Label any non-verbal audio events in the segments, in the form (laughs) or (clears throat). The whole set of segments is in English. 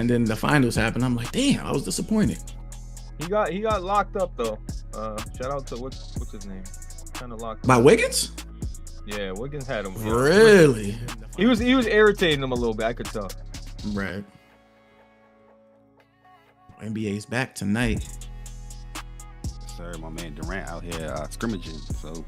And then the finals happened. I'm like, damn, I was disappointed. He got he got locked up though. Uh, shout out to what's what's his name? Kind of locked. By Wiggins? Yeah, Wiggins had him. Really? He was he was irritating him a little bit. I could tell. Right. NBA's back tonight. Sir, my man Durant out here uh, scrimmaging. So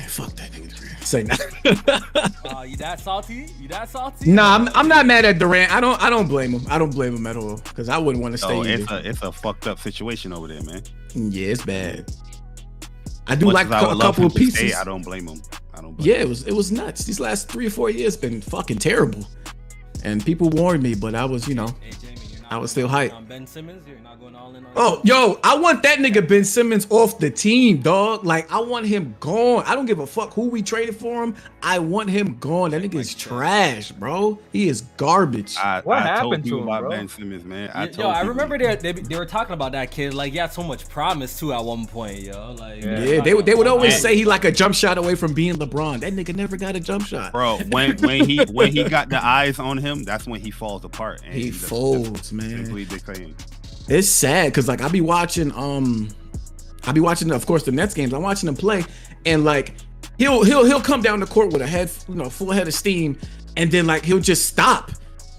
Man, fuck that nigga. Say that. (laughs) Uh, you that salty? You that salty? nah, I'm, I'm not mad at Durant. I don't I don't blame him. I don't blame him at all because I wouldn't want to stay. oh, either. it's a it's a fucked up situation over there, man. yeah, it's bad. I do Much like as I a couple him of to stay, pieces. I don't blame him. I don't. Blame Yeah, him. it was it was nuts. These last three or four years been fucking terrible, and people warned me, but I was you know. Hey, Jamie, you're not I was still all hype. On um, Ben Simmons, you're not going all in on. Oh, yo, I want that nigga Ben Simmons off the team, dog. Like, I want him gone. I don't give a fuck who we traded for him. I want him gone. That nigga is trash, bro. He is garbage. I, What I happened told to him, about bro? Ben Simmons, man. I Yo, told I remember they, they they were talking about that kid. Like, he had so much promise too at one point, yo. Like, Yeah. yeah, they, would- they would always Man. say he like a jump shot away from being LeBron. That nigga never got a jump shot. bro. When when he when he got the eyes on him, that's when he falls apart. And He just- folds, just man. Decaying. It's sad because like I be watching um I be watching of course the Nets games. I'm watching them play and like he'll he'll he'll come down the court with a head you know full head of steam and then like he'll just stop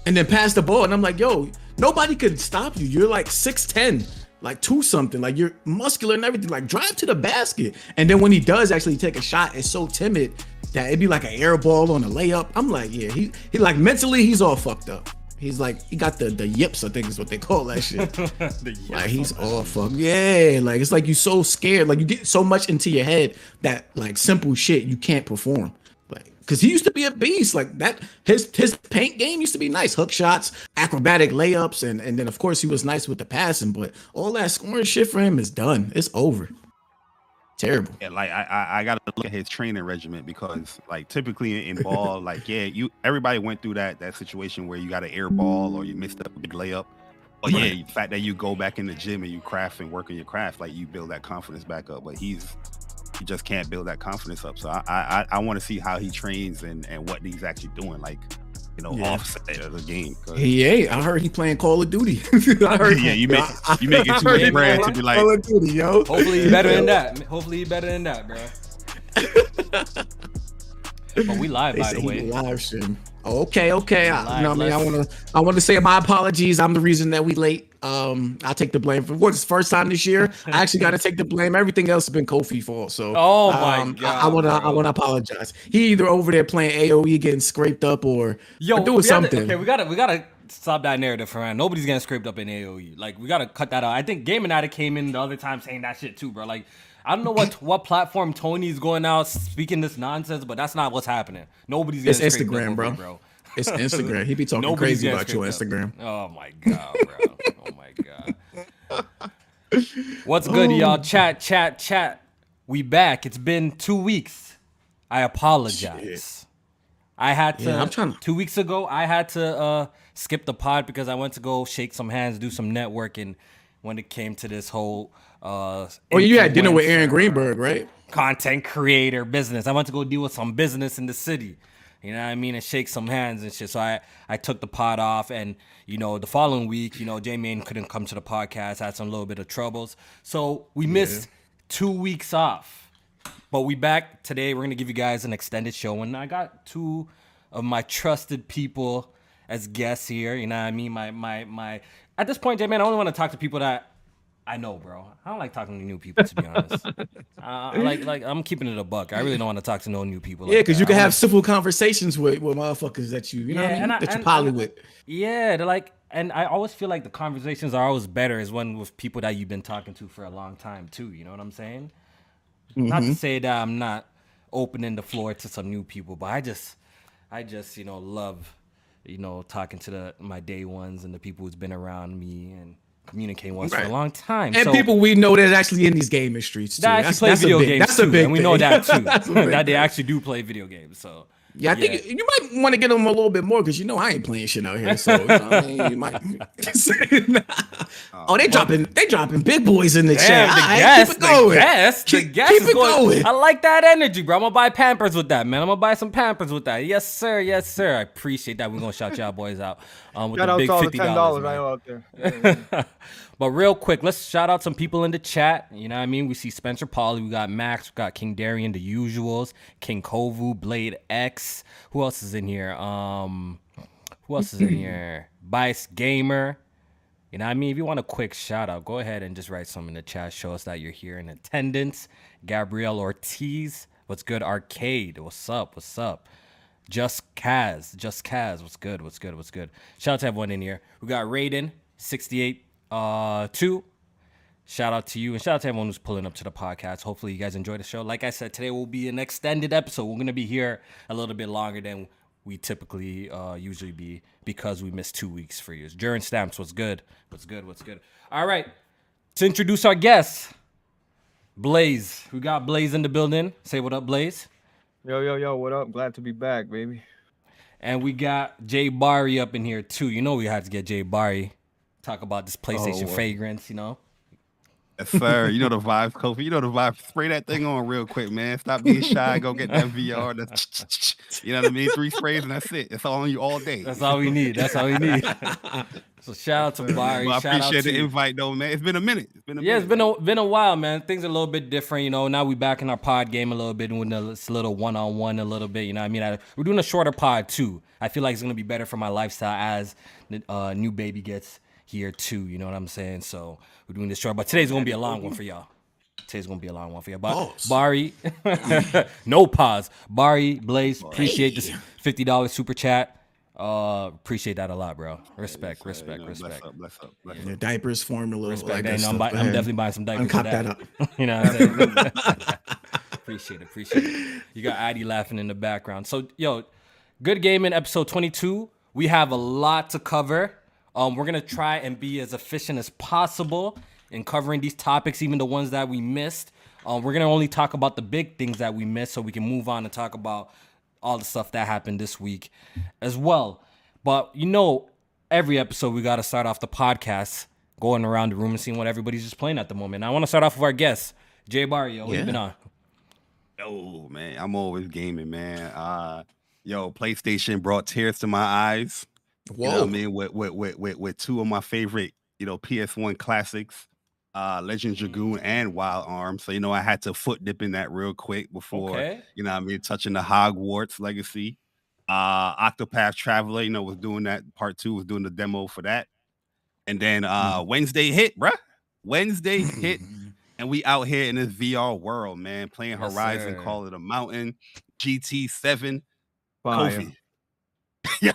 and then pass the ball and I'm like yo nobody could stop you. You're like 6'10 like two something like you're muscular and everything like drive to the basket and then when he does actually take a shot it's so timid that it'd be like an air ball on a layup i'm like yeah he he like mentally he's all fucked up he's like he got the the yips i think is what they call that shit (laughs) like he's all fucked. Yeah, like it's like you so scared, like you get so much into your head that like simple shit you can't perform. Like, cause he used to be a beast. Like that, his his paint game used to be nice, hook shots, acrobatic layups, and and then of course he was nice with the passing. But all that scoring shit for him is done. It's over. Terrible. Yeah, like I, I, I gotta look at his training regimen because like typically in ball, (laughs) like yeah, you everybody went through that that situation where you got an air ball or you missed up a big layup. But yeah, the fact that you go back in the gym and you craft and work on your craft, like you build that confidence back up. But he's he just can't build that confidence up. So I I, I want to see how he trains and and what he's actually doing, like you know, Yeah. offset of the game. He ain't. I heard he playing Call of Duty. (laughs) I heard, Yeah, you make- you make it I too heard much he to be like- Call of Duty, yo. Hopefully, he better than (laughs) that. Hopefully, he better than that, bro. (laughs) but we live, by the he way. live stream. Okay, okay. I, you know, I mean, I want to, I want to say my apologies. I'm the reason that we late. Um, I take the blame for what's first time this year. (laughs) I actually got to take the blame. Everything else has been Kofi fault. So, Oh my um, God, I want to, I want to apologize. He either over there playing AOE getting scraped up or, Yo, or doing something. okay, we gotta we gotta stop that narrative for now. Nobody's getting scraped up in AOE. Like we gotta cut that out. I think Game Addict came in the other time saying that shit too, bro. Like I don't know what what platform Tony's going out speaking this nonsense, but that's not what's happening. Nobody's It's Instagram, bro. bro. It's (laughs) Instagram. He be talking Nobody's crazy about your Instagram. Oh my god, bro. oh my god. What's good, y'all? Chat, chat, chat. We back. It's been two weeks. I apologize. I had to. Yeah, I'm trying to- Two weeks ago, I had to uh, skip the pod because I went to go shake some hands, do some networking. When it came to this whole, uh, Oh, you had dinner with Aaron Greenberg, right? content creator business. I went to go deal with some business in the city. You know what I mean? And shake some hands and shit. So I, I took the pod off and, you know, the following week, you know, Jamie couldn't come to the podcast, had some little bit of troubles. So we missed two weeks off. But we back today. We're gonna give you guys an extended show. And I got two of my trusted people as guests here. You know what I mean? My my my at this point, J-Man, I only want to talk to people that I know, bro. I don't like talking to new people, to be honest. (laughs) uh, like, like I'm keeping it a buck. I really don't want to talk to no new people. Yeah, because you can I have wanna- civil conversations with, with motherfuckers that you, you know, what I mean? I- that you poly with. Yeah, they're like, and I always feel like the conversations are always better is when with people that you've been talking to for a long time too. You know what I'm saying? Not Mm-hmm. to say that I'm not opening the floor to some new people, but I just, I just, you know, love, you know, talking to the my day ones and the people who's been around me and communicating once us for a long time. And So- people we know that's actually in these gaming streets too. that actually That's, play that's a video big, games that's too, a big and we know that (laughs) too. That's a (laughs) big that they actually do play video games. So Yeah, I think you might want to get them a little bit more because you know I ain't playing shit out here. So you know what I mean, you might. (laughs) (laughs) oh, they dropping they dropping big boys in the Damn, chat. the All right, guest, keep it going. the guest, the Keep- guest keep it going. going. I like that energy, bro. I'm gonna buy Pampers with that, man. I'm gonna buy some Pampers with that. Yes, sir. Yes, sir. I appreciate that. We're gonna shout y'all boys out um, with Shout the out big to all the fifty ten dollars. dollars I owe out there. Yeah. (laughs) but real quick, let's shout out some people in the chat. You know what I mean? We see Spencer Pauly, we got Max, we got King Darian, the usuals, King Kovu, Blade X. Who else is in here? Um, who else is in (clears throat) here? Bice Gamer. You know what I mean? If you want a quick shout out, go ahead and just write some in the chat. Show us that you're here in attendance. Gabrielle Ortiz. What's good? Arcade. What's up? What's up? Just Kaz. Just Kaz. What's good? What's good? What's good? Shout out to everyone in here. We got Raiden, 68 uh 2. Shout out to you and shout out to everyone who's pulling up to the podcast. Hopefully you guys enjoy the show. Like I said, today will be an extended episode. We're gonna be here a little bit longer than we typically uh usually be because we missed two weeks for you. During stamps, what's good? What's good? What's good? All right. To introduce our guest, Blaze. We got Blaze in the building. Say what up, Blaze. yo, yo, yo, what up? Glad to be back, baby. And we got Jay Barry up in here too. You know we had to get Jay Barry. Talk about this PlayStation well. fragrance, you know. Yes, sir. You know the vibes, Kofi. You know the vibes. Spray that thing on real quick, man. Stop being shy. Go get that VR. That's, (laughs) you know what I mean? Three sprays and that's it. It's all on you all day. That's all we need. That's all we need. (laughs) so shout out to Barry. Well, I shout out appreciate the you. invite, though, man. It's been a minute. It's been a Yeah, it's minute. been a been a while, man. Things are a little bit different, you know. Now we back in our pod game a little bit, doing this little one on one a little bit. You know, what I mean, I, we're doing a shorter pod too. I feel like it's gonna be better for my lifestyle as the uh, new baby gets here too. You know what I'm saying? So we're doing this short, but today's gonna be a long one for y'all. Today's gonna be a long one for y'all. But Pause. Bari, (laughs) no pause. Bari Blaze, appreciate this fifty dollars super chat. Uh, appreciate that a lot, bro. Respect, You respect, know, respect. Bless up, bless up, bless Your up. diapers, formula, Respect like that. that I'm, stuff. buy- I'm definitely buying some diapers. for Uncop that. that up. (laughs) you know what I'm saying? (laughs) appreciate it. Appreciate it. You got Addy laughing in the background. So, yo, good game in episode 22. We have a lot to cover. Um, we're gonna try and be as efficient as possible in covering these topics, even the ones that we missed. Um, we're gonna only talk about the big things that we missed, so we can move on and talk about all the stuff that happened this week as well. But you know, every episode we gotta start off the podcast going around the room and seeing what everybody's just playing at the moment. And I want to start off with our guest, Jay Barrio. What you Yeah. been on? Yo, man, I'm always gaming, man. Uh, yo, PlayStation brought tears to my eyes. You know I mean? With, with with with two of my favorite, you know, PS1 classics, uh, Legend Dragoon and Wild Arms. So you know, I had to foot dip in that real quick before Okay. you know what I mean, touching the Hogwarts legacy. Uh Octopath Traveler, you know, was doing that part two, was doing the demo for that. And then uh Wednesday hit, bruh. Wednesday hit, (laughs) and we out here in this VR world, man, playing Horizon, sir. Call of the Mountain, GT7, Fire. Kofi. (laughs) yeah,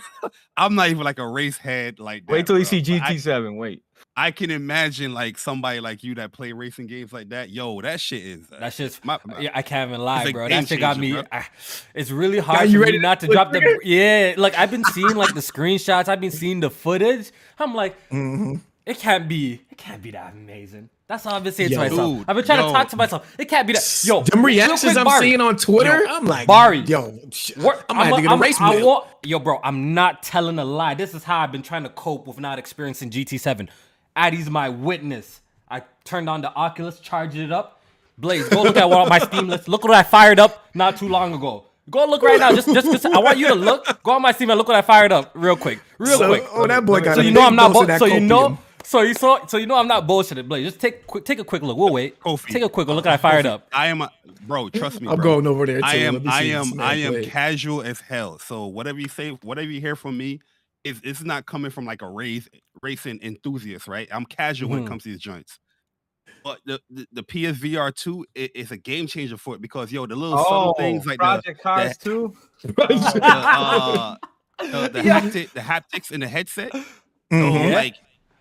I'm not even like a race head like that. Wait till you see GT7. Wait. I can imagine like somebody like you that play racing games like that. Yo, that shit is uh, That shit's my, my- yeah, I can't even lie, bro. That shit got changer, me. I- it's really hard you for ready me to not to drop the the. Yeah, like I've been (laughs) seeing like the screenshots. I've been seeing the footage. I'm like, Mhm. it can't be. It can't be that amazing. That's all I've been saying Yo. to myself. Dude, I've been trying yo. to talk to myself. It can't be that. Yo, them reactions quick, I'm Bari. seeing on Twitter, Yo, I'm like, Bari. yo, What- I'm gonna have to get a I'm- race I wheel. want, yo, bro, I'm not telling a lie. This is how I've been trying to cope with not experiencing GT7. Addy's my witness. I turned on the Oculus, charged it up. Blaze, go look at what my Steam list. Look what I fired up not too long ago. Go look right now. Just, just, just I want you to look. Go on my Steam and look what I fired up real quick, real So- quick. oh, that boy got So a you know I'm not. Bo- that so you know. Copium. So you saw. So you know I'm not bullshitting, Blaze. Just take quick, take a quick look. We'll wait. Kofi. Take a quick look. Look I fired up. I am, a, bro. Trust me, I'm bro. going over there. Too. I am, I am, I am play. casual as hell. So whatever you say, whatever you hear from me, is it's not coming from like a race racing enthusiast, right? I'm casual when Mhm. it comes to these joints. But the the, the PSVR two i- is a game changer for it because yo, the little subtle Oh, things like the, Project Cars 2. the, uh, the, the, (laughs) Yeah. haptic, the haptics in the headset. So Mhm. Yeah. like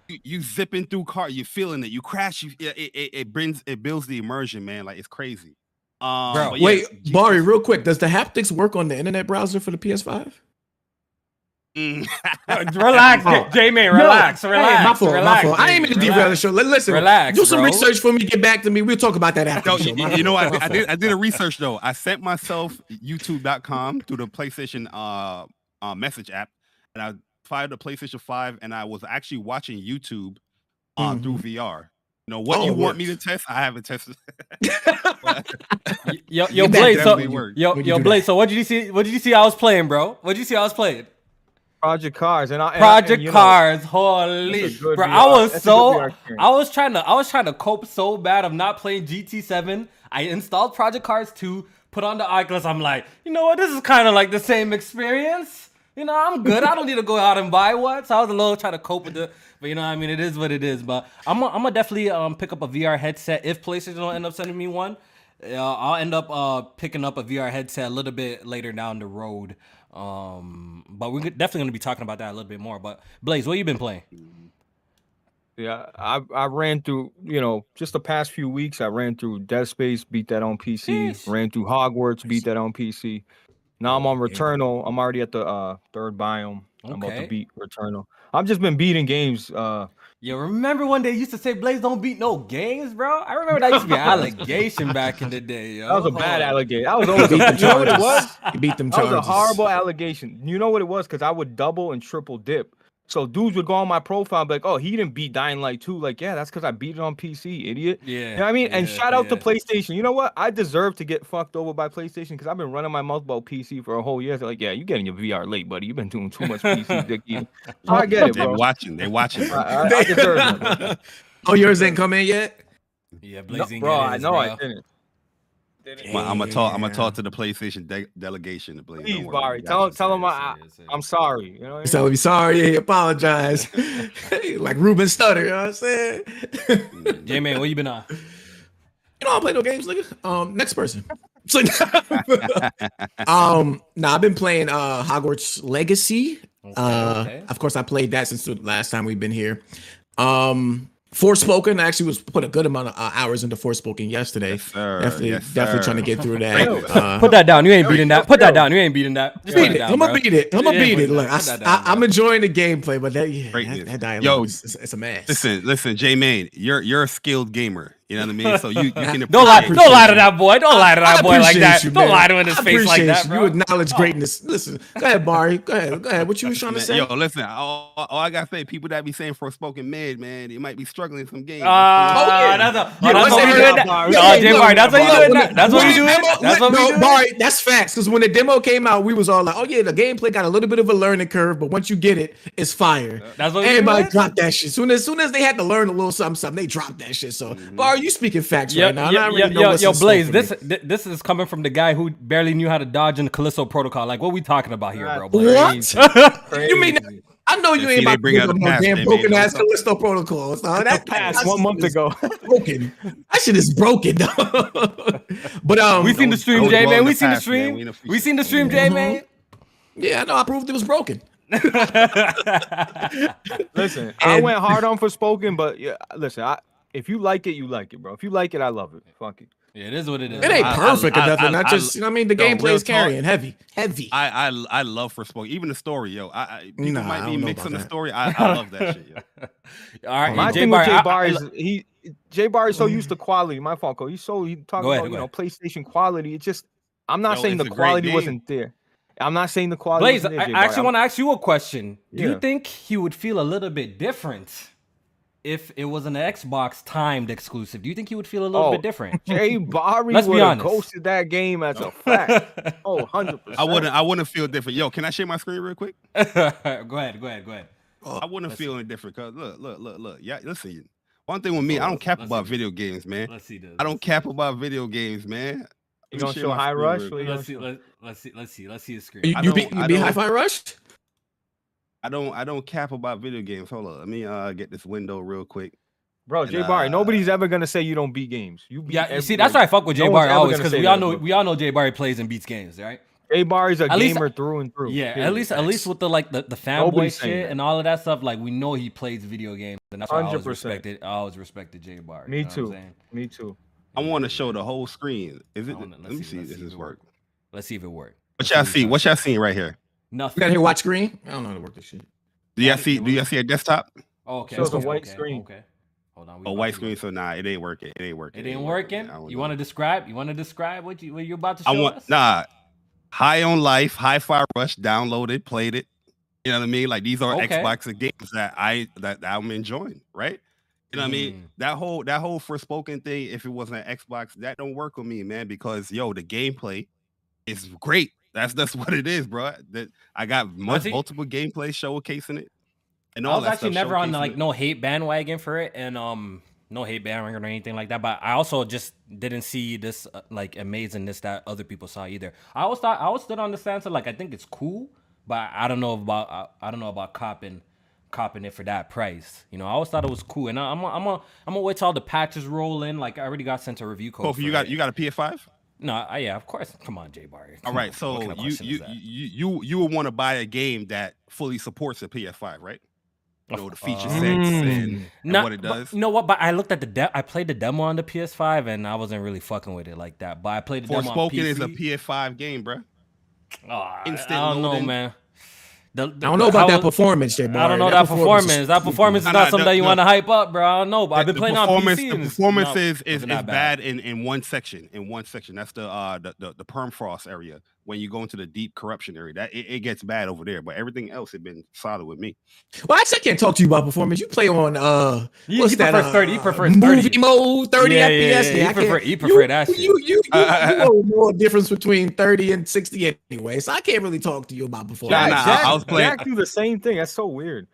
you, you zipping through car, you feeling it. You crash, you yeah, it, it, it brings it builds the immersion, man. Like it's crazy. Um, Bro, but yeah, Wait, G- Bari, real quick, does the haptics work on the internet browser for the PS5? Mm. (laughs) relax, (laughs) Oh. J Man. No, Relax, hey, relax. my fault, relax, my fault. I ain't mean to J-Man, derail the show. Li- Listen, Relax, do some bro. research for me. Get back to me. We'll talk about that after No, the show. you, you know fault, what? I did. I did a (laughs) research though. I sent myself YouTube.com through the PlayStation uh, uh message app, and I fired the PlayStation Five, and I was actually watching YouTube uh, through VR. You know what Oh, you it want me to test? I haven't tested. (laughs) (laughs) (laughs) Yo, yo, Get back Blaze. So, definitely work. yo, yo, do Blaze. that. So, what did you see? What did you see? I was playing, bro. What did you see? I was playing. Project Cars and I and Project and, you know, Cars. Holy, that's a good bro! VR I was that's so, I was trying to, I was trying to cope so bad of not playing GT7. I installed Project Cars 2, put on the Oculus. I'm like, you know what? This is kind of like the same experience. You know, I'm good. I don't need to go out and buy one. So I was a little trying to cope with it. But you know, what I mean, it is what it is. But I'm, I'm gonna definitely um pick up a VR headset if PlayStation don't end up sending me one. Uh, I'll end up uh picking up a VR headset a little bit later down the road. Um, but we're definitely gonna be talking about that a little bit more. But Blaze, what you been playing? Yeah, I I ran through, you know, just the past few weeks. I ran through Dead Space, beat that on PC. Sheesh. Ran through Hogwarts, beat that on PC. Now I'm on Yeah. Returnal. I'm already at the uh, third biome. Okay. I'm about to beat Returnal. I've just been beating games. Uh, Yo, remember when they used to say Blaze don't beat no games, bro? I remember that used to be an (laughs) allegation back in the day, yo. that was a bad Hold on. allegation. I (laughs) was You always beat them you know what it was? charges. You beat them That was a horrible allegation. You know what it was? Because I would double and triple dip. So dudes would go on my profile and be like, "Oh, he didn't beat Dying Light 2." Like, yeah, that's because I beat it on PC, idiot. Yeah. You know what I mean? and shout out to. PlayStation. You know what? I deserve to get fucked over by PlayStation because I've been running my mouth about PC for a whole year. They're like, yeah, you're getting your VR late, buddy. You've been doing too much PC, (laughs) Dicky. So I get it, They're bro. watching. They're watching. I, I, I deserve it. bro. (laughs) oh, yours ain't come in yet. Yeah, No, bro, get I know bro. I didn't. I'm gonna talk. I'm gonna talk to the PlayStation de- delegation. To play. Please, Barry, tell him, tell him I, I, am sorry. You know what I mean? So be sorry, he apologize. (laughs) like Ruben Studdard, you know what I'm saying? (laughs) you J Man, what you been on? You know I don't play no games, nigga. Um, next person. (laughs) So, um, nah, I've been playing uh Hogwarts Legacy. uh, okay. of course, I played that since the last time we've been here. Um, Forspoken. I actually was put a good amount of uh, hours into Forspoken yesterday. Yes. Definitely, Yes, definitely trying to get through that. (laughs) Uh, Put that down. You ain't beating that. Put that down. You ain't beating that. Just beat it it. down, I'm gonna beat it. I'm gonna beat it. Look, I, down, I, I'm enjoying the gameplay, but that, yeah, that, that dialogue Yo, is it's, it's a mess. Listen, listen, J Main, you're you're a skilled gamer. You know what I mean? So you, you can (laughs) Don't lie. appreciate- Don't lie to that boy. Don't lie to I that boy like that. you, Don't lie to him in his I face like that, you. bro. You acknowledge greatness. Listen, go ahead, Barry. Go ahead. Go ahead. What you was trying to say? Yo, listen, all, all I gotta say, people that be saying Forspoken mid, man, they might be struggling some games. Ah, yeah. that's a, Yeah, oh, that's what we that doing. about, that- Barry? Oh, Yeah, J look, Barry, that's what you Barry, doing. that- That's what When we doing. That's what we no, doing. Barry, that's facts. Because when the demo came out, we was all like, "Oh yeah, the gameplay got a little bit of a learning curve, but once you get it, it's fire." That's what we Everybody dropped that shit. Soon as soon as they had to learn a little something, something, they dropped that shit. So, Barry, you speaking facts Yo, right now? and I yo, already yo, know yo, what's yo, in Blaze, this me. this is coming from the guy who barely knew how to dodge in the Callisto protocol. Like, what we talking about here, bro? Blaze? what? (laughs) you mean? I know you See, ain't they about bring to out give the no damn broken ass up. Callisto protocols. No, (laughs) that Passed one month ago. broken. That shit is broken. (laughs) but um, we seen the stream, don't J man. We seen the stream. We in the We future. seen the stream, J man. yeah, I know. I proved it was broken. Listen, I went hard on Forspoken, but yeah, listen, I if you like it, you like it, bro. If you like it, I love it. Fuck it. Yeah, it is what it is. It ain't I- I- perfect I- or nothing. I- Not I- just you know. what I mean, the Yo, gameplay real is talk. carrying heavy, heavy. I, I I love Forspoken, even the story, yo. I, I people Nah, might be don't mixing the story. I, I love that shit, yo. (laughs) All right, My J thing with Bar. Jay I- Bar is he Jay Bar is so used to mm-hmm. quality. My fault, Cole. He's so he talking Go ahead, about you know. PlayStation quality. It just I'm not Yo, saying the quality wasn't there. I'm not saying the quality. Blaze, wasn't there, I, I actually want to ask you a question. Do you think he would feel a little bit different if it was an Xbox timed exclusive? Do you think he would feel a little Oh, bit different? (laughs) Jay Barry Let's be would have honest. ghosted that game as a fact. (laughs) oh, 100 percent. I wouldn't I wouldn't feel different. Yo, can I share my screen real quick? (laughs) go ahead, go ahead, go ahead. I wouldn't feel any different. Cause look, look, look, look. Yeah, listen. One thing with me, I Oh, don't cap about see. video games, man. Let's see this. I don't cap about video games, man. You Let me gonna show High Rush? real What you Let's see. show? Let, let's see. Let's see. Let's see his screen. You, I you beat don't- you I beat don't- Rush? I don't I don't cap about video games. Hold on, let me uh get this window real quick. Bro, And, Jay Barry, uh, nobody's ever gonna say you don't beat games. You beat Yeah, every- see, that's why I fuck with no Jay one's Barry always because we all know bro. we all know Jay Barry plays and beats games, right? Jay Barry's a At least- gamer through and through. Yeah, at least at least with the like the, the fanboy shit that. and all of that stuff, like we know he plays video games, and that's why I always 100%. respected. I always respected Jay Barry. Me you know too. Me too. I want to show the whole screen. Is it? wanna- Let me see if let's this if is work. Let's see if it works. What y'all see? What y'all seeing right here? You got here watch screen? I don't know how to work this shit. Do y'all see? Do y'all see a desktop? Oh, okay. Shows a white okay, screen. Okay. Hold on. A white to- screen. So nah, it ain't working. It ain't working. It ain't working. You want to describe? You want to describe what you what you're about to show I want us? nah. High on life, Hi-Fi Rush, downloaded, played it. You know what I mean? Like these are Okay. Xbox games that I that I'm enjoying, right? You know what I mean? Mm. That whole that whole Forspoken thing, if it wasn't an Xbox, that don't work with me, man, because yo, the gameplay is great. That's that's (laughs) what it is, bro. That I got much, multiple gameplay showcasing it. And all I was actually never on the, like it. no hate bandwagon for it, and um no hate bandwagon or anything like that. But I also just didn't see this uh, like amazingness that other people saw either. I always thought I always stood on the stance of like I think it's cool, but I don't know about I, I don't know about copping copping it for that price. You know, I always thought it was cool, and I- I'm a, I'm a, I'm gonna wait till all the patches roll in. Like I already got sent a review code. Kofi, for you got it. you got a PS5? No, I, yeah, of course. Come on, J Bar. All right, so you you, you you you would want to buy a game that fully supports the PS5, right? You know the feature Uh, sets and, and Not- what it but does. you know what? But I looked at the de- I played the demo on the PS5 and I wasn't really fucking with it like that. But I played the demo on Forspoken PC. is a PS5 game, bruh. Oh, I- instant I don't know, man. The- I don't know about how- that performance, Jay. I don't know that performance. That performance is Nah, not something that you the- want to hype up, bro. I don't know, but I've been the playing on performance, PC. The and performance is is, wasn't is that bad in, in one section. In one section, that's the uh the, the the permafrost area. When you go into the deep corruption area, that it, it gets bad over there. But everything else had been solid with me. Well, actually, I can't talk to you about performance. You play on uh, He- what's he that? prefers uh, 30 he prefers movie 30. mode, thirty Yeah, FPS. yeah, yeah, he I prefer- can't- he prefer you, that shit. You you you, Uh, you know more difference between thirty and sixty anyway, so I can't really talk to you about performance. Nah, nah, Jack, I was playing- Jack do the same thing. That's so weird.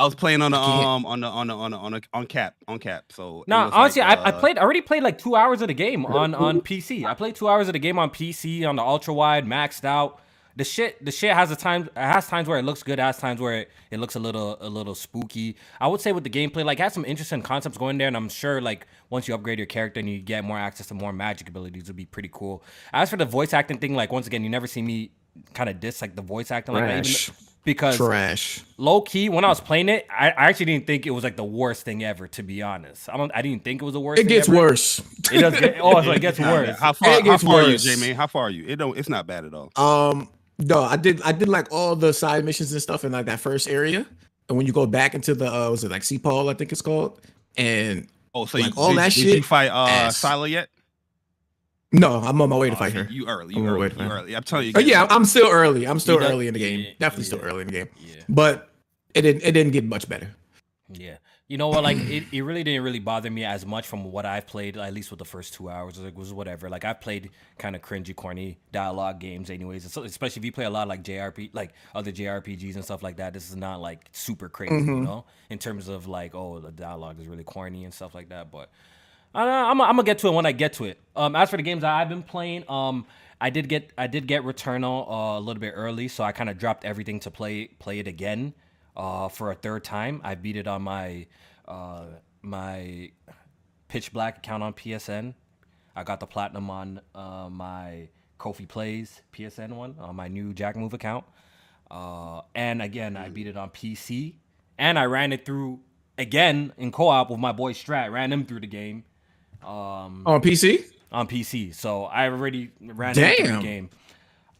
I was playing on the I can't- um on the on the on the on, the, on cap on cap. So it No, was honestly, like, I, I uh, played. I already played like two hours of the game on on PC. I played two hours of the game on PC on the ultra wide, maxed out. The shit, the shit has a time. Has times where it looks good. Has times where it, it looks a little a little spooky. I would say with the gameplay, like it has some interesting concepts going there, and I'm sure like once you upgrade your character and you get more access to more magic abilities, it'd be pretty cool. As for the voice acting thing, like once again, you never see me kind of diss like the voice acting like that, even Trash. Because Trash. low key when I was playing it, I, I actually didn't think it was like the worst thing ever. To be honest, I don't. I didn't think it was the worst. It thing gets ever. worse. It does get. Oh, so it gets Nah, worse. How far? It How gets far are you, worse. J man? How far are you? It don't. It's not bad at all. Um, no, I did. I did like all the side missions and stuff in like that first area, and when you go back into the uh, was it like Cipal? I think it's called. And Oh, so like, you, all did, that did you fight uh ass. Sila yet? No, I'm on my way to Oh, fight her. You early. I'm You way early. You early. I'm telling you. Oh yeah, I'm still early. I'm still early in the game. yeah, Definitely still early in the game. Yeah. But it didn't. It didn't get much better. Yeah. You know what? Like it, it really didn't really bother me as much from what I've played, at least with the first two hours. It was whatever. Like I've played kind of cringy, corny dialogue games, anyways. So, especially if you play a lot of like JRP, like other JRPGs and stuff like that. This is not like super crazy, you Mhm. know, in terms of like, oh, the dialogue is really corny and stuff like that. But I I'm gonna get to it when I get to it. Um, as for the games I've been playing, um, I did get I did get Returnal uh, a little bit early, so I kind of dropped everything to play play it again uh, for a third time. I beat it on my uh, my Pitch Black account on PSN. I got the platinum on uh, my Kofi Plays PSN one on my new Jack Move account. Uh, and again, I beat it on PC, and I ran it through again in co-op with my boy Strat. Ran him through the game um, On PC. on PC, so I already ran him through the Damn. game.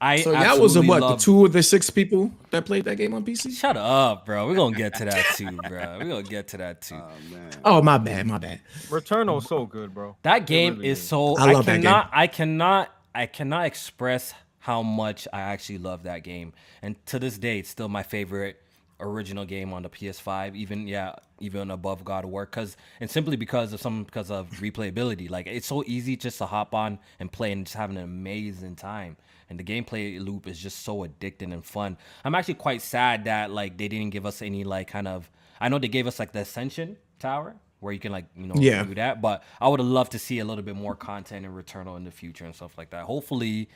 I So that was a, what love- the two of the six people that played that game on PC. Shut up, bro. We're gonna get to that too, bro. We're gonna get to that too. Oh man. Oh my bad, my bad. Returnal's so good, bro. That game really is is. so I I, love that game. cannot I cannot I cannot express how much I actually love that game. And to this day it's still my favorite original game on the PS5 even yeah even above God of War cuz and simply because of some because of replayability like it's so easy just to hop on and play and just having an amazing time and the gameplay loop is just so addicting and fun. I'm actually quite sad that like they didn't give us any like kind of I know they gave us like the Ascension Tower where you can like you know Yeah. do that, but I would have loved to see a little bit more content in Returnal in the future and stuff like that. Hopefully,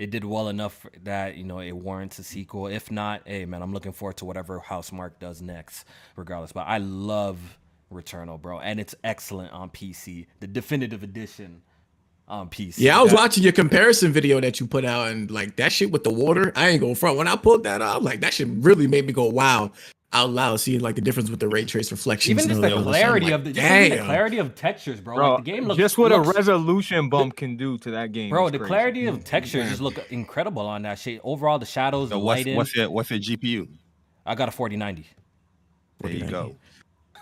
it did well enough that you know it warrants a sequel. If not, hey man, I'm looking forward to whatever Housemarque does next, regardless. But I love Returnal, bro, and it's excellent on PC, the definitive edition on PC. Yeah, I was That- watching your comparison video that you put out, and like that shit with the water. I ain't going front. When I pulled that up, like that shit really made me go, "Wow, out loud, seeing like the difference with the ray trace reflections. Even just and the all that stuff. I'm clarity like, of the, just even the clarity of textures, bro. Bro, like the game looks just what looks, a resolution bump can do to that game. Bro, the crazy. clarity of mm-hmm. textures just look incredible on that shit. Overall, the shadows, So the what's lighting. what's your what's your GPU? I got a 4090. There you go.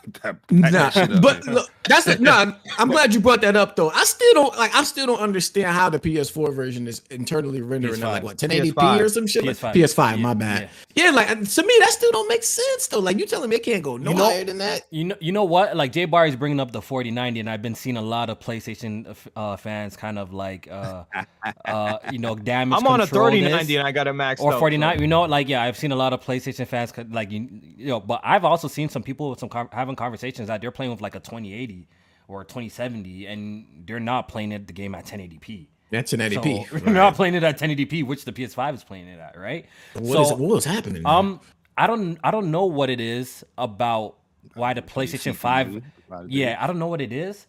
(laughs) That- pack Nah, that shit up, but look, that's the, nah. I'm glad you brought that up though. I still don't like. I still don't understand how the PS4 version is internally rendering like what 1080p PS5. or some shit. PS5. PS5, my bad. Yeah. like to me that still don't make sense though. Like you telling me it can't go no You know- higher than that. You know, you know what? Like Jay Bar is bringing up the 4090, and I've been seeing a lot of PlayStation uh, fans kind of like, uh, uh, you know, damage. I'm on a 3090 and I got a max or 49 you know you know i've seen a lot of playstation fans like you, you know but i've also seen some people with some con- having conversations that they're playing with like a 2080 or a 2070 and they're not playing it the game at 1080p That's so, 1080p. (laughs) they're not playing it at 1080p which the ps5 is playing it at right What is what was happening? man? um i don't i don't know what it is about why the playstation 5 yeah i don't know what it is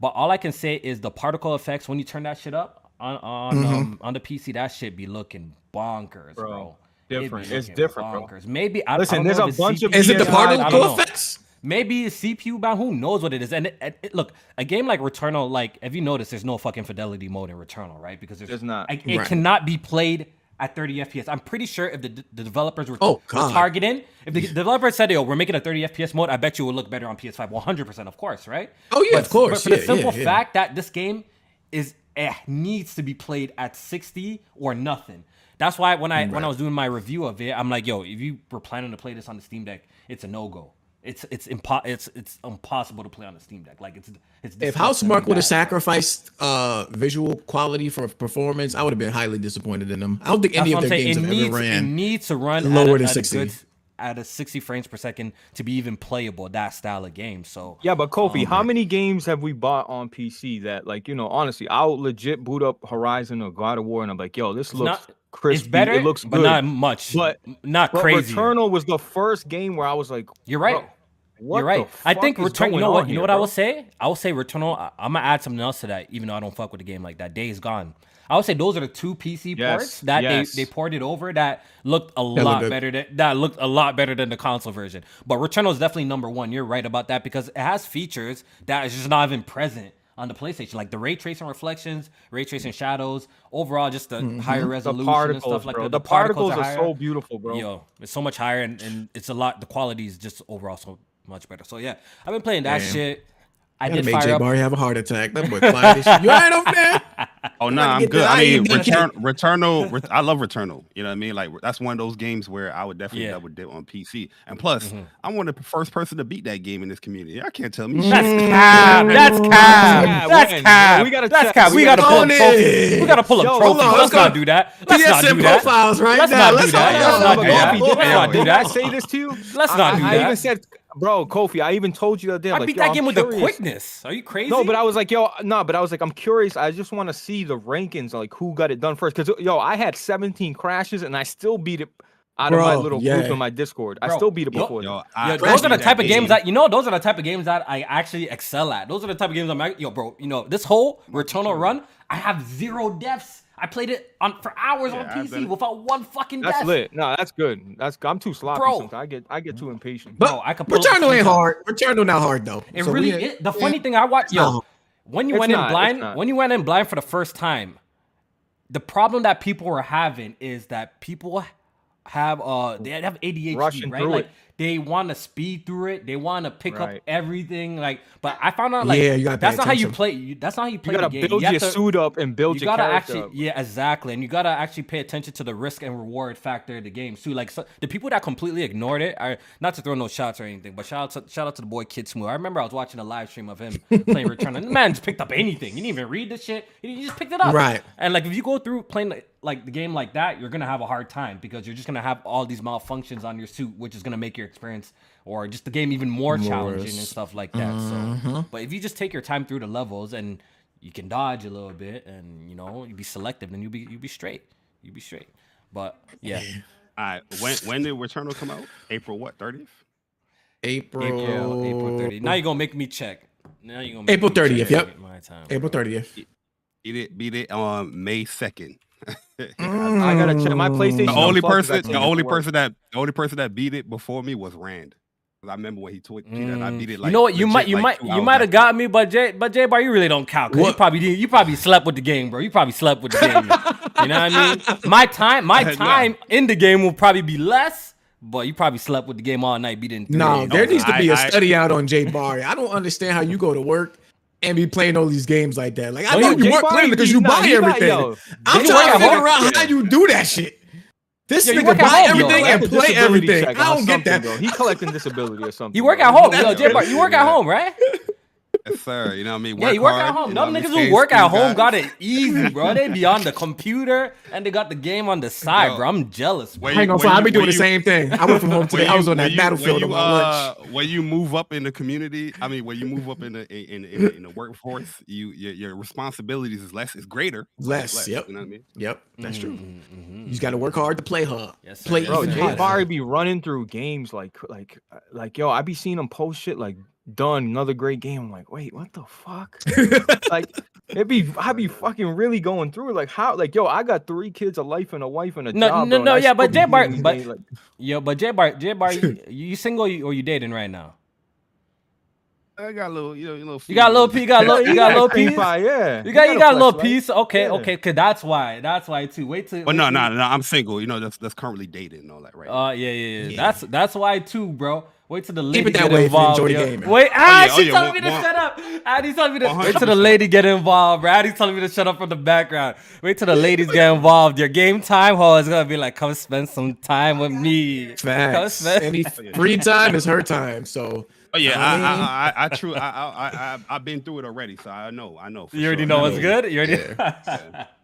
but all i can say is the particle effects when you turn that shit up on on Mm-hmm. um, on the pc that shit be looking bonkers bro, Bro, It be different. It's looking different, bro. bonkers. maybe I, Listen, I don't there's know a if it's bunch of is it the PS5, bound, I particle don't know. effects? Maybe it's CPU bound. Who knows what it is? And it, it- it- look, a game like Returnal, like if you notice, there's no fucking fidelity mode in Returnal, right? Because there's, There's not. like, it Right. cannot be played at 30 FPS. I'm pretty sure if the, the developers were, Oh, were targeting, if the developers said, "Yo, we're making a 30 FPS mode," I bet you it would look better on PS5. 100, percent of course, right? Oh, yeah, But- of course. But for Yeah, the simple yeah, yeah. fact that this game is it needs to be played at 60 or nothing. That's why when I when I was doing my review of it, I'm like, yo, if you were planning to play this on the Steam Deck, it's a no go. It's it's impo- it's it's impossible to play on the Steam Deck. Like it's it's If disgusting Housemarque would have sacrificed uh visual quality for performance, I would have been highly disappointed in them. I don't think any of their saying. games It have needs, ever it ran. needs to run lower at than 60. good- at a 60 frames per second to be even playable. That style of game. So Yeah, but Kofi, Oh, how many games have we bought on PC that, like, you know, honestly, I'll legit boot up Horizon or God of War, and I'm like, yo, this looks not- crispy. it's better, It looks good. but good. not much. But- not But crazy. Returnal was the first game where I was like, You're right. what You're right. I think fuck is Return. You know what? You know here, what I will say? I will say Returnal. I, I'm gonna add something else to that, even though I don't fuck with the game like that. Days Gone. I would say those are the two PC Yes, ports that yes. they, they ported over that looked a look lot good. better than that looked a lot better than the console version. But Returnal is definitely number one. You're right about that because it has features that is just not even present on the PlayStation, like the ray tracing reflections, ray tracing shadows. Overall, just the mm-hmm. higher The resolution particles, and stuff like bro. that. The, particles, are higher. so beautiful, bro. Yo, it's so much higher and, and it's a lot. The quality is just overall so much better. So yeah, I've been playing that Damn. shit. I did make fire Jay up. Barry have a heart attack. That boy quiet as shit. You alright over there? (laughs) Oh no, to I'm good. I mean, Return, Returnal. Ret- I love Returnal. You know what I mean? Like that's one of those games where I would definitely Yeah. double dip on PC. And plus, Mm-hmm. I'm one of the first person to beat that game in this community. I can't tell me That's cap. That's cap. That's cap. We gotta That's cap. we gotta pull up trophies. We gotta pull up hold trophies. Let's not do that. Let's not do that. profiles right Let's now. not do Let's that. Let's not do that. Let's not do I that. say this to you? Let's not I, do I that. even said, bro, Kofi, I even told you the other day. I like, beat that I'm game with the quickness. Are you crazy? No, but I was like, yo, no, but I was like, I'm curious. I just want to see the rankings, like who got it done first. Because yo, I had 17 crashes and I still beat it out of my little yeah. group in my Discord. I still beat it before. Yo, that. I- Yeah, those are the type that of games game. that you know. Those are the type of games that I actually excel at. Those are the type of games I'm like, yo, bro. You know, this whole Returnal run, I have zero deaths. I played it on for hours Yeah, on PC done without one fucking That's death. lit. No, that's good. That's I'm too sloppy Bro. sometimes. I get I get too impatient. But Bro, I could pull up a Returnal few ain't times. hard. Returnal not hard though. It So really. ain't- It, the funny thing I watched, yo, No. when you It's went not, in blind, when you went in blind for the first time, the problem that people were having is that people have uh they have ADHD, Rushing right? Like it. They want to speed through it. They want to pick up everything. Like, but I found out like Yeah, you gotta that's not how you play. That's not how you play. you gotta the game. build You your to- suit up and build you your gotta character actually up. yeah exactly and you gotta actually pay attention to the risk and reward factor of the game too like so, the people that completely ignored it are not to throw no shots or anything but shout out to, shout out to the boy kid smooth i remember i was watching a live stream of him (laughs) playing return and the man just picked up anything he didn't even read the shit he he just picked it up Right. and like if you go through playing like, like the game like that you're gonna have a hard time because you're just gonna have all these malfunctions on your suit which is gonna make your experience or just the game even more challenging and stuff like that so mm-hmm. but if you just take your time through the levels and you can dodge a little bit and you know you be selective then you be you be straight you be straight but yeah All right, when when did Returnal come out? April what? 30th? April april april 30 now you're gonna make me check now you're gonna make April 30th, yep. my time April 30th. Beat it, beat it on um, May 2nd. I gotta check my PlayStation. The only person, the only person that, the only person that beat it before me was Rand. I remember when he tweeted that I Mm. beat it. Like, you know what? You legit, might, you like, might, you might have got me, but Jay, but Jay Bar, you really don't count. Cause you probably didn't. You probably slept with the game, bro. You probably slept with the game. you know what I mean? My time, my (laughs) Nah. time in the game will probably be less, but you probably slept with the game all night, beating. three No, days. there needs to be a I- I- study out on Jay Barry. I don't understand how you go to work and be playing all these games like that. Like I Oh, know you Barry playing because you nah, buy got- everything. I'm trying to figure out how you do that shit. This Yeah, nigga buy home, yo. everything and play everything. I don't get that. Though. He collecting disability or (laughs) something. You work at home, yo, J Bar. You work at home, right? Yes, sir. You know what I mean? Yeah, you work at hard, home. you Them niggas who work at home guy. got it easy, bro. They be on the computer and they got the game on the (laughs) side, Yo. bro. I'm jealous. Bro. When I ain't gonna when fly. I you- be doing when the you- same thing. I work from home today. (laughs) when I was on that you- battlefield when on you, my lunch. uh, When you move up in the community, I mean, when you move up in the in in, in the workforce, you your, your responsibilities is less, is greater. It's Less, yep. You know what I mean? Yep, that's true. Mhm, You mhm. just got to work hard to play hard. Yes, sir. play Bro, even sir. Jay. Barry be running through games like like uh, like yo, I be seeing him post shit like done another great game. I'm like, wait, what the fuck? like (laughs) it'd be I'd be fucking really going through it. Like how like yo, I got three kids, a life and a wife and a No, job. no, bro, no, yeah, but be Jay Bar- but- games, like, Yo, but J Bar, J Bar, you, (laughs) you single or you, dating right now? I got a little, you know, you know. You got a little P, you got a (laughs) little, you got a little piece. yeah. You got, you gotta got a little flex, piece. Okay, Yeah. okay, cause that's why, that's why too. Wait till. But no, no, no. I'm single. You know, that's that's currently dating and all that, right? Uh, yeah, yeah, yeah, Yeah. That's that's why too, bro. Wait till the lady Keep it that get way if you involved. enjoy the game, man. Wait, ah, yeah, oh, she yeah, telling one- me to one- shut up. Addy's telling me to wait till the lady get involved, bro. Addy's telling me to shut up from the background. Wait till the ladies get involved. Your game time, ho, is gonna be like, come spend some time with me. Come Facts. spend- Any free (laughs) time is her time. So oh yeah, I I, mean- I, I, I, true. I, I, I, I've been through it already, so I know, I know. for You already sure. know what's good. You already. Yeah. (laughs)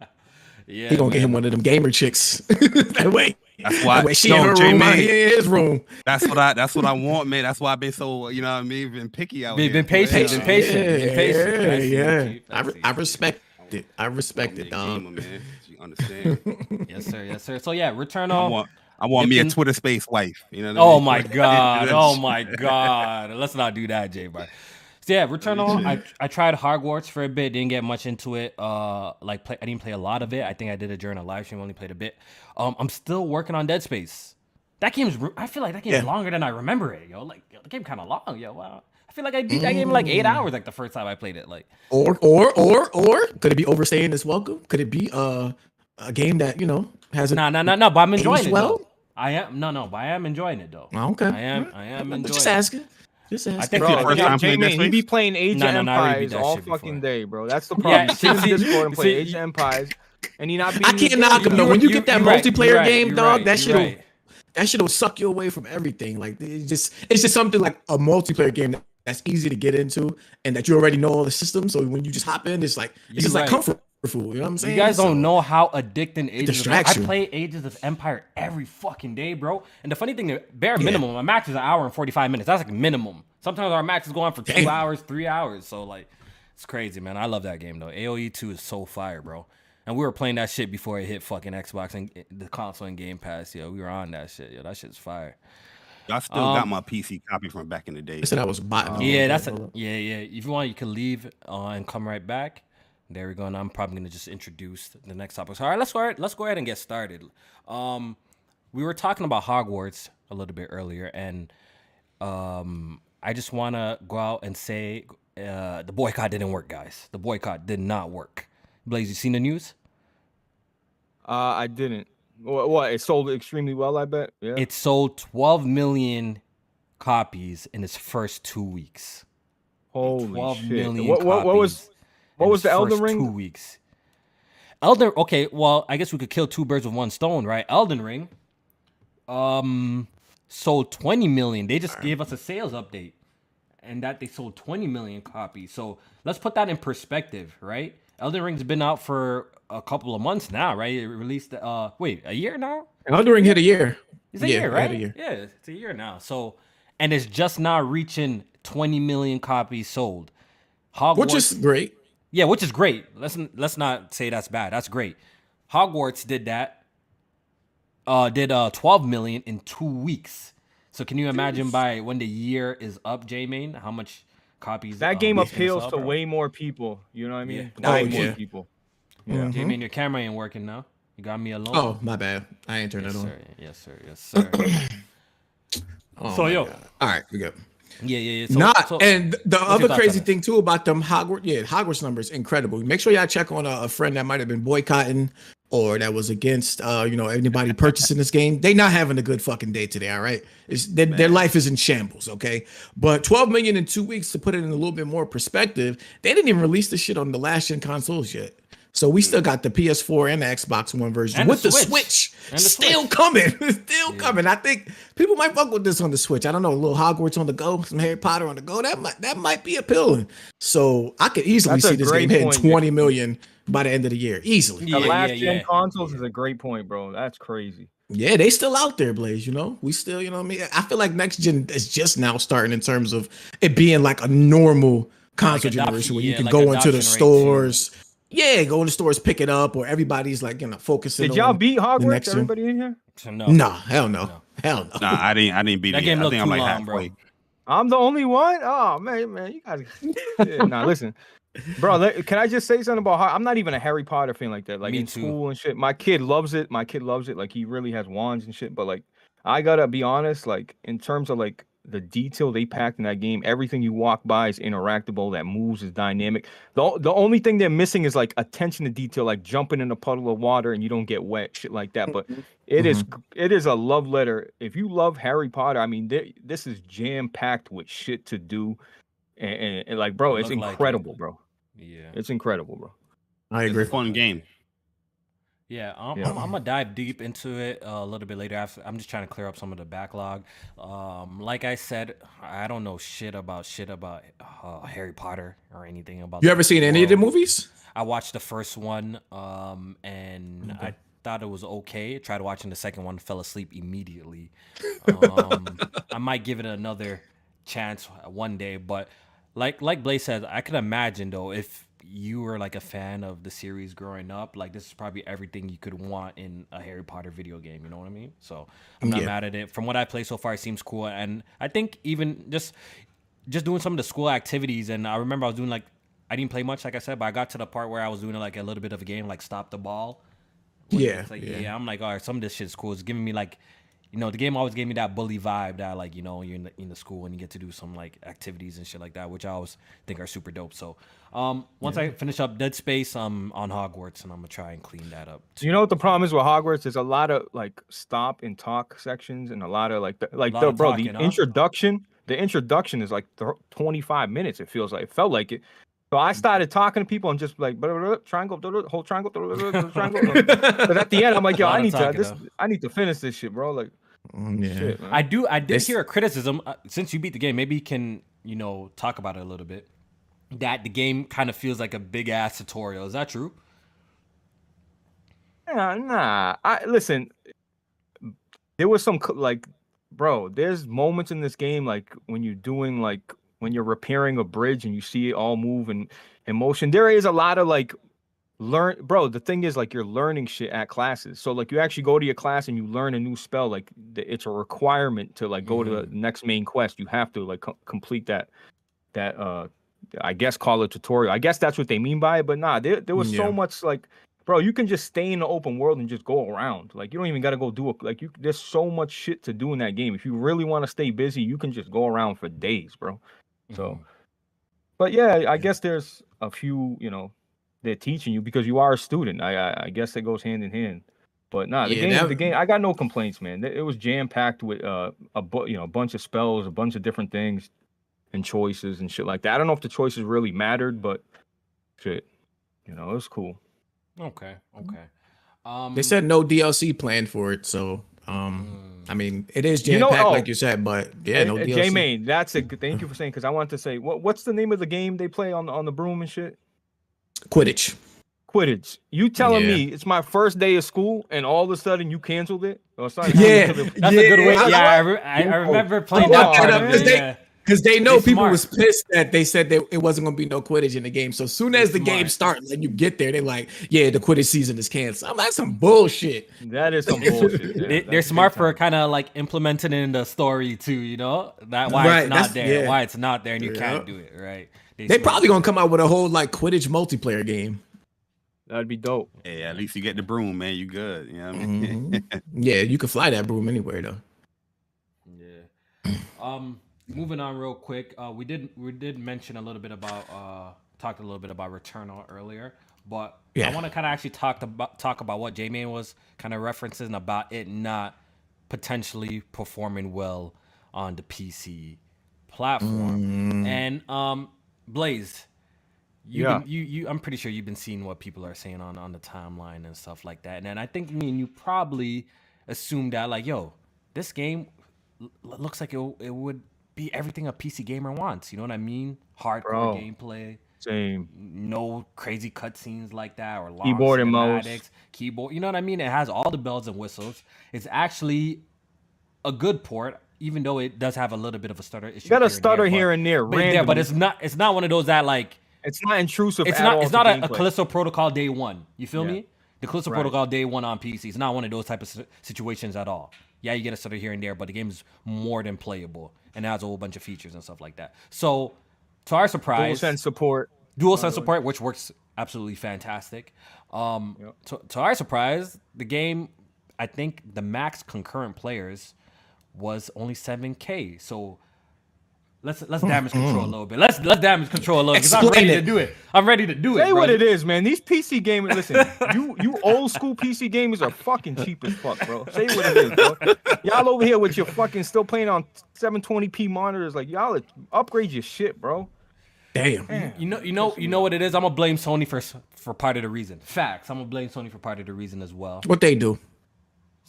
Yeah, he gonna get him one of them gamer chicks. (laughs) that way. That's why. That way she no, in her J room, Man, he in his room. That's what I. That's what I want, man. That's why I've been so, you know, what I mean, been picky out Been- here. been patient, Yeah. been patient, Yeah, been patient. yeah, I see, yeah. Chief, I I, re- I respect it. I respect it, a dog. gamer, man. You understand? (laughs) Yes, sir. Yes, sir. So yeah, return I on. I want me a Twitter space wife. You know? What I Oh mean? my (laughs) god! Oh my god! Let's not do that, J Bar. Yeah, Returnal. I I tried Hogwarts for a bit, didn't get much into it. Uh, like play, I didn't play a lot of it. I think I did it during a live stream. Only played a bit. Um, I'm still working on Dead Space. That game's. I feel like that game's Yeah. longer than I remember it. Yo, like yo, the game kind of long. Yo, wow. I feel like I beat that game in like eight hours. Like the first time I played it. Like Or or or or could it be overstaying its welcome? Could it be uh, a game that you know has a no no nah, no. But I'm enjoying it. well? Though. I am no, no. But I am enjoying it though. Okay. I am. I am enjoying. just it. Asking. Just asking. think Bro, the first time Jay playing Man, Dead he be playing Age No, of no, no, I already beat Empires that all fucking before. day, bro. That's the (laughs) Yeah, problem. see- He sits in see- Discord and see, play Age of Empires, and he not. I can't knock game. him though. When you you- get that multiplayer right, game, dog, right, that you're shit'll right. that shit'll suck you away from everything. Like it's just it's just something like a multiplayer game that's easy to get into and that you already know all the systems. So when you just hop in, it's like it's You're just like right. comfort food. You know what I'm saying? You guys So- don't know how addicting Ages of. I play Ages of Empire every fucking day, bro. And the funny thing, the bare minimum, my match is an hour and 45 minutes. That's like minimum. Sometimes our matches go on for two Damn. hours, three hours. So, like, it's crazy, man. I love that game, though. AOE 2 is so fire, bro. And we were playing that shit before it hit fucking Xbox and the console and Game Pass, yo. We were on that shit, yo. That shit's fire. I still Um, got my PC copy from back in the day. I said I was botting. Yeah, that's a, yeah, yeah. If you want, you can leave uh, and come right back. There we go. And I'm probably gonna just introduce the next topic. So, all right, let's go. Ahead, let's go ahead and get started. Um, we were talking about Hogwarts a little bit earlier, and um, I just want to go out and say uh, the boycott didn't work, guys. The boycott did not work. Blaze, you seen the news? Uh, I didn't. What, what? It sold extremely well. I bet. Yeah. It sold 12 million copies in its first two weeks. Holy 12 shit. million What, what, what was? Copies What was the Elden first Ring? Two weeks. Elden. Okay, well, I guess we could kill two birds with one stone, right? Elden Ring, um, sold 20 million. They just gave us a sales update, and that they sold 20 million copies. So let's put that in perspective, right? Elden Ring's been out for a couple of months now, right? It released. Uh, wait, a year now? Elden Ring hit a year. It's a Yeah, year, right? had a year. Yeah, it's a year now. So, and it's just now reaching 20 million copies sold. Hogwarts, Which is great. Yeah, which is great. Let's let's not say that's bad. That's great. Hogwarts did that. Uh, did uh 12 million in two weeks. So can you imagine by when the year is up, J Main, how much copies That uh, game it's appeals to bro? way more people. You know what I mean? Yeah. Way Oh, more yeah. people. Mhm. J Main, your camera ain't working now. You got me alone. Oh, my bad. I ain't turned yes, that on. sir. Yes, sir. Yes, sir. (coughs) Oh, So, yo. God. All right, we go. Yeah, yeah, yeah. So, Not so- and the other crazy thing too about them Hogwarts, yeah, Hogwarts numbers incredible. Make sure y'all check on a, a friend that might have been boycotting or that was against, uh, you know, anybody purchasing this game. They not having a good fucking day today. All right, it's, their, their life is in shambles. Okay, but 12 million in two weeks to put it in a little bit more perspective. They didn't even release the shit on the last gen consoles yet. So we still mm. got the PS4 and the Xbox One version And with the Switch. Switch, And the still Switch. coming, (laughs) still coming. I think people might fuck with this on the Switch. I don't know, a little Hogwarts on the go, some Harry Potter on the go. That might that might be appealing. So I could easily That's see this game hitting point, Nick. 20 million by the end of the year, easily. Yeah, the last yeah, gen yeah. consoles is a great point, bro. That's crazy. Yeah, they still out there, Blaze. You know, we still, you know, what I mean, I feel like next gen is just now starting in terms of it being like a normal console adoption- generation where you yeah, can like go into the stores. too. Stores. Yeah, go in the stores, pick it up, or everybody's like, you know, focusing. Did y'all on beat Hogwarts? next gen. Everybody in here? No. No, hell no, No. hell no. Nah, I didn't. I didn't beat That it. game. I looked think I'm too like long, bro. I'm the only one. Oh man, man, you guys. (laughs) yeah, nah, listen, bro. let- can I just say something about? Har- I'm not even a Harry Potter fan like that. Like Me in too. school and shit. My kid loves it. My kid loves it. Like he really has wands and shit. But like, I gotta be honest. Like in terms of like the detail they packed in that game, everything you walk by is interactable. That moves is dynamic. The the only thing they're missing is like attention to detail, like jumping in a puddle of water and you don't get wet, shit like that. But it is Mm-hmm. it is a love letter. If you love Harry Potter, I mean, thi- this is jam packed with shit to do, and, and, and, like, bro, it's look like it. incredible, bro. Yeah. It's incredible, bro. I It's agree. a fun game. Yeah, um, Yeah. I'm, I'm gonna dive deep into it uh, a little bit later. I'm just trying to clear up some of the backlog. Um, like I said, I don't know shit about shit about uh, Harry Potter or anything about. It. You ever seen any of the movies? I watched the first one, um, and I thought it was okay. Tried watching the second one, fell asleep immediately. (laughs) Um, I might give it another chance one day, but like like Blaze said, I can imagine though if you were like a fan of the series growing up, like this is probably everything you could want in a Harry Potter video game. You know what I mean? So I'm not Yeah. mad at it. From what I play so far, it seems cool, and I think even just just doing some of the school activities and I remember I was doing like I didn't play much like I said, but I got to the part where I was doing like a little bit of a game like stop the ball. Yeah, like, yeah. yeah. I'm like, all right, some of this shit's cool. It's giving me like you know, the game always gave me that bully vibe that like, you know, you're in the, in the school and you get to do some like activities and shit like that, which I always think are super dope. So, um, once I finish up Dead Space, I'm on Hogwarts and I'm gonna try and clean that up. You know what the problem is with Hogwarts? There's a lot of like stop and talk sections, and a lot of like the, like the of bro talking, the huh? introduction. The introduction is like th- 25 minutes. It feels like it felt like it. So I started talking to people and just like blah, blah, blah, triangle, blah, blah, whole triangle, blah, blah, blah, triangle. (laughs) but at the end, I'm like, yo, I need to this. though. I need to finish this shit, bro. Like, Mm, Yeah. shit. I do. I did This- hear a criticism uh, since you beat the game. Maybe you can you know talk about it a little bit. That the game kind of feels like a big ass tutorial. Is that true? Nah, nah. I listen. There was some like, bro. There's moments in this game like when you're doing like when you're repairing a bridge and you see it all move and in motion. There is a lot of like learn, bro. The thing is like you're learning shit at classes. So like you actually go to your class and you learn a new spell. Like it's a requirement to like go to the next main quest. You have to like co- complete that that uh I guess call it tutorial. I guess that's what they mean by it. But nah, there there was Yeah. so much like bro, you can just stay in the open world and just go around. Like you don't even got to go do it. Like you, there's so much shit to do in that game. If you really want to stay busy, you can just go around for days, bro. So, but yeah, I guess there's a few, you know, they're teaching you because you are a student. I, I, I guess it goes hand in hand. But nah, the Yeah, game, that- the game, I got no complaints, man. It was jam packed with uh, a bu- you know, a bunch of spells, a bunch of different things, and choices and shit like that. I don't know if the choices really mattered, but shit, you know, it was cool. Okay. Okay. Um, They said no DLC planned for it, so um, I mean, it is You jam know- packed oh, like you said, but yeah, no Uh, DLC. J Main, that's a good. Thank you (laughs) for saying because I wanted to say what what's the name of the game they play on the on the broom and shit. Quidditch. Quidditch. You telling Yeah. me it's my first day of school and all of a sudden you canceled it? Or it's not Yeah, because of- That's a good way. Yeah, I, I, I remember playing brought that that part up of 'cause it. they- yeah. Because they know They people smart. was pissed that they said that it wasn't gonna be no Quidditch in the game. So soon as the game starts and you get there, they're like, "Yeah, the Quidditch season is canceled." I'm like, "Some bullshit." that is some bullshit. yeah, (laughs) they, they're smart for kind of like implementing in the story too, you know that why Right, it's not there, yeah. why it's not there, and you Yeah. can't do it, right? They smart. probably gonna come out with a whole like Quidditch multiplayer game. That'd be dope. Hey, at least you get the broom, man. You good. You know what I mean? Mhm. (laughs) yeah, you can fly that broom anywhere though. Yeah. (clears throat) Um, moving on real quick. Uh, we did we did mention a little bit about uh talked a little bit about Returnal earlier, but Yeah. I want to kind of actually talk about talk about what J Main was kind of referencing about it not potentially performing well on the PC platform. And um, Blaze, you Yeah. you you I'm pretty sure you've been seeing what people are saying on on the timeline and stuff like that. And then I think me and you probably assumed that like, yo, this game l- looks like it, it would be everything a PC gamer wants. You know what I mean? Hardcore Bro. gameplay, Same. no crazy cutscenes like that or long Keyboard and mouse. Keyboard, you know what I mean? It has all the bells and whistles. It's actually a good port, even though it does have a little bit of a stutter issue. You got a and stutter there, here but- and there. but, yeah, but it's not. It's not one of those that like it's not intrusive. it's at not all it's not a, a. Callisto Protocol day one. You feel Yeah. me? The Callisto Right. Protocol day one on PC. It's not one of those type of situations at all. Yeah, you get a stutter here and there, but the game is more than playable and has a whole bunch of features and stuff like that. So, to our surprise, DualSense support. dual sense support, which works absolutely fantastic. Um, Yep. to, to our surprise, the game, I think the max concurrent players was only 7k. So let's let's damage control a mm-hmm. little bit. Let's let's damage control a little because I'm Explain ready to do it. I'm ready to do it. Say what it is, man. These PC gamers, listen, (laughs) you you old school PC gamers are fucking cheap as fuck, bro. Say what it is, bro. Y'all over here with your fucking still playing on 720p monitors, like y'all upgrade your shit, bro. Damn. You know, you know, you know what it is. I'm gonna blame Sony for for part of the reason. Facts. I'm gonna blame Sony for part of the reason as well. What they do?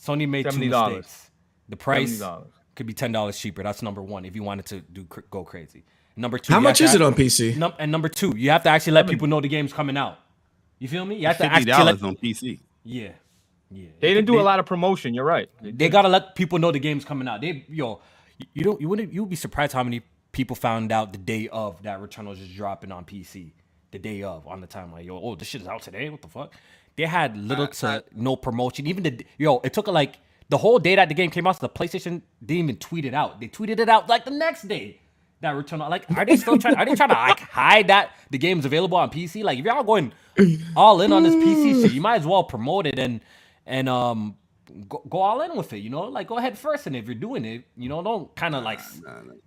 Sony made two $70. mistakes. The price $70. Could be ten dollars cheaper. That's number one. If you wanted to do go crazy. Number two. How much is to it on PC? Num- and number two, you have to actually let people know the game's coming out. You feel me? You have to fifty dollars on PC. yeah, yeah. They didn't do a lot of promotion. You're right. They They gotta let people know the game's coming out. They yo, you- you don't you wouldn't you would be surprised how many people found out the day of that Returnal just dropping on PC. The day of on the time like yo, oh this shit is out today. What the fuck? They had little to no promotion. Even the yo, it took like the whole day that the game came out. The PlayStation didn't even tweet it out. They tweeted it out like the next day. That Returnal, like, are they still trying? Are they trying to like hide that the game's available on PC? Like, if y'all going all in on this PC shit, you might as well promote it and and um go, go all in with it. You know, like go ahead first. And if you're doing it, you know, don't kind of like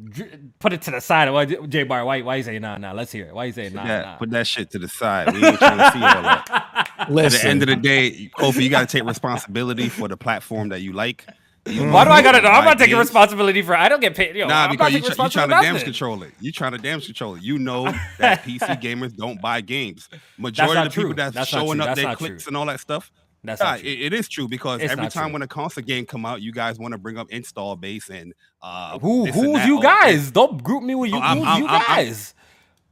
dr- put it to the side. Why, J Bar? Why why you say nah nah? Let's hear it. Why you say nah Yeah, nah? put that shit to the side. We ain't trying to see all that. At Listen, the end of the day, Kofi, you got to take responsibility for the platform that you like. You Why do I gotta know? I'm not taking responsibility for. I don't get paid. Yo, Nah, I'm because you taking try, you trying to damage for control it. You trying to damage control it. You know that (laughs) PC gamers don't buy games. Majority of the people that's, That's showing true. up That's their clicks true. and all that stuff. That's Yeah, not true. it- it is true because It's every time true. when a console game come out, you guys want to bring up install base and uh Who this and who's you Oh, guys? Don't group me with you. I'm- who's I'm- you guys?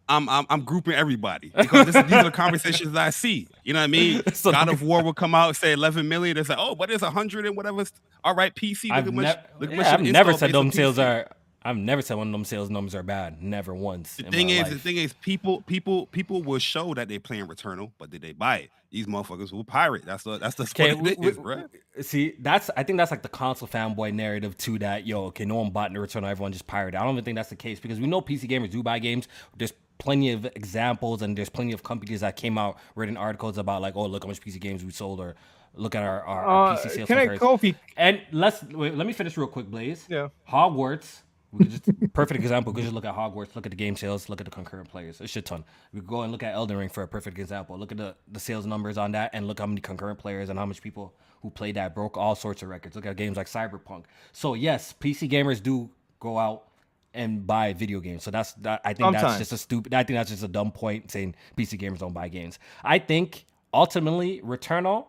I'm, I'm I'm grouping everybody (laughs) because this, these are the conversations that I see. You know what I mean? (laughs) So- God of War will come out say 11 million. It's like, oh, but it's 100 and whatever. All right, PC. Look I've, much, nev- look yeah, much I've never said them sales are. I've never said one of them sales numbers are bad. Never once. The thing is, life. the thing is, people, people, people will show that they're playing Returnal, but did they buy it? These motherfuckers will pirate. That's the that's the Okay, what we- is, we- see, that's I think that's like the console fanboy narrative to That yo, okay, no one bought the Returnal, everyone just pirated. I don't even think that's the case because we know PC gamers do buy games. There's plenty of examples and there's plenty of companies that came out written articles about like, oh, look how much PC games we sold or look at our, our, our Uh, PC sales. can I. Kofi? And let's wait, let me finish real quick, Blaze. Yeah. Hogwarts. We could just perfect example. We could just look at Hogwarts, look at the game sales, look at the concurrent players. A shit ton. We could go and look at Elden Ring for a perfect example. Look at the, the sales numbers on that and look how many concurrent players and how much people who played that broke all sorts of records. Look at games like Cyberpunk. So yes, PC gamers do go out and buy video games. So that's that, I think that's just a stupid I think that's just a dumb point saying PC gamers don't buy games. I think ultimately Returnal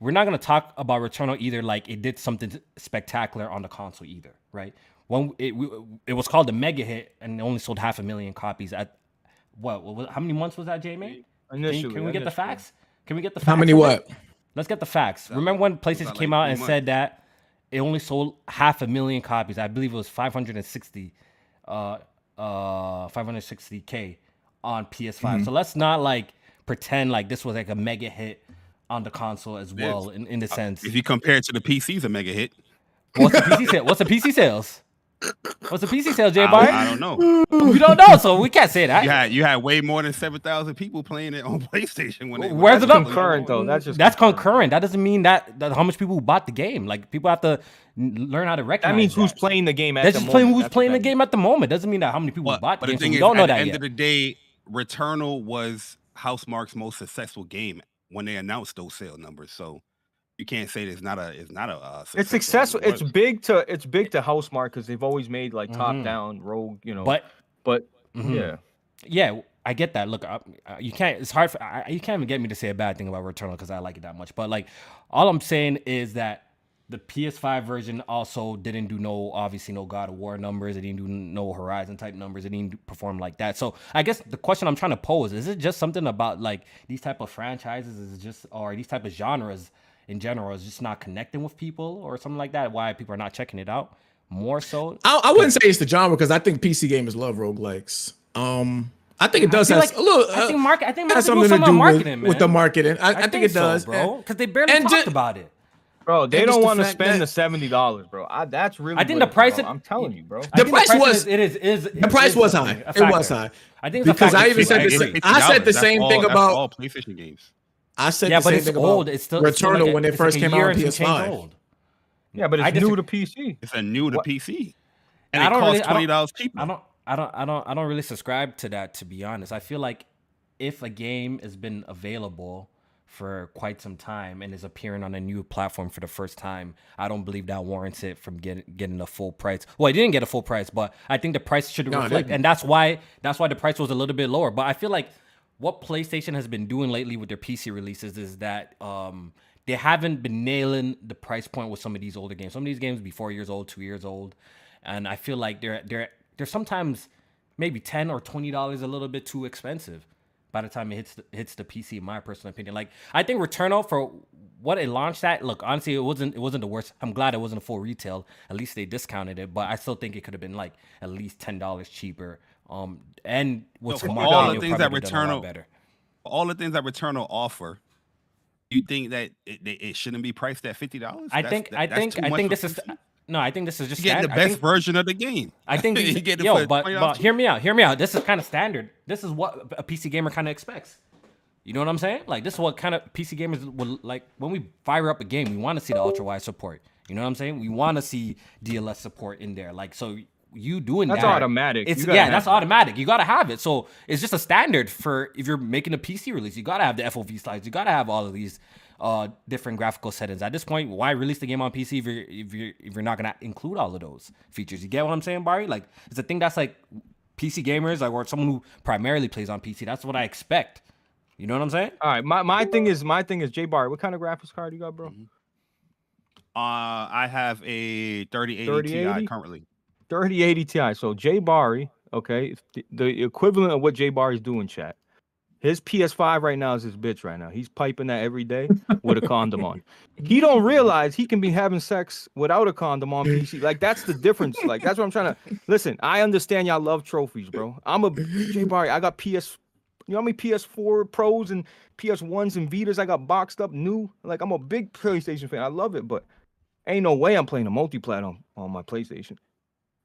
we're not going to talk about Returnal either like it did something spectacular on the console either, right? When it we, it was called a mega hit and it only sold half a million copies at what, what how many months was that, J Man? Can, Initially, can we get the facts? Can we get the facts? how many what? that? Let's get the facts. Remember when PlayStation came like out and months. said that it only sold half a million copies. I believe it was 560 uh uh 560k on PS5. Mm-hmm. So let's not like pretend like this was like a mega hit on the console as well in, in the sense. If you compare it to the PC's a mega hit. What's the PC sale? What's the PC sales? What's the PC sales, Jay I, Bar? don't- I don't know. We don't know, so we can't say that. You had you had way more than seven thousand people playing it on (laughs) PlayStation when it Where's that it up? Concurrent though. That's just That's concurrent. concurrent. That doesn't mean that, that how much people bought the game. Like people have to learn how to recognize. That means who's playing the game at That's the just moment. playing who's That's playing the game at the moment. Doesn't mean that how many people But, bought but the the game. So thing we is, don't know at the that end yet. of the day, Returnal was Housemarque's most successful game when they announced those sale numbers. So you can't say it's not a it's not a uh, It's successful. It's big to it's big to Housemarque because they've always made like top Mhm. down rogue. You know, But but mhm. yeah. yeah, I get that. Look, I, I- you can't. It's hard for I, you can't even get me to say a bad thing about Returnal because I like it that much. But like, all I'm saying is that the PS5 version also didn't do no obviously no God of War numbers. It didn't do no Horizon type numbers. It didn't perform like that. So I guess the question I'm trying to pose is: It just something about like these type of franchises is just or these type of genres in general is just not connecting with people or something like that? Why people are not checking it out more so? I, I wouldn't say it's the genre because I think PC gamers love roguelikes. Um, I think it does feel have like- a little. I think uh, market. I think has marketing something to do marketing, with, with the marketing. I, I, think, it so, does, bro. Because they barely and talked ju- about it. Bro, they And don't want to spend that- the seventy dollars, bro. I, that's really. I think the price bro, I'm telling you, bro. I The think price is- was- it is is the price was high. It was high I think because I even said the same. I said the same thing that's about. all PlayStation games. I said yeah, the but same it's thing old. about It's still it's still Returnal like a- when it it's like first came out on and some change PS5. old. Yeah, but I it's new to PC. It's a new to What- PC, and I it don't costs really- twenty dollars cheaper. I don't, I don't, I don't, I don't really subscribe to that. To be honest, I feel like if a game has been available for quite some time and is appearing on a new platform for the first time, I don't believe that warrants it from getting getting the full price. Well, it didn't get a full price, but I think the price should No, reflect, and that's why that's why the price was a little bit lower. But I feel like what PlayStation has been doing lately with their PC releases is that um, they haven't been nailing the price point with some of these older games. Some of these games be four years old, two years old, and I feel like they're they're they're sometimes maybe ten or twenty dollars a little bit too expensive by the time it hits the, hits the PC. In my personal opinion, like I think Returnal for what it launched at. Look, honestly, it wasn't it wasn't the worst. I'm glad it wasn't a full retail. At least they discounted it, but I still think it could have been like at least ten dollars cheaper. Um, and No, some all the things that Returnal- better. all the things that Returnal offer. You think that it, it, shouldn't be priced at fifty dollars? I think I think I think this is no, I think this is just you get the best think- version of the game. I think (laughs) you get yo, but, but hear me out. Hear me out. This is kind of standard. This is what a PC gamer kind of expects. You know what I'm saying? Like this is what kind of PC gamers will like when we fire up a game. We want to see the ultra wide support. You know what I'm saying? We want to see DLSS support in there. Like so, you doing That's that? automatic. It's yeah, that's that. automatic. You gotta have it. So it's just a standard for if you're making a PC release. You gotta have the FOV slides. You gotta have all of these uh different graphical settings. At this point, why release the game on PC if you're if you're if you're not gonna include all of those features? You get what I'm saying, Barry? Like it's a thing that's like PC gamers, like or someone who primarily plays on PC. That's what I expect. You know what I'm saying? All right, my, my thing is my thing is J Bar. What kind of graphics card you got, bro? Mhm. Uh, I have a 3080 Ti 3080? currently. 3080 Ti. So Jay okay, the, the equivalent of what Jay Bari is doing, chat. His PS5 right now is his bitch right now. He's piping that every day with a condom on. He don't realize he can be having sex without a condom on PC. Like that's the difference. Like that's what I'm trying to listen. I understand y'all love trophies, bro. I'm a Jay Bari. I got PS. You know how many PS4 Pros and PS1s and Vitas I got boxed up new? Like I'm a big PlayStation fan. I love it, but ain't no way I'm playing a multi-plat on, on my PlayStation.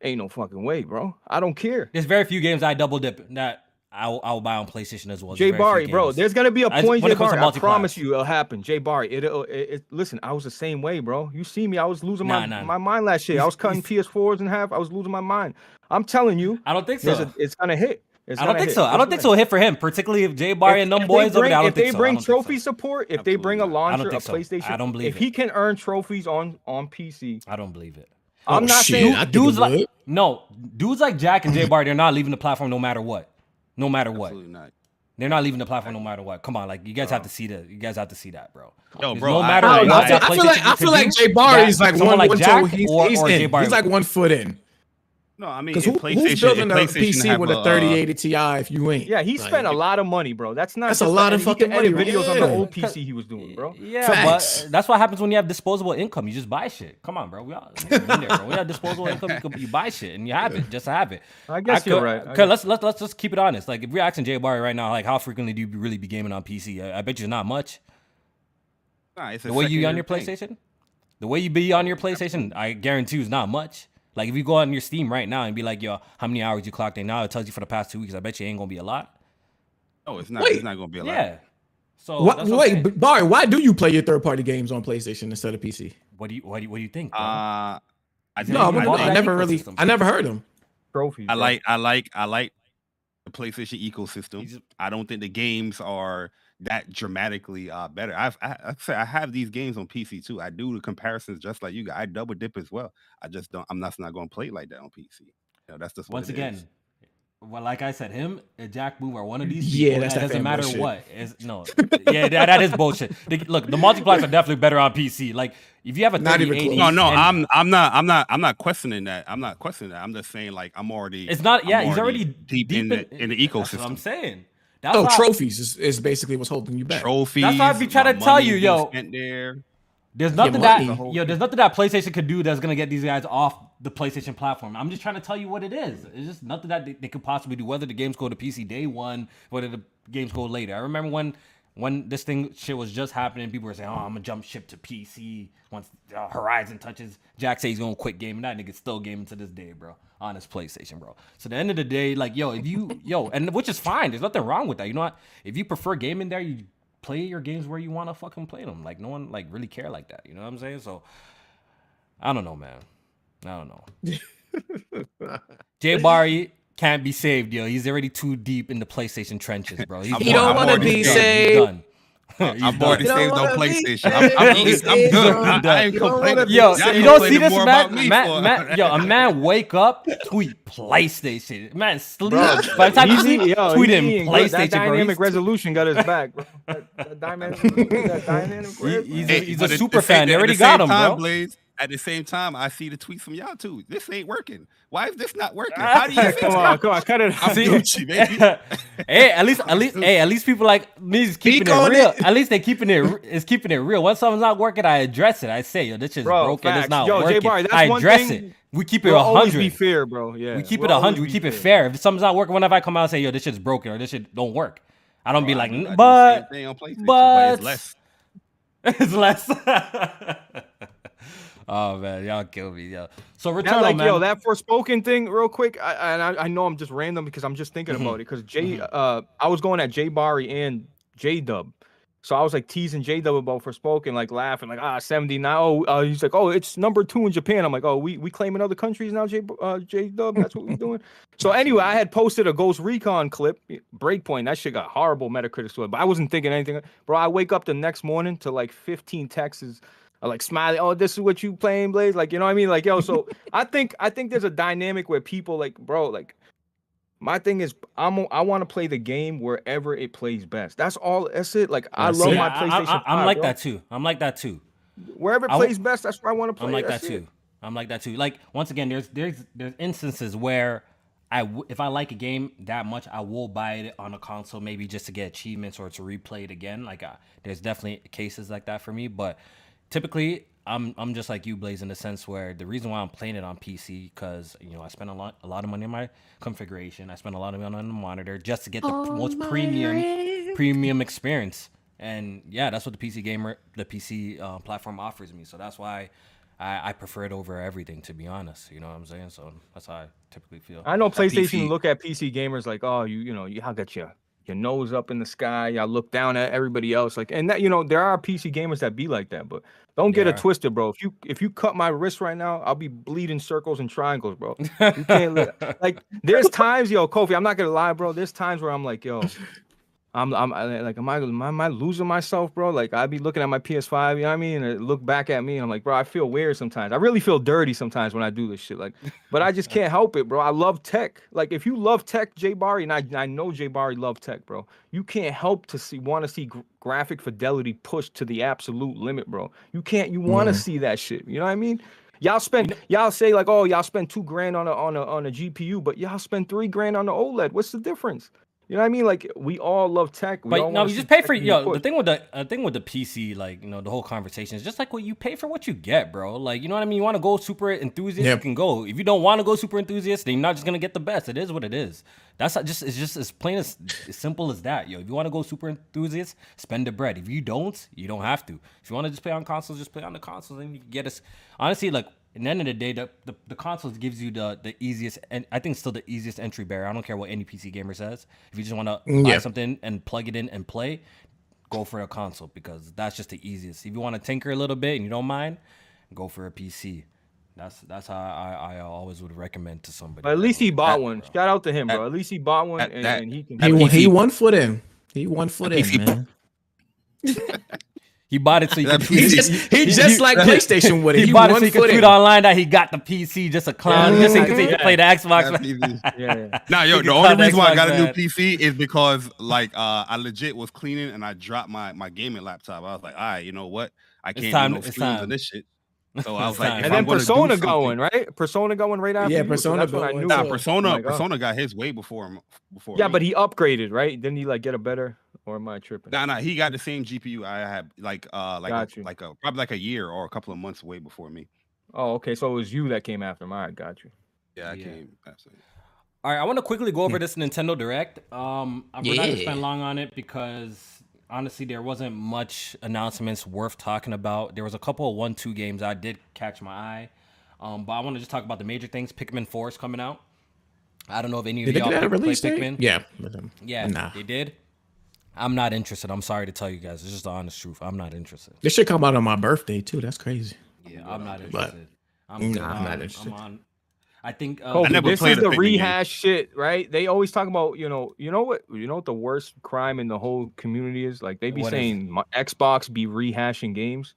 Ain't no fucking way, bro. I don't care. There's very few games I double dip that I'll, I'll buy on PlayStation as well. Jay Barry, bro, there's gonna be a point. when Jay it Barry, I promise you, it'll happen. Jay Barry, it'll. It, it, listen, I was the same way, bro. You see me, I was losing my, Nah, nah. my mind last year. I was cutting (laughs) PS4s in half. I was losing my mind. I'm telling you, I don't think so. a, it's gonna hit. It's I don't think hit. so. I don't think so. hit for him, particularly if Jay Barry and them if boys they over there. I don't if think they so. I bring so. trophy support, if they bring a Absolutely launcher, a so. I don't believe if he can earn trophies on on PC, I don't believe it. I'm Oh, not shit, saying I think dudes it like would. no dudes like Jack and Jay (laughs) Barry, they're not leaving the platform no matter what. No matter what, Absolutely not. they're not leaving the platform no matter what. Come on, like you guys have to see that. You guys have to see that, bro. Yo, bro, no matter I, what I, feel, I feel like I feel like can Jay do, Barry that is like someone one, like one Jack toe. He's, or, he's or Jay in. Barry. He's like one foot in. No, I mean, Because who, PlayStation, who's building if a PC with a uh, 3080 Ti if you ain't? yeah, he Like, spent a lot of money, bro. That's not That's a lot of fucking money, videos on the old PC he was doing, bro. Yeah, Facts. but that's what happens when you have disposable income. You just buy shit. Come on, bro. We all we've been there, bro. When you have disposable income, you, can- you buy shit and you have it. Just have it. I guess you're right. Okay, guess- let's let's let's just keep it honest. Like if we're asking Jay Barry right now, like how frequently do you really be gaming on PC? I, I bet you it's not much. Nah, it's The way you on your thing. PlayStation, the way you be on your PlayStation, I guarantee you is not much. Like if you go on your Steam right now and be like, yo, how many hours you clocked in now? It tells you for the past two weeks. I bet you ain't gonna be a lot. Oh, it's not. Wait. It's not gonna be a lot. Yeah. So What, that's what wait, but Barry, why do you play your third party games on PlayStation instead of PC? what do you what do you, what do you think? bro? Uh, I Is think No, I, you I never really, ecosystem. I never heard them. Trophies. I like. I like. I like the PlayStation ecosystem. Just- I don't think the games are that dramatically uh, better. I've, I, I say I have these games on PC too. I do the comparisons just like you guys. I double dip as well. I just don't. I'm not not going to play like that on PC. You know, that's just Once again, is. well, like I said, him and Jack Boom are one of (laughs) these Yeah, that's that that doesn't matter fanboy shit. what. Is no, yeah, that, that is bullshit. The- look, the multipliers are definitely better on PC. Like if you have a Not even close. No, no, and- I'm I'm not I'm not I'm not questioning that. I'm not questioning that. I'm just saying like I'm already. It's not. I'm Yeah, he's already deep, in, the in the That's what I'm saying. That's Oh, why- trophies is, is basically what's holding you back. Trophies. That's why I be trying to tell you, yo. Spent there. There's nothing money. that yo, there's nothing that PlayStation could do that's gonna get these guys off the PlayStation platform. I'm just trying to tell you what it is. It's just nothing that they, they could possibly do. Whether the games go to PC day one, whether the games go later. I remember when when this thing shit was just happening, people were saying, "Oh, I'm gonna jump ship to PC once uh, Horizon touches." Jack says he's gonna quit gaming. That nigga's still gaming to this day, bro, on his PlayStation, bro. So the end of the day, like, yo, if you (laughs) yo, and which is fine. There's nothing wrong with that. You know what? If you prefer gaming there, you play your games where you want to fucking play them. Like no one like really care like that. You know what I'm saying? So I don't know, man. I don't know. (laughs) Jay Barry can't be saved, yo. He's already too deep in the PlayStation trenches, bro. He's I'm He don't want to be saved. saved. He's done. (laughs) He's I'm done. already You don't saved on PlayStation. I'm, I'm, saved. easy. I'm good. I, I ain't complaining. wanna Yo, Y'all you don't see this more about man, man, man, yo, a man wake up, tweet PlayStation. Man, sleep. Bro, By the time you Easy, sleep, yo, tweet him and good. That PlayStation, bro. dynamic He's- resolution got his back, bro. That, that (laughs) dynamic, that dynamic he- he's, a, he's but a super the fan. They already the got him, time, bro. Blaze, at the same time, I see the tweets from y'all too. This ain't working. Why is this not working? Ah. How do you (laughs) fix Come on, come on, cut it. (laughs) I'm Gucci, baby. (laughs) hey, at least, at least, hey, at least people like me is keeping Speak it real. it. At least they keeping it is keeping it real. When something's not working, I address it. I say, yo, this shit's Bro, broken. It's not Yo, working. I address it. We keep it We'll a always be fair, bro. Yeah, We keep We'll it a hundred. We be keep it fair. If something's not working, whenever I come out and say, yo, this shit's broken or this shit don't work, I don't be Bro, I like, I the but same thing on PlayStation, but- it's less. it's less. Oh man, y'all kill me, yo. So That, return, like man. yo, that Forspoken thing, real quick. I, and I, I know I'm just random because I'm just thinking about it. Because Jay, Mhm. uh, I was going at Jay Barry and J Dub, so I was like teasing J Dub about Forspoken, like laughing, like ah 79. Oh, uh, he's like, oh, it's number two in Japan. I'm like, oh, we we claiming other countries now, J uh, J Dub. That's what we're doing. (laughs) so anyway, I had posted a Ghost Recon clip, Breakpoint. That shit got horrible Metacritic score, but I wasn't thinking anything. Bro, I wake up the next morning to like 15 texts are like smiling. Oh, this is what you playing, Blaze. Like, you know what I mean? Like, yo, so (laughs) I think I think there's a dynamic where people like, bro, like my thing is I'm I want to play the game wherever it plays best. That's all. That's it. Like I That's love it. my Yeah, I- PlayStation. I, am 5, like bro. that too. I'm like that too. Wherever it I w- plays best, that's where I want to play. I'm like that That's it. too. I'm like that too. Like once again, there's there's there's instances where I w- if I like a game that much, I will buy it on a console, maybe just to get achievements or to replay it again. Like uh, there's definitely cases like that for me, but typically. I'm, I'm just like you, Blaze, in the sense where the reason why I'm playing it on PC because you know I spend a lot a lot of money on my configuration. I spend a lot of money on the monitor just to get the p- most premium premium experience. And yeah, that's what the PC gamer, the PC uh, platform offers me. So that's why I, I prefer it over everything, to be honest. You know what I'm saying? So that's how I typically feel. I know PlayStation PC. look at PC gamers like, oh, you you know, you all got your your nose up in the sky. Y'all look down at everybody else. Like, and that you know, there are PC gamers that be like that, but don't get There it twisted, bro. If you if you cut my wrist right now, I'll be bleeding circles and triangles, bro. You can't (laughs) like. There's times, yo, Kofi. I'm not gonna lie, bro. There's times where I'm like, yo. I'm, I'm I- like, am I, am I, am I losing myself, bro? Like, I'd be looking at my PS5, you know what I mean? And it look back at me, and I'm like, bro, I feel weird sometimes. I really feel dirty sometimes when I do this shit. Like, (laughs) but I just can't help it, bro. I love tech. Like, if you love tech, Jay Barry, and I, I know Jay Barry love tech, bro. You can't help to see, want to see gr- graphic fidelity pushed to the absolute limit, bro. You can't, you want to Mhm. see that shit. You know what I mean? Y'all spend, y'all say like, oh, y'all spend two grand on a on a on a GPU, but y'all spend three grand on the OLED. What's the difference? You know what I mean? Like we all love tech. We all But no, wanna you just pay for being yo. The thing with the uh, thing with the PC, like you know, the whole conversation is just like what you pay for what you get, bro. Like you know what I mean. You want to go super enthusiast, you can go. If you don't want to go super enthusiast, then you're not just gonna get the best. It is what it is. That's not just it's just as plain as, as simple as that, yo. If you want to go super enthusiast, spend the bread. If you don't, you don't have to. If you want to just play on consoles, just play on the consoles, and you can get us. Honestly, like in the end of the day, the, the, the consoles gives you the the easiest, and I think still the easiest entry barrier. I don't care what any PC gamer says. If you just want to Mm, buy yeah. something and plug it in and play, go for a console because that's just the easiest. If you want to tinker a little bit and you don't mind, go for a PC. That's that's how I, I always would recommend to somebody. But at least he bought That- one. Shout out to him, that- bro. At least he bought one, that- and, that- and he can. He, That won- he one foot in. He one foot in, man. (laughs) He bought it so he That could He just, he just like (laughs) PlayStation with it. He, He, bought it so he could foot tweet online that he got the PC just a clown, just so he could say he could play the Xbox. That PC. (laughs) yeah, yeah. (laughs) Nah, yo, the only call reason why I got a new bad. PC is because like uh I legit was cleaning and I dropped my my gaming laptop. I was like, all right, you know what? I can't time- do no it's streams time. of this shit. So I was like, time. if And I'm then Persona going right. Persona going right after. Yeah, you, so Persona that's when I going knew. Nah, too. Persona, Oh. Persona got his way before him. Before Yeah, me. but he upgraded, right? Didn't he like get a better? Or am I tripping? Nah, nah, he got the same GPU I had, like, uh, like, Got a, you. like a probably like a year or a couple of months way before me. Oh, okay. So it was you that came after him. All right, got you. Yeah, I Yeah. came. Absolutely. All right, I want to quickly go over this Nintendo Direct. Um, I'm not gonna spend long on it because honestly, there wasn't much announcements worth talking about. There was a couple of one-two games I did catch my eye, um, but I want to just talk about the major things. Pikmin Four is coming out. I don't know if any of Did y'all get a pick- release play? Pikmin. Yeah. um, Yeah, Nah. they did. I'm not interested. I'm sorry to tell you guys. It's just the honest truth. I'm not interested. This should come out on my birthday too. That's crazy. Yeah, I'm not But- interested. I'm, Nah, I'm not interested. I'm on. I think. Uh, Kobe, never this is the Pikmin game. rehash shit, right? They always talk about, you know, you know what, you know what the worst crime in the whole community is. Like they be What is it? saying my Xbox be rehashing games,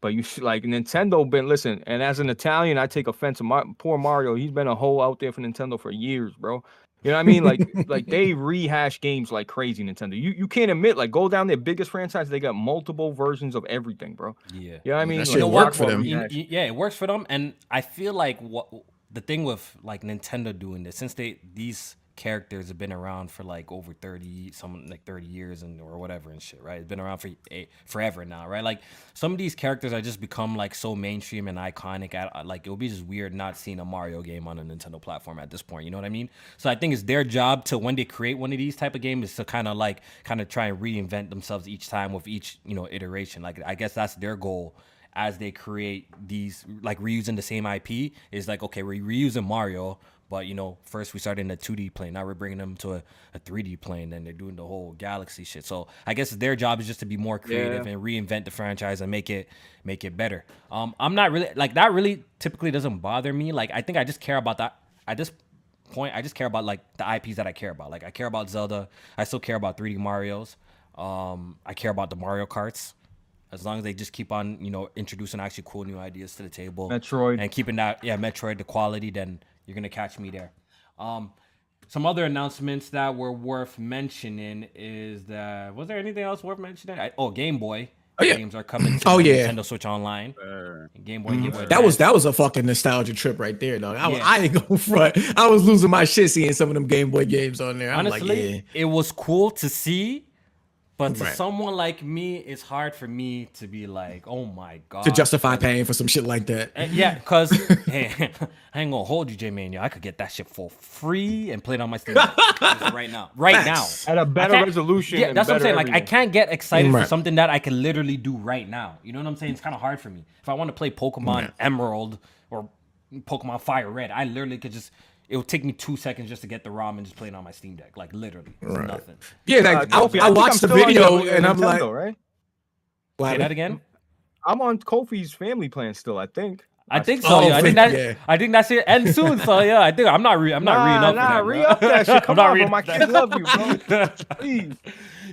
but you should, like Nintendo been listen. And as an Italian, I take offense to my poor Mario. He's been a hole out there for Nintendo for years, bro. You know what I mean? Like, (laughs) like they rehash games like crazy. Nintendo, you you can't admit like go down their biggest franchise. They got multiple versions of everything, bro. yeah. You know what I mean? That Like, shit talk work for them. You- you- yeah, it works for them, and I feel like what the thing with like Nintendo doing this since they these characters have been around for like over thirty, some like thirty years and or whatever and shit, right? It's been around for eh, forever now, right? Like some of these characters are just become like so mainstream and iconic. I, like it would be just weird not seeing a Mario game on a Nintendo platform at this point. You know what I mean? So I think it's their job to when they create one of these type of games is to kind of like kind of try and reinvent themselves each time with each you know iteration. Like I guess that's their goal as they create these like reusing the same IP is like okay we're reusing Mario but you know first we started in a 2D plane. Now we're bringing them to a, a 3D plane and they're doing the whole galaxy shit. So I guess their job is just to be more creative Yeah. and reinvent the franchise and make it make it better. Um I'm not really like that really typically doesn't bother me. Like I think I just care about that at this point I just care about like the IPs that I care about. Like I care about Zelda. I still care about 3D Marios. Um I care about the Mario Karts. As long as they just keep on, you know, introducing actually cool new ideas to the table. Metroid. And keeping that, yeah, Metroid, the quality, then you're gonna catch me there. Um some other announcements that were worth mentioning is that was there anything else worth mentioning? I, oh, Game Boy Oh, yeah. games are coming to Oh, yeah. Nintendo Switch Online. Uh, Game Boy, Game Boy. That was that was a fucking nostalgia trip right there, dog. I, was, Yeah. I ain't going (laughs) front. I was losing my shit seeing some of them Game Boy games on there. I'm honestly, like, yeah. it was cool to see, but to Right. someone like me, it's hard for me to be like, oh my god, To justify paying for some shit like that. Uh, yeah, because (laughs) hey, (laughs) I ain't gonna hold you, J Man. Yo, I could get that shit for free and play it on my Steam (laughs) right now. Right Facts. At a better resolution. Yeah, that's what I'm better saying. Like, I can't get excited for something that I can literally do right now. You know what I'm saying? It's kind of hard for me. If I want to play Pokemon Emerald or Pokemon Fire Red, I literally could just. It would take me two seconds just to get the ROM and just play it on my Steam Deck. Like literally, it's nothing. Yeah, Uh, like Kofi, I, I think watched the still on video your and I'm like, right? Say that again. I'm on Kofi's family plan still. I think. I think so. Oh, yeah, I think that. yeah. I think that's it. And soon, so (laughs) yeah, I think I'm not. Re- I'm not nah, reading up. nah, that, re up that shit. (laughs) I'm Come not on, bro. My kids love you, bro. (laughs) Please.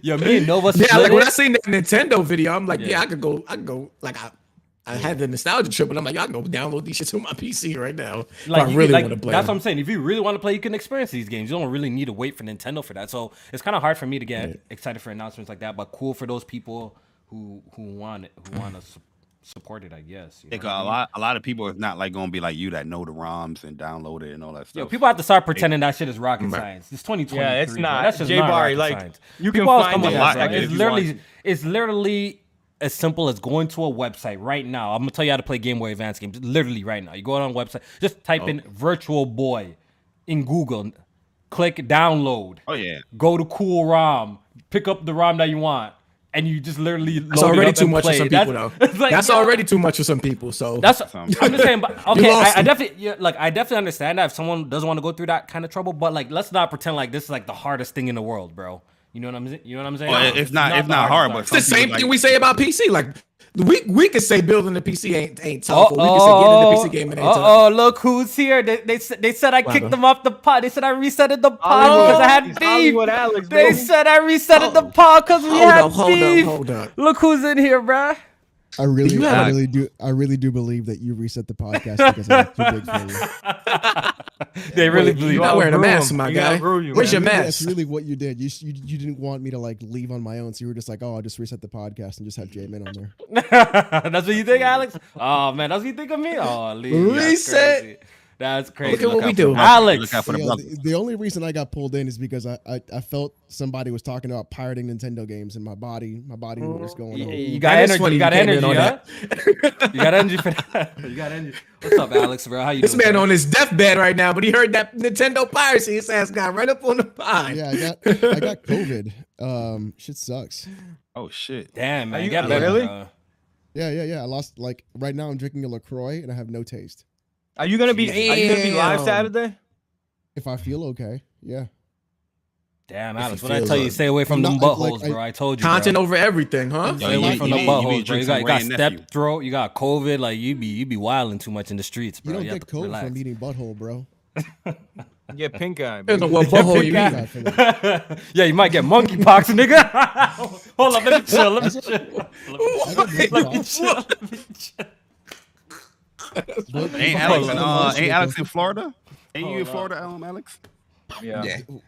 Yeah, me and Nova Yeah, split like when I it. seen that Nintendo video, I'm like, yeah, Yeah. I could go, I could go, like I, I had the nostalgia trip, and I'm like, I can go download these shits on my PC right now. if Like, I you really like, want to play. That's what. I'm saying. If you really want to play, you can experience these games. You don't really need to wait for Nintendo for that. So it's kind of hard for me to get excited for announcements like that. But cool for those people who who want it, who want to su- support it. I guess. You know Like what I a lot, a lot of people is not like gonna be like you that know the ROMs and download it and all that stuff. Yo, people have to start pretending that shit is rocket Right. science. It's 2023. Yeah, it's bro. not. That's just Jay not rocket like, science. you can People always find it with out that, there bro. if It's literally, it's literally as simple as going to a website right now. I'm gonna tell you how to play Game Boy Advance games. Literally right now. You go on a website, just type in oh. Visual Boy in Google, click download, Oh yeah, go to CoolROM, pick up the ROM that you want, and you just literally That's load it already up too and much for play. some That's- people, though. (laughs) like, That's yo, already too much for some people. So That's (laughs) I'm just saying, but okay, I, I definitely yeah, like I definitely understand that if someone doesn't want to go through that kind of trouble, but like let's not pretend like this is like the hardest thing in the world, bro. You know what I'm saying? You know what I'm saying? Well, it's not- it's the not hardest hard, but it's the some people same like- thing we say about PC. Like we we could say building the PC ain't ain't Oh, tough, but we could say getting the PC game it ain't tough. oh, look who's here! They they, said- they said I kicked them off the pod. They said I resetted the pod Hollywood. because I had He's beef. Hollywood Alex, They baby. said I resetted the oh. pod because we Hold had up, hold beef. up, hold up. Look who's in here, bruh. I really, You I have- really do, I really do believe that you reset the podcast because I'm too big for you. (laughs) They really Wait, believe you're not wearing a mask, my You guy. you, Where's man. your mask? That's really what you did. You, you you didn't want me to like leave on my own, so you were just like, oh, I'll just reset the podcast and just have J Man on there. (laughs) that's what you think, Alex? Oh man, that's what you think of me? Oh, Lee, that's Reset. Crazy. That's crazy. Look at what we do. Alex. Look out for the the, the only reason I got pulled in is because I, I I felt somebody was talking about pirating Nintendo games, and my body my body knew what was going You, on. you got energy. funny You got you energy, huh? You got energy for that. (laughs) You got energy. What's up, Alex, bro? How you This doing? man bro? on his deathbed right now, but he heard that Nintendo piracy. His ass got right up on the pod. Yeah, I got I got COVID. Um, shit sucks. Oh shit. Damn, man. you- got better, really? bro. Yeah, yeah, yeah. I lost like right now. I'm drinking a LaCroix and I have no taste. Are you gonna be? Are you gonna be live Saturday? If I feel okay, yeah. Damn, If Alex. he What I feels tell you? Stay away from I'm them not- like, buttholes, I- bro. I told you. Content bro. over everything, huh? Stay away you from the you you buttholes, bro. You got, you got Wray nephew. step throat. You got COVID. Like you be you be wilding too much in the streets, bro. You bro. don't have get to COVID relax. from eating butthole, bro. Yeah, pink eye. Depends on baby. what butthole you Yeah, eat. God, for (laughs) that. yeah, you might get monkeypox, nigga. (laughs) Hold up, let me (laughs) chill. Let me chill. I got Let me chill. Let me chill. What- Ain't Alex in uh, ain't Alex in Florida? Ain't you in Florida, um, Alex? Yeah.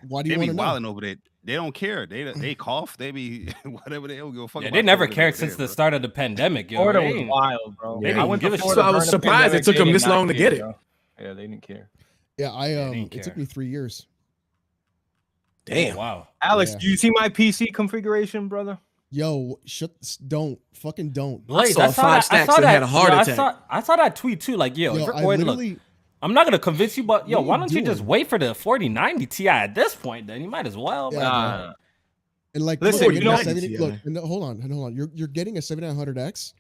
Why do They you be want to know? wilding over there. They don't care. They they cough. They be (laughs) whatever they don't give a fuck. Yeah, they never COVID cared over since there, the start of the pandemic, yo. Florida They was ain't- wild, bro. They I went give to. Florida So I was surprised it took them this long to get it. Yeah, they didn't care. Yeah, I um, didn't it took me three years. Damn. Oh, wow. Alex, Yeah. do you see my PC configuration, brother? Yo, shut, don't, fucking don't. Blaze, saw I saw, five that. I stacks saw and that. had a heart yo, I attack. saw, I saw that tweet too. Like, yo, Yo, if you're I going, look, literally, I'm not gonna convince you, but yo, why don't you just wait for the 4090 Ti at this point? Then you might as well. Yeah, bro. Nah. and like, Listen, look, you know- 70 Ti. look, no, hold on, hold on. You're you're getting a 7900X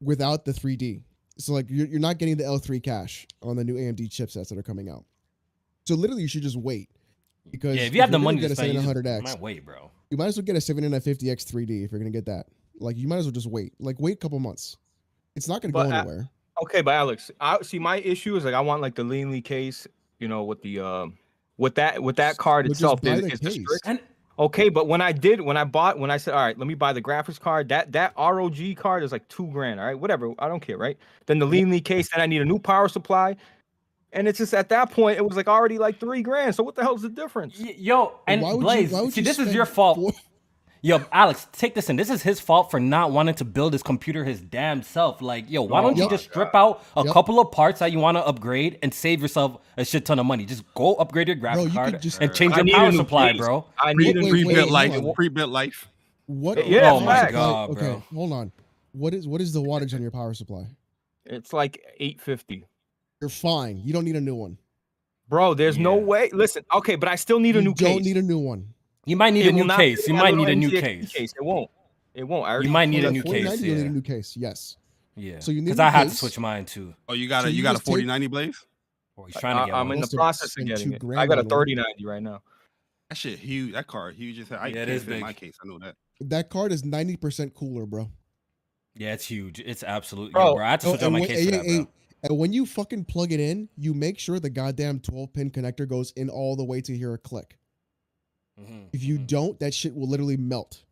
without the 3D. So like, you're you're not getting the L3 cache on the new AMD chipsets that are coming out. So literally, you should just wait because Yeah, if you have the you're gonna money get to a spend, you just 7900X, might wait, bro. You might as well get a 7950X 3D if you're gonna get that. Like, you might as well just wait. Like, wait a couple months. It's not gonna But, go uh, anywhere. Okay, but Alex, I see my issue is like I want like the Lian Li case, you know, with the um with that with that card But itself. Is, the is the And Okay, but when I did, when I bought, when I said, all right, let me buy the graphics card, that that ROG card is like two grand. All right, whatever, I don't care, right? Then the Lian Li case, then I need a new power supply, and it's just at that point it was like already like three grand. So what the hell's the difference? y- yo, and Why you- Blaze, see, this is your fault. four- Yo, Alex, take this in. This is his fault for not wanting to build his computer his damn self. Like, yo, why don't you Yep. just strip out a Yep. couple of parts that you want to upgrade and save yourself a shit ton of money? Just go upgrade your graphics Bro, you card just- and change your power supply, case. bro. I need a wait, new wait, Pre-built hold life. on. Pre-built life. What? Yeah, Oh my facts. God, okay, bro. hold on. What is what is the wattage on your power supply? It's like eight fifty, You're fine. You don't need a new one. bro. There's no way. Listen, okay, but I still need a you new don't case. need a new one. You might need It a new case. You might need a new NZXT case. It won't. It won't. I already might need a new case, 4090, You'll need a new case. Yes. Yeah, So you need because I had to switch mine too. Oh, you got So a you you got a 4090 blaze? Or he's trying to I, get I'm one. in the process of getting it. I got a 3090 right now. That shit huge. That card huge as hell. I Yeah, it can't is fit in my case. I know that. That card is 90% cooler, bro. Yeah, it's huge. It's absolutely, Bro, yo, bro. I had to Oh, switch out my when, case for that, hey, bro. And when you fucking plug it in, you make sure the goddamn 12 pin connector goes in all the way to hear a click. Mhm, If you mhm. don't, that shit will literally melt.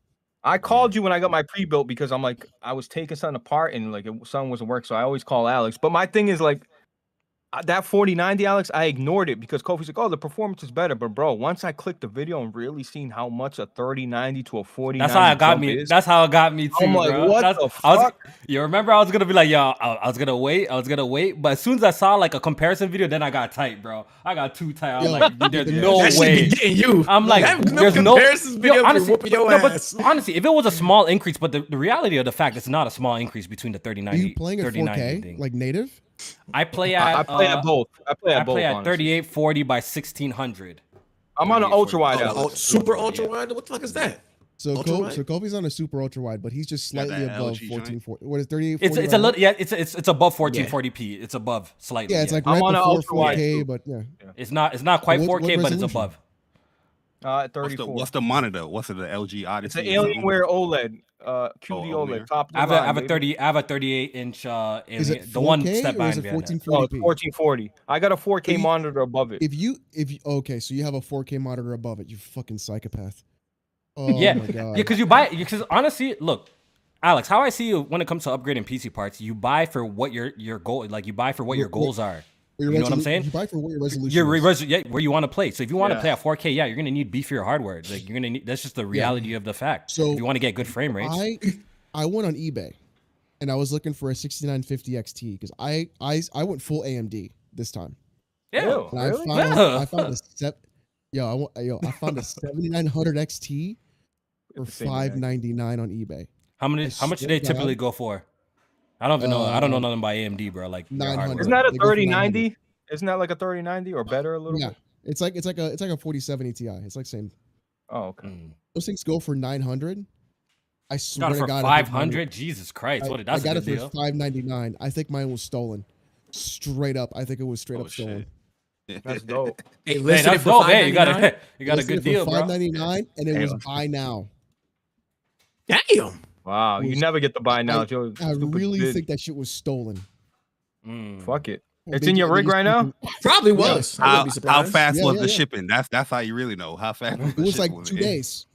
I called you when I got my pre-built because I'm like I was taking something apart and like it, something wasn't work, so I always call Alex. But my thing is like that 4090 Alex, I ignored it because Kofi's like, oh, the performance is better. But bro, once I clicked the video and really seen how much a 3090 to a 40 That's how it got me. is, That's how it got me too, I'm like, bro. what That's- the I was, fuck? you remember I was gonna be like, yo, I, I was gonna wait. I was gonna wait, but as soon as I saw like a comparison video, then I got tight, bro. I got too tight. I was Yo, like, there's that (laughs) no that way. be getting you. I'm like, That- there's no comparisons Yo, honestly, whooping your no, but honestly, if it was a small increase, but the, the reality of the fact it's not a small increase between the Are 3090, you playing at 3090 4K, thing. like native? I play at I, I play uh, at both. I play at I both. play at 3840 by 1600. I'm on an ultra wide. Oh, oh, super ultra wide. What the fuck is that? So Ultra Col- wide? so Kobe's on a super ultra wide, but he's just slightly that above LG 1440. What is 38? It's it's a little yeah. It's it's it's above 1440p. It's above slightly. Yeah, it's like I'm right on a ultra wide 4K, but yeah. it's not it's not quite What- what 4K, but it's above. Uh, What's the, what's the monitor? What's it? The LG Odyssey? it's an? Alienware OLED. Uh, QD Oh, OLED. Top. I have a, I have a baby. 30 I have a 38 inch uh Is it 4K the one step or is behind it me. Oh, 1440p? it's 1440. I got a 4K you- monitor above it. If you if you okay, so you have a 4K monitor above it, you fucking psychopath. Oh yeah, my yeah, because you buy because honestly, look, Alex, how I see you when it comes to upgrading PC parts, you buy for what your your goal like you buy for what your What- what- goals are. Your you know what I'm saying? You buy for what your resolution. Your is. res- yeah, where you want to play. So if you want to Yeah. play at 4K, yeah, you're gonna need beefier hardware. Like you're gonna need that's just the reality of the fact. So if you want to get good frame rates, I (clears throat) I went on eBay and I was looking for a 6950 XT because I I I went full AMD this time. yeah, Ew. And I found Yeah. I found a step yo I wa- yo I found a 7900 XT for the 599 on eBay. how many I how much do they typically God. go for? I don't even know. I don't know Uh, nothing about AMD, bro. Like their 900. Isn't that a They 3090? Isn't that like a 3090 or better a little Yeah. bit? It's like it's like a it's like a 4070 Ti. It's like same. Oh, okay. Mm. Those things go for 900. I swear Got it to for God, I think mine- 500. Jesus Christ, I, what? I That's got a it for 599. I think mine was stolen. Straight up, I think it was straight Oh, up stolen. shit. (laughs) That's dope. (laughs) Hey, Hey, listed it that's for dope. Hey, you got a (laughs) you got a good deal, bro. 599 and it Hey, was let's- buy now. Damn. Wow, you never get the buy now, I- Joe. I stupid really bid. think that shit was stolen. Mm. Fuck it. Well, It's in your rig right now? (laughs) Probably was. I How, how fast Yeah, was yeah, the yeah. shipping? That's that's how you really know how fast. It was like two it? days.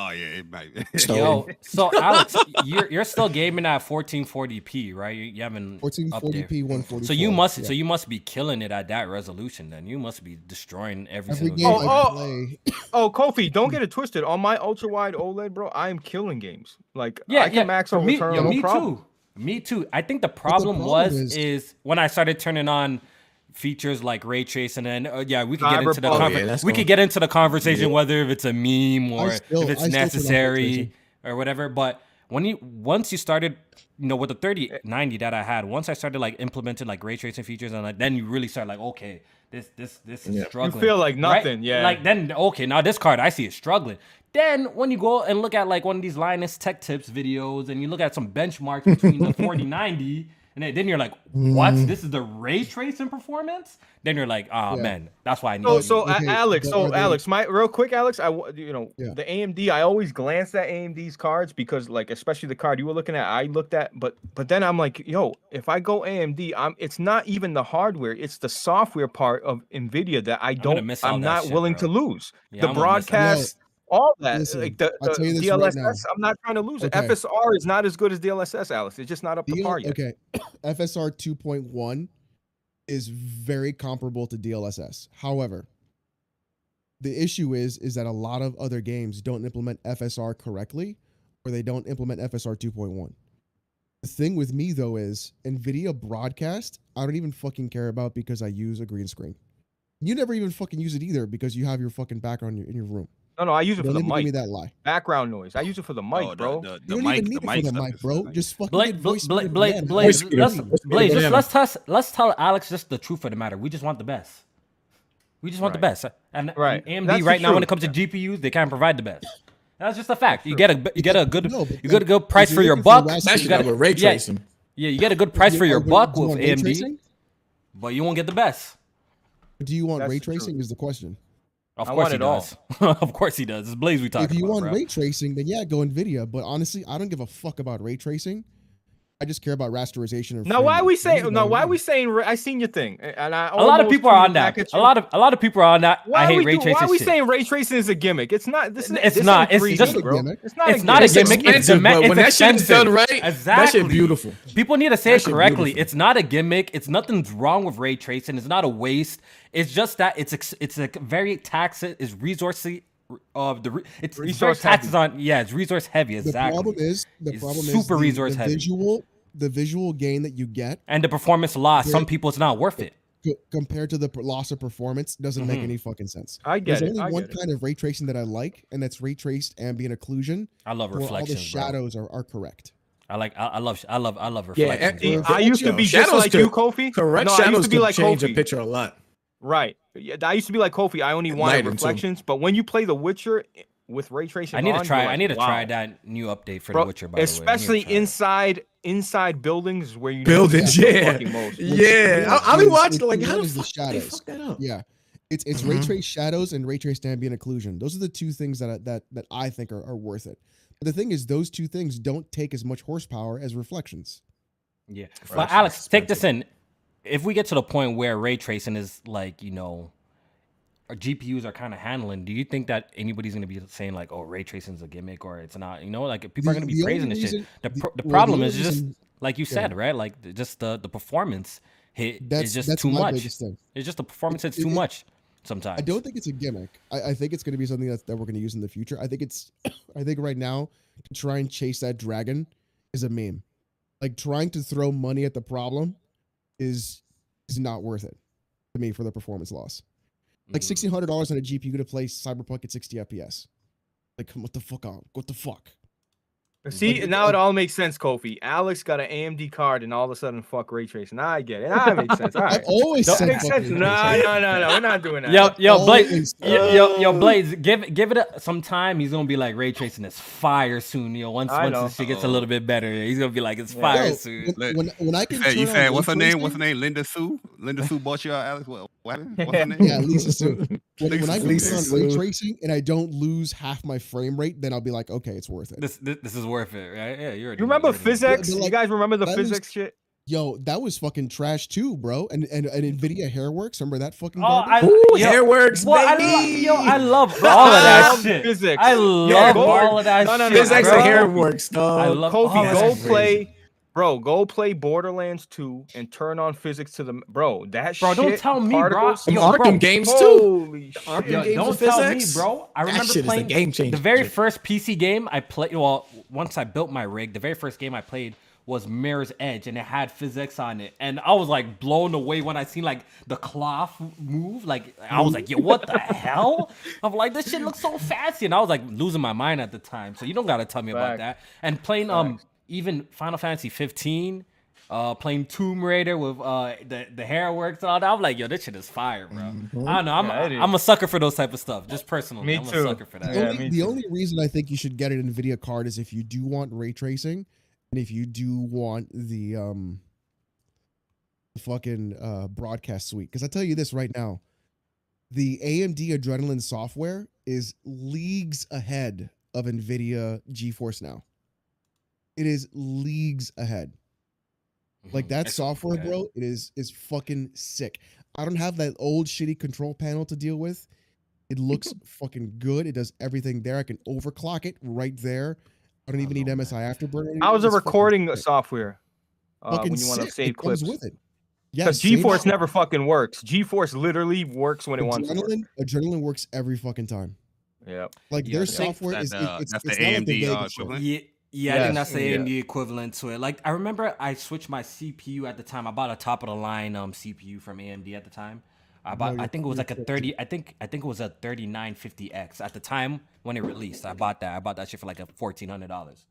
Oh yeah, it might. Yo, so Alex, you're you're still gaming at 1440p, right? You, you haven't 1440p, 144. So you must yeah. so you must be killing it at that resolution. Then you must be destroying every, every single game game. Oh, oh. (coughs) Oh, Kofi, don't get it twisted. On my ultra wide OLED, bro, I am killing games. Like, Yeah, I can yeah. max for out me, return, yo, no me problem. too. Me too. I think the problem, problem was is- is, when I started turning on features like ray tracing and uh, yeah, we could get into the conver- Oh, yeah, we gonna- could get into the conversation whether if it's a meme or still- if it's I still turn on ray necessary or whatever. But when you once you started, you know, with the 3090 that I had, once I started like implementing like ray tracing features and like then you really start like okay, this this this is Yeah. You feel like right? nothing, yeah. Like then okay, now this card I see it struggling. Then when you go and look at like one of these Linus Tech Tips videos and you look at some benchmarks between the (laughs) 4090 and then, then you're like, what? Mm. This is the ray tracing performance? Then you're like, oh Yeah. man, that's why I need So, so Okay, Alex, so they- Alex, my real quick, Alex, I you know Yeah. the AMD. I always glance at AMD's cards because, like, especially the card you were looking at, I looked at, but but then I'm like, yo, if I go AMD, I'm it's not even the hardware, it's the software part of Nvidia that I gonna don't, miss all I'm not shit, willing bro. to lose. Yeah, the I'm gonna miss that. broadcast, all that, uh, Listen, like the, I'll the tell you this right DLSS, now. I'm not trying to lose it. FSR is not as good as DLSS, Alex. It's just not up to par yet. okay, (clears throat) FSR 2.1 is very comparable to DLSS. However, the issue is is that a lot of other games don't implement FSR correctly, or they don't implement FSR 2.1. The thing with me though is NVIDIA broadcast. I don't even fucking care about because I use a green screen. You never even fucking use it either because you have your fucking background in your, in your room. No, no, I use it for Don't the even give me mic. that lie. Background noise. I use it for the mic, Oh, the- bro. The, You the don't mic, even need the it for mic the mic, bro. nice. Just fucking Blake, get Blake, voice Blake, Blake, again. Blake, Voice let's, Voice Blake, just, let's tell let's tell Alex just the truth of the matter. We just want the best. We just want the best. And, Right. and AMD That's right now when it comes to GPUs, they can't provide the best. That's just a fact. You get a you get a good No, you get a good price for your buck. last- You got now ray yeah, tracing. yeah, you get a good price for your buck do with AMD, but you won't get the best. Do you want That's ray the truth. tracing? Is the question. Of I course want he it all. does. (laughs) of course he does. It's Blaze we talking about. if you about, want bro. ray tracing, then yeah, go Nvidia. But honestly, I don't give a fuck about ray tracing. I just care about rasterization. Now frame why are we Those saying are now why are we saying ra- I seen your thing and I a lot of people are on that. A lot of a lot of people are on that. why I hate ray do- tracing. Why are we shit. saying ray tracing is a gimmick? It's not. This is It's this not. It's 3D, just- bro. gimmick. It's not. It's a not a gimmick. gimmick. It's expensive, dema- but it's when that shit is expensive. done right, exactly. that shit beautiful. People need to say it correctly. beautiful. It's not a gimmick. It's nothing's wrong with ray tracing. It's not a waste. It's just that it's ex- it's a very tax is resourcey of the re- it's Resource resource taxes on yeah it's resource heavy exactly. The problem is the It's problem is super resource the heavy. visual the visual gain that you get and the performance loss. Some people it's not worth it. compared to the loss of performance doesn't make Mhm. any fucking sense. I get There's it. only I one get it. kind of ray tracing that I like, and that's ray traced ambient occlusion, I love where all the reflections. bro. shadows are, are correct. I like I, I love I love I love Yeah, reflections. and- I used to be just Shadows like could- you, Kofi. Correct No, I used shadows to be like change a picture a lot. Right. Yeah, I used to be like Kofi. I only And wanted lighting, too. reflections, but when you play The Witcher, with ray tracing. I need on, to try. you're I need to try that new update for Bro, The Witcher. By especially the way, I need to try it. inside inside buildings where you know Buildings, it's the yeah. most. (laughs) Yeah, Yeah, I, I'll be watching like how the is the they shadows. fuck that up. Yeah, it's it's ray Mhm. trace shadows and ray trace ambient occlusion. Those are the two things that I, that that I think are, are worth it. But the thing is, those two things don't take as much horsepower as reflections. Yeah. Right. But Alex, take this in. If we get to the point where ray tracing is like, you know, our GPUs are kind of handling, do you think that anybody's going to be saying like, "Oh, ray tracing is a gimmick," or it's not? You know, like people are going to be praising this shit. reason- The, the- the well, the problem only is just reason- like you yeah. said, right? Like just the the performance hit That's is just too much. It's just the performance hits it- too it- much sometimes. I don't think it's a gimmick. I, I think it's going to be something that, that we're going to use in the future. I think it's, (coughs) I think right now to try and chase that dragon is a meme. Like trying to throw money at the problem is is not worth it to me for the performance loss. Like Mm. sixteen hundred dollars on a GPU to play Cyberpunk at sixty FPS. Like come what the fuck on? What the fuck? See, now it all makes sense, Kofi. Alex got an AMD card, and all of a sudden, fuck ray tracing. Now I get it. That makes sense. (laughs) All I've always That said makes sense. No, no, no, no. We're not doing that. Yo, yo, Blaze, yo, yo, yo, Blaze, give give it a, some time. He's gonna be like ray tracing is fire soon. Yo, once I once know. this shit gets a little bit better, he's gonna be like it's Yeah. fire Yo, soon. when, when, when I You can said, you turn said on what's her ray name? What's her name? Linda Sue. Linda Sue bought you out, Alex. What? What? What's her name? Yeah, Lisa Su. (laughs) When, when I can Lisa turn on Sue. ray tracing and I don't lose half my frame rate, then I'll be like, okay, it's worth it. This, this this is worth it, right? Yeah, you already You know, remember already PhysX? but You guys remember the that was- PhysX shit? Yo, that was fucking trash too, bro. And and, and Nvidia Hairworks, remember that fucking? Oh. I, Ooh, yo, Hairworks, well, I baby. yo, I love (laughs) all of that shit. PhysX. I love go- all of that no, no, no, shit. PhysX bro. and HairWorks, I dog. love all Kofi, of go that shit. Play, bro. Go play Borderlands 2 and turn on PhysX to the bro. That Bro, shit. don't tell me, bro. particles, Some Yo, Arkham bro, games too. Holy Arkham shit. Yo, games don't tell PhysX? me, bro. I That remember shit is the playing game changer. The very first PC game I played. Well, once I built my rig, the very first game I played was Mirror's Edge, and it had PhysX on it, and I was like blown away when I seen like the cloth move. Like I was like, yo, what the (laughs) hell? I'm like, this shit looks so fancy, and I was like losing my mind at the time. So you don't gotta tell me about that. And playing um even Final Fantasy 15. Uh, playing Tomb Raider with uh the the HairWorks and all that. I'm like, yo, this shit is fire, bro. I don't know. I'm Yeah, it is. I'm a sucker for those type of stuff. Just personally, Me I'm too. a sucker for that. The, Yeah, only, me the only reason I think you should get an Nvidia card is if you do want ray tracing, and if you do want the um, the fucking uh, broadcast suite. Because I tell you this right now, the AMD Adrenalin software is leagues ahead of Nvidia GeForce now. It is leagues ahead. Like Mhm. that software, yeah. bro, it is is fucking sick. I don't have that old shitty control panel to deal with. It (laughs) looks fucking good. It does everything there. I can overclock it right there. I don't even need know, man. MSI Afterburner. I was a It's fucking recording software? Uh, Fucking when you want to sick. save it comes clips. with it. Yeah, Because same GeForce shit. never fucking works. GeForce literally works when it wants to work. Adrenalin, Adrenalin works every fucking time. Yeah. Like Yeah, their software that's is it, it's, that's it's the not like the AMD, uh, equivalent? Yeah, yeah, I think Yes, that's the yeah. AMD equivalent to it. Like I remember I switched my CPU at the time. I bought a top of the line um CPU from AMD at the time. I bought No, I think it was like a 30 I think I think it was a 3950X at the time when it released. I bought that. I bought that shit for like a $1400.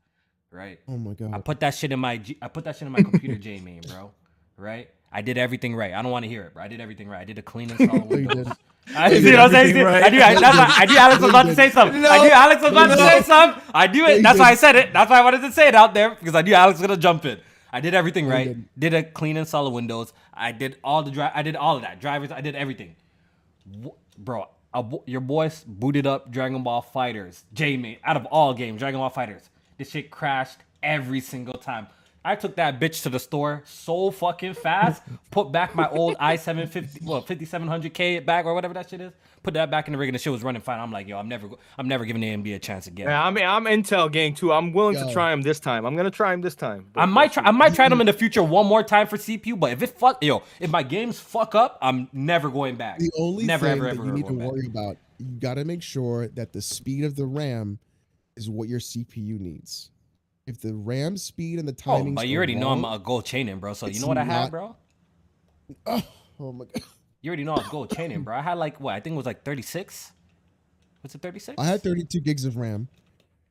Right? Oh my god. I put that shit in my I put that shit in my computer (laughs) J main, bro. Right? I did everything right. I don't want to hear it, bro. I did everything right. I did a clean (laughs) install of Windows. I You what I'm saying. right. I knew. I, that's why I knew Alex was about to say something. I knew Alex was about to say something. I knew it. That's why I said it. That's why I wanted to say it out there because I knew Alex was gonna jump in. I did everything right. didn't. A clean install of Windows. I did all the dri- I did all of that. Drivers. I did everything. Bro, bo- your boys booted up Dragon Ball FighterZ. Jamie, out of all games, Dragon Ball FighterZ. This shit crashed every single time. I took that bitch to the store so fucking fast. put back my old i750, well, 5700K back or whatever that shit is. Put that back in the rig and the shit was running fine. I'm like, yo, I'm never, I'm never giving AMD a chance again. Yeah, I mean, I'm Intel gang too. I'm willing to try him this time. I'm gonna try him this time. I might try. I might try them in the future one more time for CPU. But if it fuck, yo, if my games fuck up, I'm never going back. The only never, thing ever, that ever, you ever need to going back. worry about, you got to make sure that the speed of the RAM is what your CPU needs. If the RAM speed and the Oh, timing, but you already know I'm a gold chaining, bro. So you know what I had, not- bro? (laughs) oh, oh my god, You already know I was gold chaining, bro. I had like what? I think it was like 36. What's it 36? I had 32 gigs of RAM,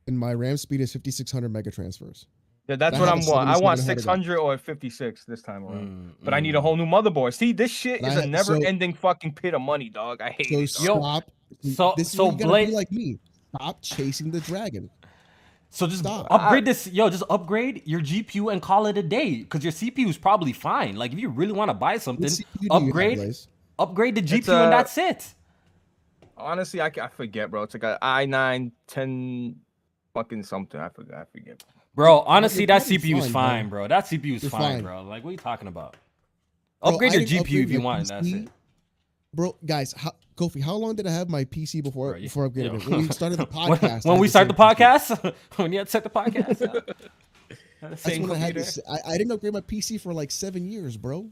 and my RAM speed is 5600 mega transfers. Yeah, that's I what I'm want. I want 600 or 56 this time around. Mm, But I need a mm. whole new motherboard. See, this shit is I a had- so- never-ending fucking pit of money, dog. I hate So it. dog. Yo, stop. so- this so what you Blade- be like me. Stop chasing the dragon. So just Stop. upgrade this, yo. Just upgrade your GPU and call it a day, because your CPU is probably fine. Like if you really want to buy something, What CPU do you have, upgrade, upgrade the GPU, uh, and that's it. Honestly, I, I forget, bro. It's like a i9 10 fucking something. I forgot. I forget. Bro, honestly, that CPU is fine, fine, bro. bro. That CPU is fine, fine. bro. Like, what are you talking about? Bro, Upgrade I your GPU if upgrade you my want. That's it. Bro, guys, how, Kofi, how long did I have my PC before Bro, you- before I upgraded yo. it? When we (laughs) started the (laughs) podcast. I when we the start the same PC. podcast, (laughs) when you had to set the podcast, yeah. That's same when I had computer. this. I, I didn't upgrade my PC for like seven years, bro.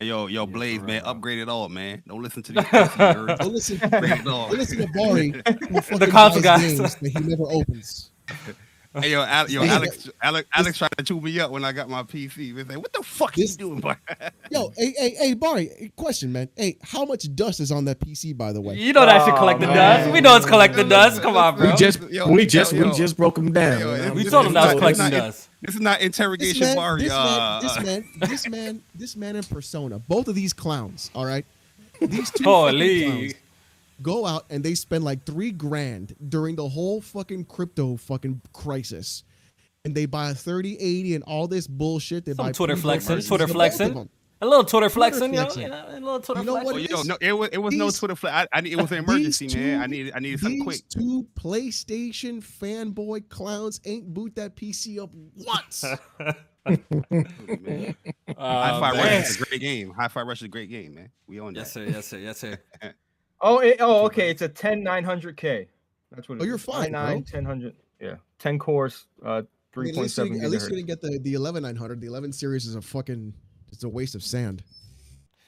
Yo, yo, Blaze, real, man, bro. upgrade it all, man. Don't listen to these pussy nerds. Don't listen. Upgrade it all. don't listen to Bari. Who fucking console buys guys. games that he never opens. Hey, yo, Al- yo, Alex, Alex, Alex tried to chew me up when I got my PC. He was like, "What the fuck This- you doing, boy?" (laughs) Yo, hey, hey, hey, Bari, question, man. Hey, how much dust is on that PC, by the way? You know that should collect the Oh, dust. We know it's collecting Yo, dust. Come on, yo, bro. We just Yo, we just yo, yo. we just broke them down. Yo, you We told him that was collecting not- dust. This is not This interrogation man, Barry. this, uh, man, this man, (laughs) this man, this man in persona. Both of these clowns, all right. These two Holy. clowns go out and they spend like three grand during the whole fucking crypto fucking crisis, and they buy a thirty eighty and all this bullshit. They buy Twitter flexing, Twitter of both of flexing. A little Twitter flexing, yo. flexing. You know, a little Twitter You know what flexing. it yo, no, it was, it was no Twitter flag. I, I it was an emergency, These man. I two- needed, I needed something These quick. two PlayStation fanboy clowns ain't boot that PC up once. (laughs) Man. Uh, Hi-Fi. Rush is a great game. Hi-Fi Rush is a great game, man. We own that. Yes, sir. Yes, sir. Yes, sir. (laughs) Oh, it, oh, okay. It's a 10 900K. That's what it Oh, you're is. fine, bro. i9 1000. Yeah. 10 cores, uh, I mean, at least, you 3.7 didn't- at least you didn't get the the eleven nine hundred. The eleven series is a fucking it's a waste of sand.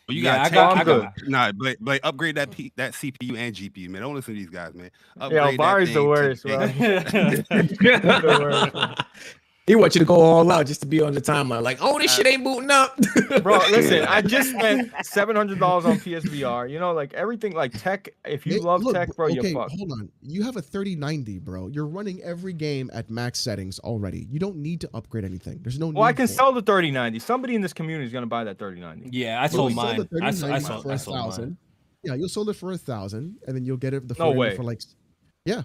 But you Yeah, got I to got- I take, got- nah, but, but upgrade that P, that CPU and GPU, man. Don't listen to these guys, man. Yo, Upgrade that Barry's the thing to- worst, bro. (laughs) (laughs) The worst. He wants you to go all out just to be on the timeline. Like, oh, this shit ain't booting up. (laughs) Bro, listen, I just spent seven hundred dollars on PSVR. You know, like everything, like tech. If you Hey, love look, tech, bro, okay, you're fucked. hold on. You have a thirty ninety, bro. You're running every game at max settings already. You don't need to upgrade anything. There's no. Need. Well, I can for it. sell the thirty ninety. Somebody in this community is gonna buy that thirty ninety. yeah, I sold you mine. the I, sold- I sold. for I a sold mine. Yeah, you'll sold it for a thousand, and then you'll get it the No for, way. for like. Yeah,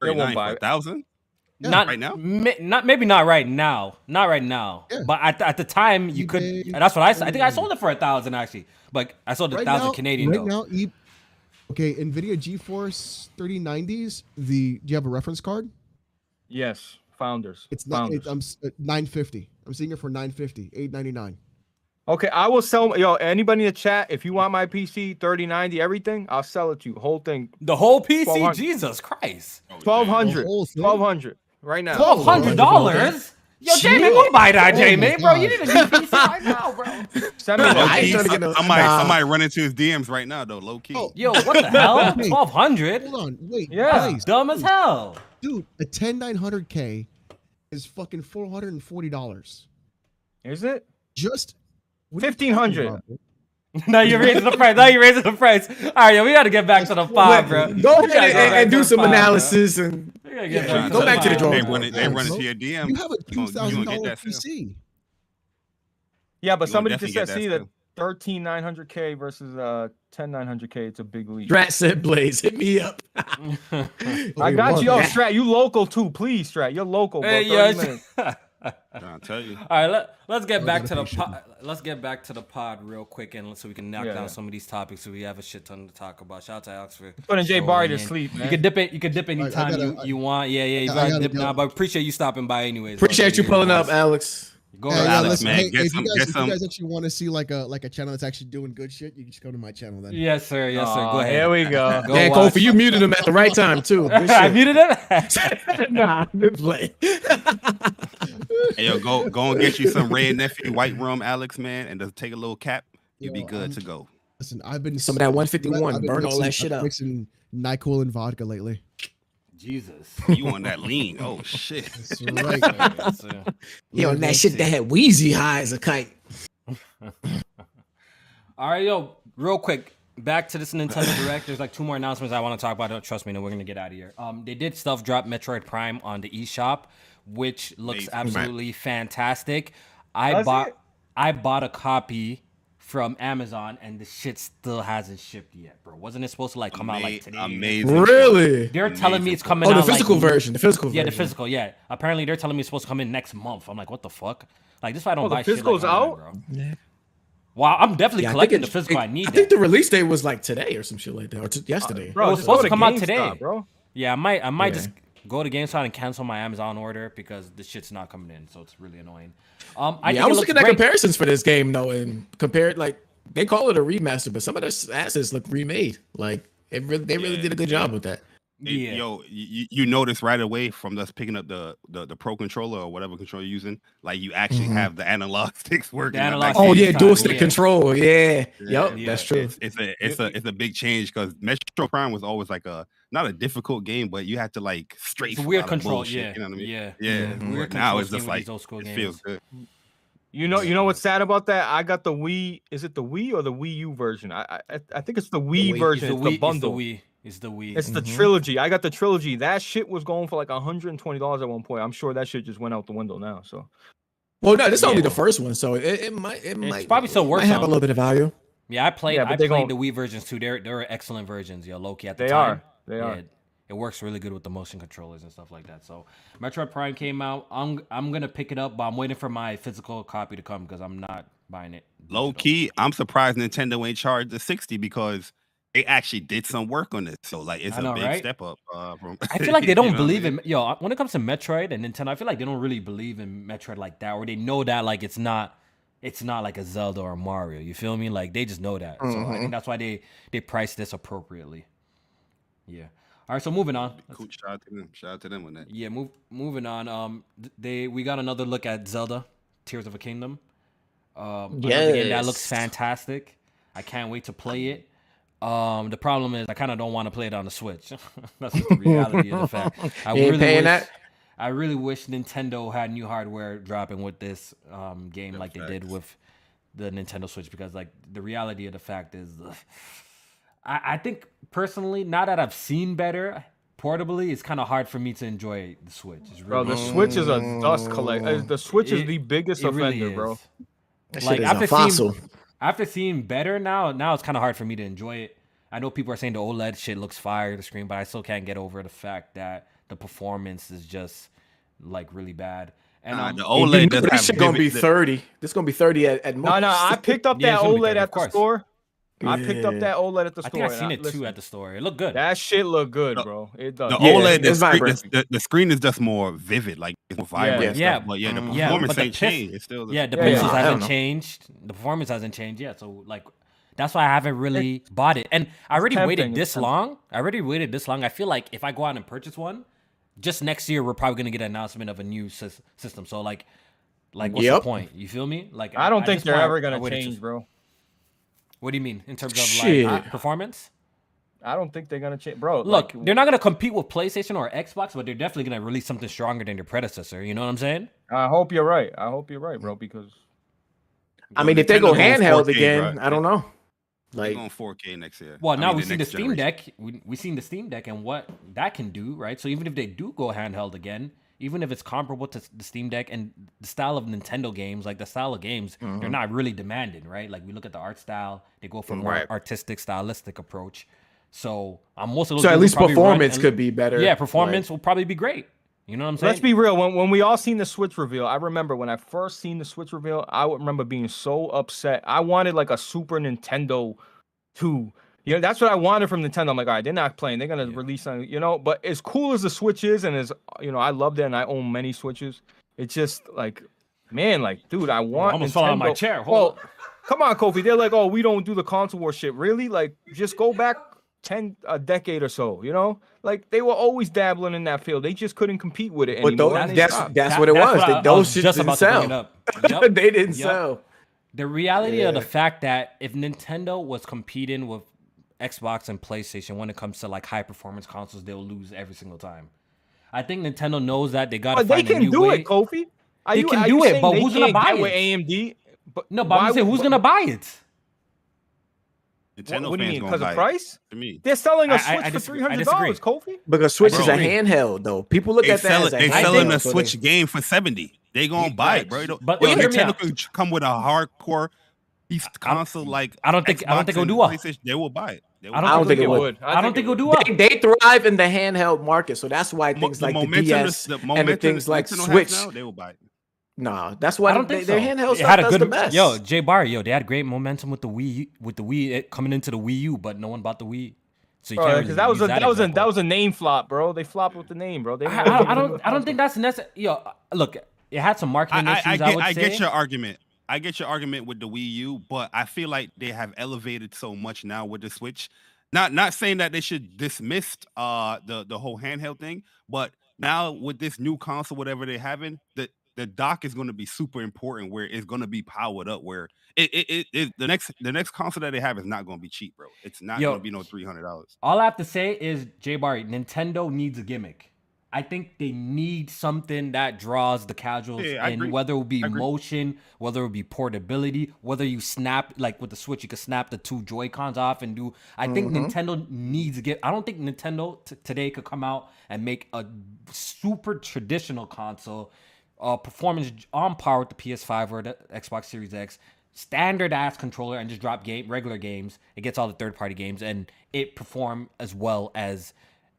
They won't buy it. thousand. Yeah, not right now. Ma- not maybe not right now. Not right now. Yeah. But at, at the time you eBay, could. And that's what I. I think I sold it for a thousand actually. But I sold it right a thousand now, Canadian. Right though. now, e- okay. Nvidia GeForce 3090s. The do you have a reference card? Yes, founders. It's not. Founders. I'm uh, 950. I'm seeing it for 950. 899. Okay, I will sell yo anybody in the chat if you want my PC 3090 everything, I'll sell it to you. Whole thing. The whole PC? Jesus Christ. 1200. 1200 right now. Twelve hundred dollars. Yo, Jamie, go buy that, Jamie, my bro. You need God. a new PC right now, bro. (laughs) Send me Low I key, trying I, I might, I might run into his DMs right now, though. Low key. Oh, Yo, what the hell? (laughs) Wait. Twelve hundred. Hold on, wait. Yeah. Blaze, Dumb as hell. dude. A 10900K is fucking 440 dollars. Is it? Just what are you talking 1500. about, bro? (laughs) now you're raising the price. Now you're raising the price. All right, yo, we got to get back to the five, bro. Go ahead and, and, and do the some pod, bro. analysis and We Yeah, back go back to the drawing They board. run. They Yeah, run bro. into your DM. You have a You two gonna- you thousand gonna dollar get that still. PC. Yeah, but You somebody just said, get see that that 13 900K versus uh 10 900K. It's a big leap. Strat said Blaze, hit me up. (laughs) (laughs) I got you. Yeah. Strat, you local too. Please, Strat. You're local, bro. Hey, 30 yo, (laughs) minutes. I'll tell you. All right, let, let's get back gotta the pay pod. Let's get back to the pod real quick, and so we can knock Yeah, down yeah. some of these topics. So we have a shit ton to talk about. Shout out to Alex for Putting Jay Barry to in. sleep, You man. can dip it. You can dip I anytime gotta- you, I- you want. Yeah, yeah. You gotta gotta dip go. now, but appreciate you stopping by anyways. Appreciate you pulling up, Alex. Go Hey, ahead, yeah, Alex, listen, man, hey, get if, some- you get guys, if some- you guys actually want to see like a like a channel that's actually doing good shit, you can just go to my channel then. Yes, sir. Yes, sir. Go Aw, ahead. Here we go. Go Dan watch. Kofi, you muted him at the right time too. (laughs) I muted him. (laughs) (laughs) nah, good play. Hey, yo, go go and get you some Wray & Nephew, white rum, Alex, man, and just take a little cap. You'll be good I'm- to go. Listen, I've been Some of that 151, I've burn all that shit up. Mixing Nyquil and vodka lately. Jesus. (laughs) You on that lean? Oh (laughs) shit. That's right. Yes, sir. He on that shit that had Weezy high as a kite. (laughs) All right, yo, real quick, back to this Nintendo Direct. There's like two more announcements I want to talk about. Don't trust me, then we're gonna get out of here. Um, they did stuff drop Metroid Prime on the eShop, which looks Amazing. absolutely fantastic. I Does bought it? I bought a copy from Amazon, and the shit still hasn't shipped yet, bro. Wasn't it supposed to like come out like today? Amazing. Really? They're telling me it's coming Oh, out the physical like, version. The physical Yeah, version. the physical. Yeah. Apparently, they're telling me it's supposed to come in next month. I'm like, what the fuck? Like this, is why I don't Oh, the buy shit like physical's online, out? bro. Yeah. Well, I'm definitely Yeah, collecting it- the physical. it- I need I that. think the release date was like today or some shit like that, or t- yesterday. Bro, It was supposed to come out GameStop, today. bro. Yeah, I might I might Yeah. just go to GameStop and cancel my Amazon order because this shit's not coming in, so it's really annoying. Um, I yeah, I was looking at great. comparisons for this game though, and compared like they call it a remaster, but some of their assets look remade. Like it really, they really Yeah. did a good job with that. It- Yeah. Yo, you, you notice right away from us picking up the, the the pro controller or whatever controller you're using, like you actually Mhm. have the analog (laughs) sticks working. Analog Oh yeah, dual stick yeah. control. Yeah, Yeah, yep, yeah. that's true. It's, it's a it's a it's a big change because Metroid Prime was always like a not a difficult game, but you had to like straight. It's a weird control. bullshit, Yeah, You know what I mean? yeah, Yeah, Mhm. Weird now it's just like old school it games. feels good. You know, you know what's sad about that? I got the Wii. Is it the Wii or the Wii U version? I I, I think it's the Wii, Wii. version. It's It's the the, bundle. It's the Wii. It's the Wii. It's the Mhm. trilogy. I got the trilogy. That shit was going for like $120 at one point. I'm sure that shit just went out the window now. So Well, no, this is only the first one, so it, it might it might probably still might works have on- a little bit of value. yeah, I played. Yeah, I they played gon- the Wii versions too. They're they're excellent versions. Yo, Loki at the they time. are. They Yeah, are. it, it works really good with the motion controllers and stuff like that. So, Metroid Prime came out. I'm I'm gonna pick it up, but I'm waiting for my physical copy to come because I'm not buying it. Low key, I'm surprised Nintendo ain't charged the 60 because they actually did some work on this. So like it's I a know, big right? step up. Uh, from I feel like (laughs) they don't know what I believe mean? in yo. When it comes to Metroid and Nintendo, I feel like they don't really believe in Metroid like that, or they know that like it's not, it's not like a Zelda or a Mario. You feel me? Like they just know that. So I think that's why they they price this appropriately. Yeah. All right. So moving on. Cool, shout out to them. Shout out to them on that. Yeah. Move moving on. Um, they we got another look at Zelda, Tears of a Kingdom. Um, game that looks fantastic. I can't wait to play it. Um, the problem is I kind of don't want to play it on the Switch. (laughs) That's just the reality of the (laughs) fact. I You ain't paying wish, that? I really wish Nintendo had new hardware dropping with this um, game Yeah, like they did with the Nintendo Switch because like the reality of the fact is, uh, I, I think personally, now that I've seen better portably, it's kind of hard for me to enjoy the Switch. It's Bro, really, the Switch is a dust collect. uh, The Switch is the biggest it really offender, bro. That Like, shit is after a seeing- fossil. After seeing better now, now it's kind of hard for me to enjoy it. I know people are saying the OLED shit looks fire the screen, but I still can't get over the fact that the performance is just like really bad. And Nah, um, the OLED this shit gonna be thirty. This is gonna be thirty at, at most. No, no, I picked up that it's OLED better, at the course. Store. I picked up that OLED at the store. I store. think I've seen I- it too at the store. It looked good. That shit looked good, bro. It does. The Yeah, OLED, the screen, the, the screen is just more vivid, like it's more vibrant. and Yeah. stuff, but yeah, the Mm. Yeah, performance the ain't changed. It's still the yeah, the Yeah, pixels yeah. Hasn't changed. The performance hasn't changed yet. So like that's why I haven't really bought it. And I already tempting, waited this long. I already waited this long. I feel like if I go out and purchase one, just next year we're probably gonna get an announcement of a new sys- system. So like, like what's the point? You feel me? Like I don't at think this they're ever gonna change, to- bro. What do you mean in terms of Shit. like performance? I don't think they're gonna change, bro. Look, like, they're not gonna compete with PlayStation or Xbox, but they're definitely gonna release something stronger than their predecessor. You know what I'm saying? I hope you're right. I hope you're right, bro. Because I mean, if they go handheld 4K, again, bro. I don't know. They're Like, going 4K next year. Well, I now mean, we the see the next Steam generation. Deck. We we seen the Steam Deck and what that can do, right? So even if they do go handheld again, even if it's comparable to the Steam Deck and the style of Nintendo games, like the style of games, Mm-hmm. they're not really demanding, right? Like we look at the art style, they go for more Right. artistic, stylistic approach. So um, most of those so at least probably run performance and- could be better. Yeah, like- performance will probably be great. You know what I'm saying? let's be real. When when we all seen the Switch reveal, I remember when I first seen the Switch reveal, I would remember being so upset. I wanted like a Super Nintendo 2. You know, that's what I wanted from Nintendo. I'm like, all right, they're not playing. They're gonna Yeah. release on, you know. But as cool as the Switch is, and as you know, I love it, and I own many Switches. It's just like, man, like, dude, I I want. almost fell out of my chair. Hold Well, on. come on, Kofi. They're like, oh, we don't do the console war shit. Really? Like, just go back ten a decade or so. You know, like they were always dabbling in that field. They just couldn't compete with it But those, and they that's that's what it that's was. what They- I- I those was just didn't about to bring sell. it up. (laughs) Yep. they didn't Yep. sell. The reality of the fact that if Nintendo was competing with Xbox and PlayStation when it comes to like high performance consoles, they'll lose every single time. I think Nintendo knows that they gotta But they find a can new do way. it, Kofi. Are They you- can do it, but who's gonna buy get with it? AMD? But No, but I'm saying would- who's gonna buy it? Nintendo What, what do you fans mean? gonna Because of price? To me, They're selling a I- I- Switch I for disagree. three I hundred disagree. dollars, Kofi. Because Switch is a Bro. handheld though. People look at that sell as it. a They handheld. selling a so they- Switch game for seventy. They gonna buy it, bro. It don't- But yo, hear me Nintendo out. can ch- come with a hardcore These console like I don't think- I don't Xbox think it'll and do well. PlayStation, They will buy it. They will I I don't I think it would. would. I don't think it would do well. They, they thrive in the handheld market, so that's why Mo- things like the, momentum DS the and the momentum things like Switch. now, they will buy it. No, that's why I don't they, think their so. handheld It stuff had a good the best. yo Jay Bar yo. They had great momentum with the Wii with the Wii it, coming into the Wii U, but no one bought the Wii. So you can't Bro, really because that was a that, was a that was a name flop, bro. They flopped with the name, bro. They I, I, I don't I don't (laughs) think that's necessary. Yo, look, it had some marketing I, issues. I I, get, would I get your argument. I get your argument with the Wii U, but I feel like they have elevated so much now with the Switch. Not not saying that they should dismiss uh the the whole handheld thing, but now with this new console, whatever they're having, the the dock is going to be super important. Where it's going to be powered up. Where it it, it, it the next the next console that they have is not going to be cheap, bro. It's not going to be no three hundred dollars. All I have to say is, J Bar, Nintendo needs a gimmick. I think they need something that draws the casuals Yeah, in, agree. whether it be motion, whether it will be portability, whether you snap like with the Switch, you could snap the two Joy Cons off and do. I think Mm-hmm. Nintendo needs to get. I don't think Nintendo t- today could come out and make a super traditional console, uh, performance on par with the PS5 or the Xbox Series X, standard ass controller, and just drop game regular games. It gets all the third party games and it perform as well as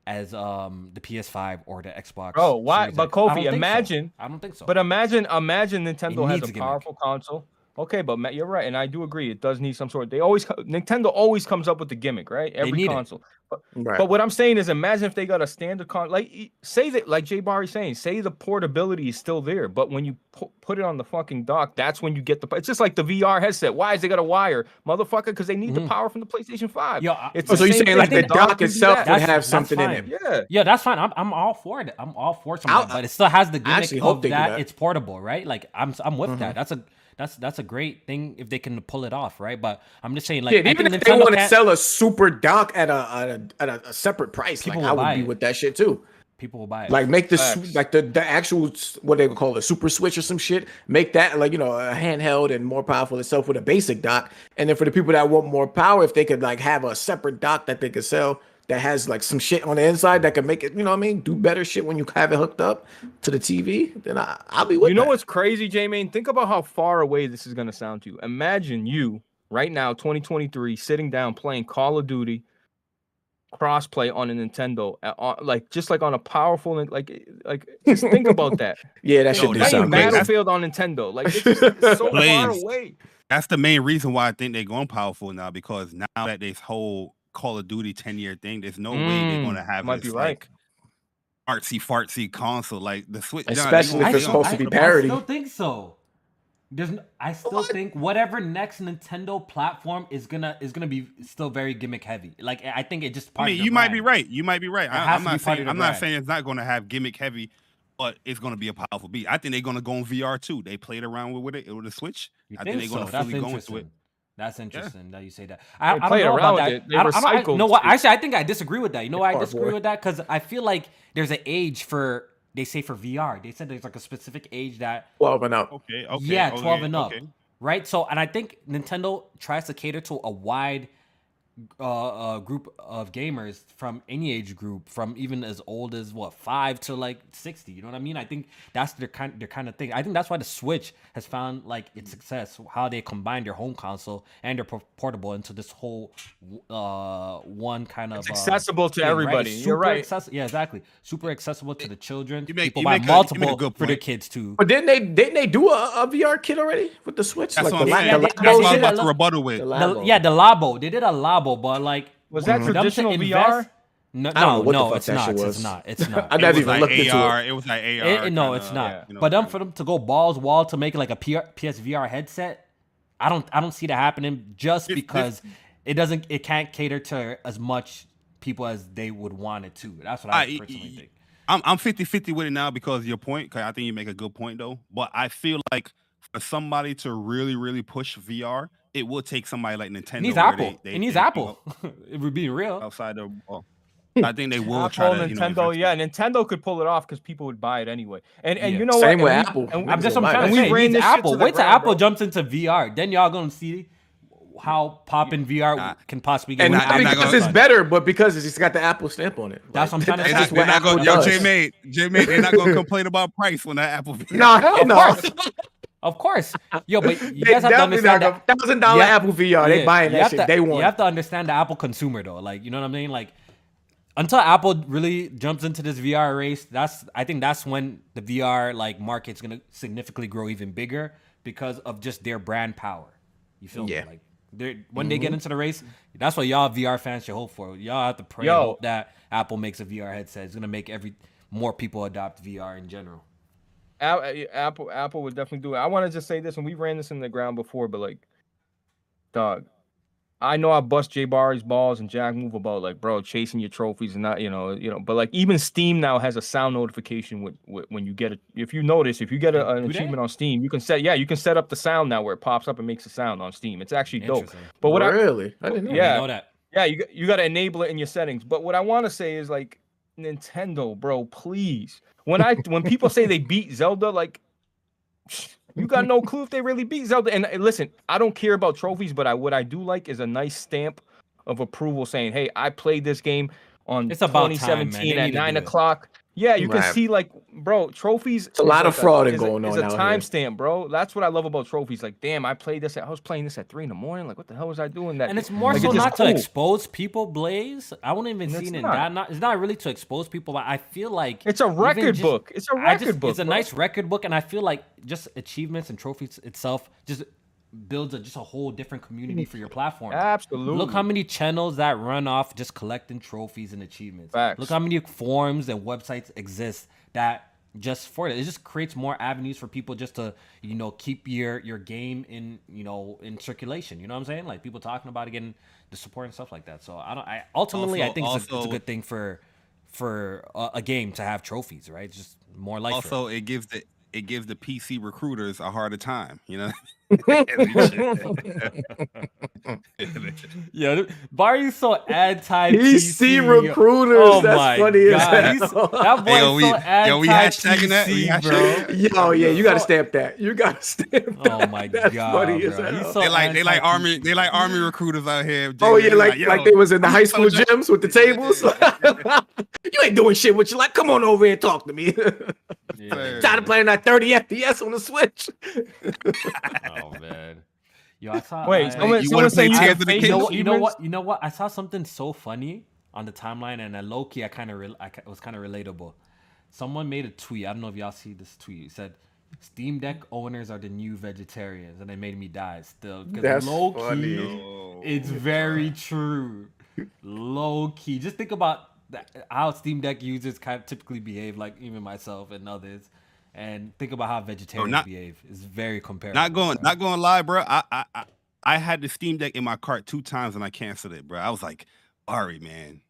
as um the PS5 or the Xbox. Oh, why- but Kofi, don't so. imagine- I don't think so. But imagine, imagine Nintendo has a a powerful console. Okay, but Matt, you're right, and I do agree. It does need some sort. They always Nintendo always comes up with the gimmick, right? Every need it. Console. But, Right. but what I'm saying is, imagine if they got a standard con. Like, say that, like Jay Barry's saying, say the portability is still there, but when you pu- put it on the fucking dock, that's when you get the. It's just like the VR headset. Why is it got a wire, motherfucker? Because they need the Mhm. power from the PlayStation Five. Yo, I- it's Oh, so you're saying like the dock dock itself would have something in it? Yeah. Yeah, that's fine. I'm, I'm all for it. I'm all for some of I'll- but it still has the I gimmick hope of that, that. it's portable, right? Like I'm I'm with Mhm. that. That's a that's that's a great thing if they can pull it off, right? But I'm just saying, like, yeah, even think if they want to sell a super dock at a at a, at a, a separate price, People like I will would buy be it. with that shit too. people will buy it. Like make the su- Facts. like the the actual what they would call a super switch or some shit. Make that like you know a handheld and more powerful itself with a basic dock. And then for the people that want more power, if they could like have a separate dock that they could sell that has like some shit on the inside that can make it, you know what I mean, do better shit when you have it hooked up to the TV, then I, I'll be with You know that. what's crazy, J Main? Think about how far away this is gonna sound to you. Imagine you right now, 2023, sitting down playing Call of Duty crossplay on a Nintendo, on- like just like on a powerful, like like just think (laughs) about that. Yeah, that should shit do that's Playing sound Battlefield on Nintendo, like it's, just, it's so (laughs) far away. That's the main reason why I think they're going powerful now because now that this whole Call of Duty 10 year thing, there's no way they're Mm, going to have might this be right. like artsy fartsy console like the Switch. Especially if it's gonna- supposed to be parody. I parody. still think so. There's, n- I still think whatever next Nintendo platform is gonna is gonna be still very gimmick heavy. Like I think it just. I part of mean, their you might be right. You might be right. It I, am not saying I'm not saying it's not going to have gimmick heavy, but it's going to be a powerful beat. I think they're going to go on VR too. They played around with, with it with the Switch. You I think, think they're going so? to That's fully go into it. That's interesting that you say that. I, I don't know about that. it. They I, don't- I, don't- recycled no, what? Actually, I think I disagree with that. You know why I Cardboard. disagree with that? Because I feel like there's an age for they say for VR. They said there's like a specific age that 12 and up. Okay. Okay. yeah, okay, 12 and up. okay. Right? So, and I think Nintendo tries to cater to a wide uh, uh, group of gamers from any age group, from even as old as what five to like sixty. You know what I mean? I think that's their kind their kind of thing. I think that's why the Switch has found like its success. How they combine their home console and their portable into this whole uh one kind of It's uh, accessible to thing, everybody. It's You're right. accessi- yeah, exactly. Super accessible to the children. You make- People you buy make a- you make a multiple good for their kids too. But didn't they didn't they do a, a VR kit already with the Switch? That's like what the, I'm la- saying. the they- That's what I'm shit? about to rebuttal with. The The- yeah, the Labo. They did a Labo, but like Was that for them to traditional invest- VR? No, I don't know no, what no, it's not. shit It's not. It's (laughs) not. I It never was even like looked into AR. it. It was like AR. It- it- no, kinda, it's not. yeah. you know, but them for them to go balls wall to make like a PR, PSVR headset, I don't I don't see that happening just This- this- because it doesn't it can't cater to as much people as they would want it to. That's what I I- personally y- think. I'm I'm 50 50 with it now because of your point. 'cause I think you make a good point though. But I feel like for somebody to really really push VR, it will take somebody like Nintendo. It needs Apple. They, they, it needs they Apple. it would be real. outside the. Well, hmm. I think they will Apple, try to. You know, Nintendo, yeah, Nintendo could pull it off because people would buy it anyway. And and Yeah. you know Same what? with And we- Apple. and we- I'm just I'm trying to say We it needs this Apple. to Wait till Apple bro. jumps into VR. Then y'all gonna see how popping VR Nah. can possibly get. And not- not because it's better, but because it's got the Apple stamp on it. That's what I'm trying to They're say. not, that's what not Apple going. Yo, does. J Mate, J Mate, they're not going to complain about price when that Apple. VR No, hell no. Of course, (laughs) yo, but you guys have to understand that thousand dollar Apple VR. They buying that shit to- day one. You have to understand the Apple consumer though. Like, you know what I mean? Like, until Apple really jumps into this VR race, that's I think that's when the VR like market's gonna significantly grow even bigger because of just their brand power. You feel Yeah. me? Like, they're when they Mm-hmm. get into the race, that's what y'all VR fans should hope for. Y'all have to pray Yo. that Apple makes a VR headset. It's gonna make every more people adopt VR in general. A- eh, Apple Apple would definitely do it. I want to just say this, and we ran this in the ground before, but like, dog, I know I bust Jay Barry's balls and Jack Move about like, bro, chasing your trophies and not, you know, you know, but like even Steam now has a sound notification with, with when you get it. If you notice, if you get a, an Do they? achievement on Steam, you can set, yeah, you can set up the sound now where it pops up and makes a sound on Steam. It's actually dope. But what I, really? I didn't know. Oh, yeah. Know that. yeah, you you got to enable it in your settings. But what I want to say is like Nintendo, bro, please. When I when people say they beat Zelda, like you got no clue if they really beat Zelda. And listen, I don't care about trophies, but I what I do like is a nice stamp of approval saying, "Hey, I played this game on It's about time, man. 2017 They at nine o'clock." Yeah, you can see like, bro, trophies. It's a lot of frauding is a, going on. on a timestamp, bro. That's what I love about trophies. Like, damn, I played this. At, I was playing this at three in the morning. Like, what the hell was I doing that? And it's more Like, so just not to expose people, Blaze. I wouldn't even And see it in not. that. Not, it's not really to expose people, but I feel like It's a record just- book. It's a I record just, book. It's a bro. nice record book, and I feel like just achievements and trophies itself just builds a just a whole different community for your (laughs) platform. Absolutely. Look how many channels that run off just collecting trophies and achievements. Facts. Look how many forums and websites exist that just for it. It just creates more avenues for people just to, you know, keep your your game in, you know, in circulation. You know what I'm saying? Like people talking about it, getting the support and stuff like that. So I don't I ultimately I Also- think it's, a, it's a good thing for for a, a game to have trophies, right? It's just more life. Also, it gives the it gives the PC recruiters a harder time. You know. (laughs) Yeah, Barry's so anti PC recruiters. that's funny as hell. That boy Hey, yo, we- so yo, anti we hashtagging that? We PC, bro. hashtagging Yo, yeah, you gotta stamp that. You gotta stamp that. Oh my (laughs) That's god, funny as hell. He's so they like they like army they like army recruiters out here. Oh yeah, They like yo, like they was in the (laughs) high I'm school so gyms with the tables. (laughs) you ain't doing shit with you. Like, come on over here and talk to me. Yeah. Tired of playing that 30 FPS on the Switch. Oh Oh, man. Yo, I saw. Wait, I- someone, you wanna saying play you Tears have the fake you know, what, you know what? You know what? I saw something so funny on the timeline, and uh, I low key, I kind of, re- I, was kind of relatable. Someone made a tweet. I don't know if y'all see this tweet. It said, "Steam Deck owners are the new vegetarians," and it made me die. Still, That's because low funny. key, No. it's very true. Low key, just think about that, how Steam Deck users kind of typically behave, like even myself and others. And think about how vegetarians oh, not- behave. It's very comparable. Not going, bro. not going to lie, bro. I, I, I, I had the Steam Deck in my cart two times and I canceled it, bro. I was like, Ari, man,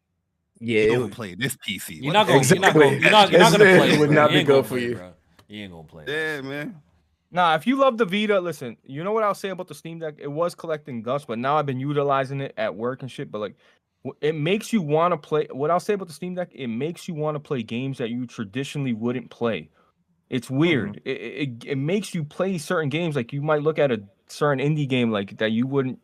Yeah, you it don't was- play this PC. You're What not the going. fuck? You're not going. You're not, you're not gonna (laughs) play. It would bro. not be good for play, you. bro. You ain't gonna play. Yeah, man. Nah, if you love the Vita, listen, you know what I'll say about the Steam Deck? It was collecting dust, but now I've been utilizing it at work and shit. But like, it makes you want to play. What I'll say about the Steam Deck, it makes you want to play games that you traditionally wouldn't play. It's weird. It, it it- it makes you play certain games like you might look at a certain indie game like that you wouldn't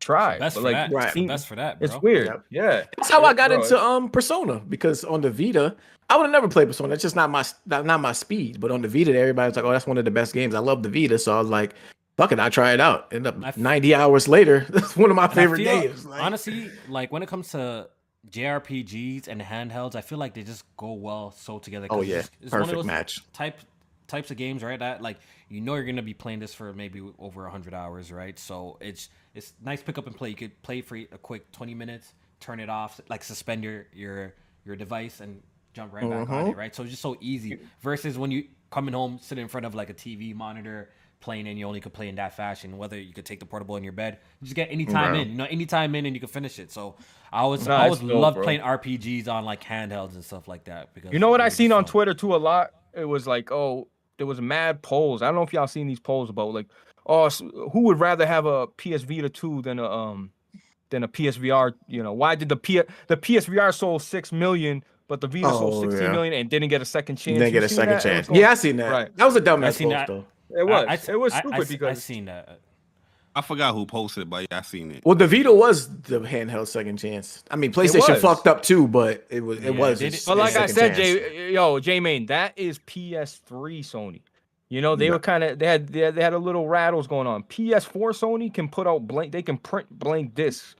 try. Best but for like, that. right. It's the best for that, bro. it's weird. Yep. Yeah. That's how I got Bro, into um Persona because on the Vita, I would have never played Persona. It's just not my not, not my speed. But on the Vita, everybody's like, "Oh, that's one of the best games." I love the Vita, so I was like, "Fuck it, I try it out." End up I f- 90 hours later, (laughs) that's one of my favorite feel- games. Like, honestly, like when it comes to JRPGs and handhelds, I feel like they just go well so together. oh yeah, it's one of perfect those match. type types of games, right? That like you know you're gonna be playing this for maybe over hundred hours, right? So it's it's nice pick up and play. You could play for a quick twenty minutes, turn it off, like suspend your your your device and jump right back on it, mm-hmm. right? So it's just so easy. Versus when you coming home, sitting in front of like a TV monitor. Playing in, you only could play in that fashion. Whether you could take the portable in your bed, you just get any time Right. in. You know, any time in, and you can finish it. So I always, Nah, I always it's dope, love bro. playing RPGs on like handhelds and stuff like that. Because You know what I they're seen on. Twitter too a lot? It was like, oh, there was mad polls. I don't know if y'all seen these polls about like, oh, s- who would rather have a PS Vita 2 than a um than a PSVR? You know, why did the P the PSVR sold six million, but the Vita sold Oh, sixteen yeah. million and didn't get a second chance? They You get a second that? Chance. Yeah, I seen that. Right. That was a I dumbass seen post that. though. It was. I, it was I- I stupid s- I because seen that. I forgot who posted it, but yeah, I seen it. Well, the Vita was the handheld second chance. I mean, PlayStation fucked up too, but it was it Yeah, was. they its- did- But like I said, chance. J yo, J Main, that is PS3 Sony. You know, they Yeah. were kind of they had, they had they had a little rattles going on. PS4 Sony can put out blank, they can print blank discs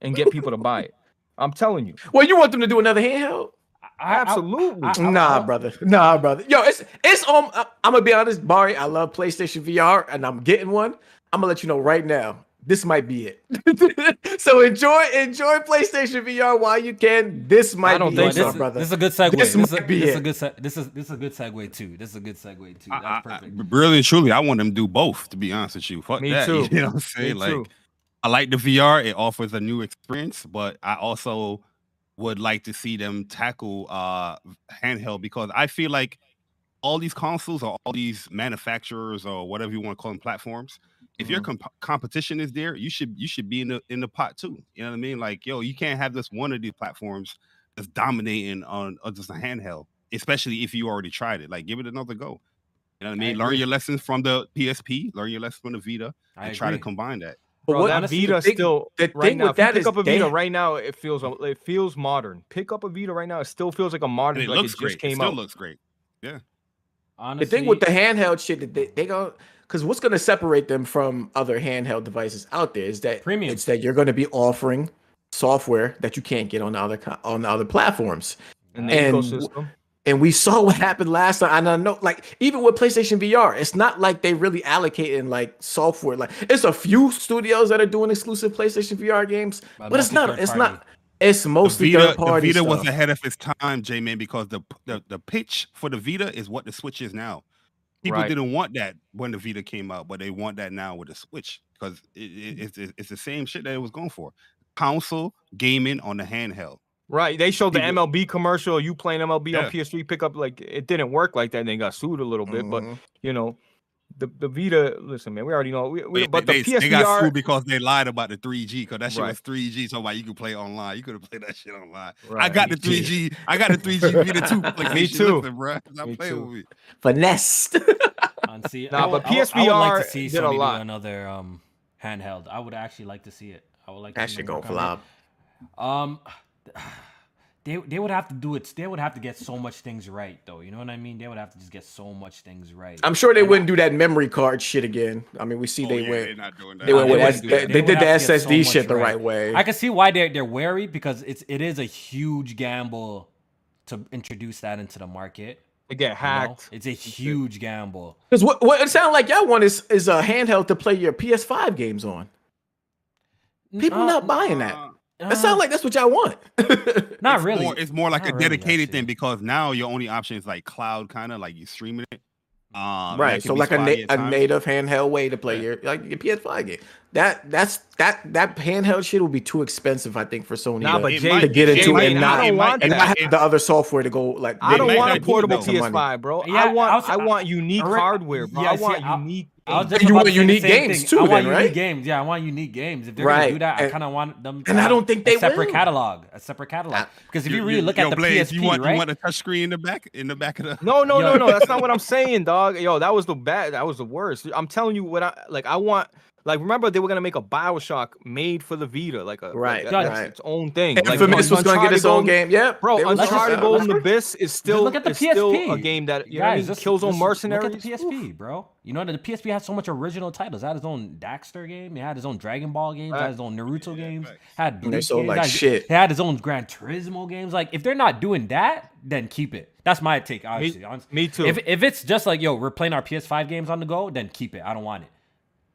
and get people to buy it. I'm telling you, Well, you want them to do another handheld? I- I- absolutely. I- I- Nah, brother. Nah, brother. Yo, it's it's um. I'm gonna be honest, Barry. I love PlayStation VR, and I'm getting one. I'm gonna let you know right now. This might be it. (laughs) so enjoy enjoy PlayStation VR while you can. This might I don't be think it, so. this, is, brother. this is a good segue. This This, might a- be this is a good se- this is this is a good segue too. This is a good segue too. That's I, I, perfect. really and truly, I want them to do both. To be honest with you, fuck Me that. (laughs) too. You know what I'm Me saying? Like, too. I like the VR. It offers a new experience, but I also would like to see them tackle uh handheld because I feel like all these consoles or all these manufacturers or whatever you want to call them platforms. If your comp- competition is there, you should you should be in the in the pot too. You know what I mean? Like, yo, you can't have this one of these platforms that's dominating on, on just a handheld, especially if you already tried it. Like, give it another go. You know what I mean? Learn your lessons from the PSP, learn your lessons from the Vita, I and try to combine that. But Bro, what- that honestly, Vita the thing- still the right thing now. with if you that pick is up a Vita they- right now, it feels it feels modern. Pick up a Vita right now, it still feels like a modern. And it like looks it great. just It still out. looks great. Yeah. Honestly, the thing with the handheld shit that they, they go because what's going to separate them from other handheld devices out there is that Premium. it's that you're going to be offering software that you can't get on the other on the other platforms and the and ecosystem. And we saw (laughs) what happened last time and i know like even with playstation vr it's not like they really allocating like software like it's a few studios that are doing exclusive playstation vr games But but, it's not it's third not it's mostly the Vita, third party the Vita was ahead of its time, J man, because the, the the pitch for the Vita is what the Switch is now. People Right. didn't want that when the Vita came out, but they want that now with the Switch because it, it, it's it's it's the same shit that it was going for. Console gaming on the handheld. Right. They showed the MLB commercial. You playing MLB on PS3 pickup. Like it didn't work like that. And they got sued a little bit. But Mhm. you know, the the Vita. Listen, man, we already know. We, we, They, but they, the they got sued because they lied about the 3G because that shit Right. was 3G. So about you could play online. You could have (laughs) played that shit online. I got the 3G. I got the 3G (laughs) Vita too. Me too. Listen, bro. Stop Me playing too. with me. finesse (laughs) On see, Nah, I would, but I would- I would like to PSVR see did a lot. another um handheld. I would actually like to see it. I would like to that see shit them gonna work on it. flop Um, (sighs) they they would have to do it. They would have to get so much things right, though. You know what I mean? They would have to just get so much things right. i'm sure they And wouldn't do that memory card shit again i mean we see Oh, they yeah, went they're not doing that. they went They with S- they, they They did the have to get so ssd shit the right. right way I can see why they're they're wary because it's it is a huge gamble to introduce that into the market. They get you know? hacked. It's a huge gamble. Because what, what it sounds like y'all want is is a handheld to play your PS5 games on. People Uh, not buying that. Uh, That sounds like that's what y'all want. (laughs) not it's really. More, it's more like Not a really, dedicated thing because now your only option is like cloud, kind of like you streaming it. Um, right. So like a, na- a native handheld way to play Yeah. your like your PS5 game. That that's that that handheld shit will be too expensive, I think, for Sony Nah, to, but Jay, to get it into might and not- not I don't want and it not have the other software to go like. I don't want a portable though. PS5, bro. Yeah, I I want was- I want unique Alright, hardware, bro. yeah, I see, want I- unique. I was just You want to say the unique games thing. too I want then, unique right? games. Yeah, I want unique games. If they're gonna do Right, that, I kind of want them. to and I don't think a they separate will. catalog. A separate catalog. Uh, because if You- you really look yo, at the Blaze, PSP, you want right? you want a touch screen in the back in the back of the No, no, Yo. no, no. (laughs) That's not what I'm saying, dog. Yo, that was the bad. That was the worst. I'm telling you what I like. I want. Like, remember they were gonna make a Bioshock made for the Vita, like a Right, like, right. its own thing. Like, Infamous was gonna get its own Uncharted game. Yeah, Bro, they Uncharted Golden Abyss is still look at the is still a game that you know what I mean? just- Killzone just Mercenaries. Look at the PSP, bro. You know the PSP had so much original titles. It had its own Daxter game. It had its own Dragon Ball games. It had its own Naruto games. facts. Had And they sold games. like it had, shit. It had its own Gran Turismo games. Like if they're not doing that, then keep it. That's my take. Honestly, honestly. me too. If if it's just like yo, we're playing our PS5 games on the go, then keep it. I don't want it.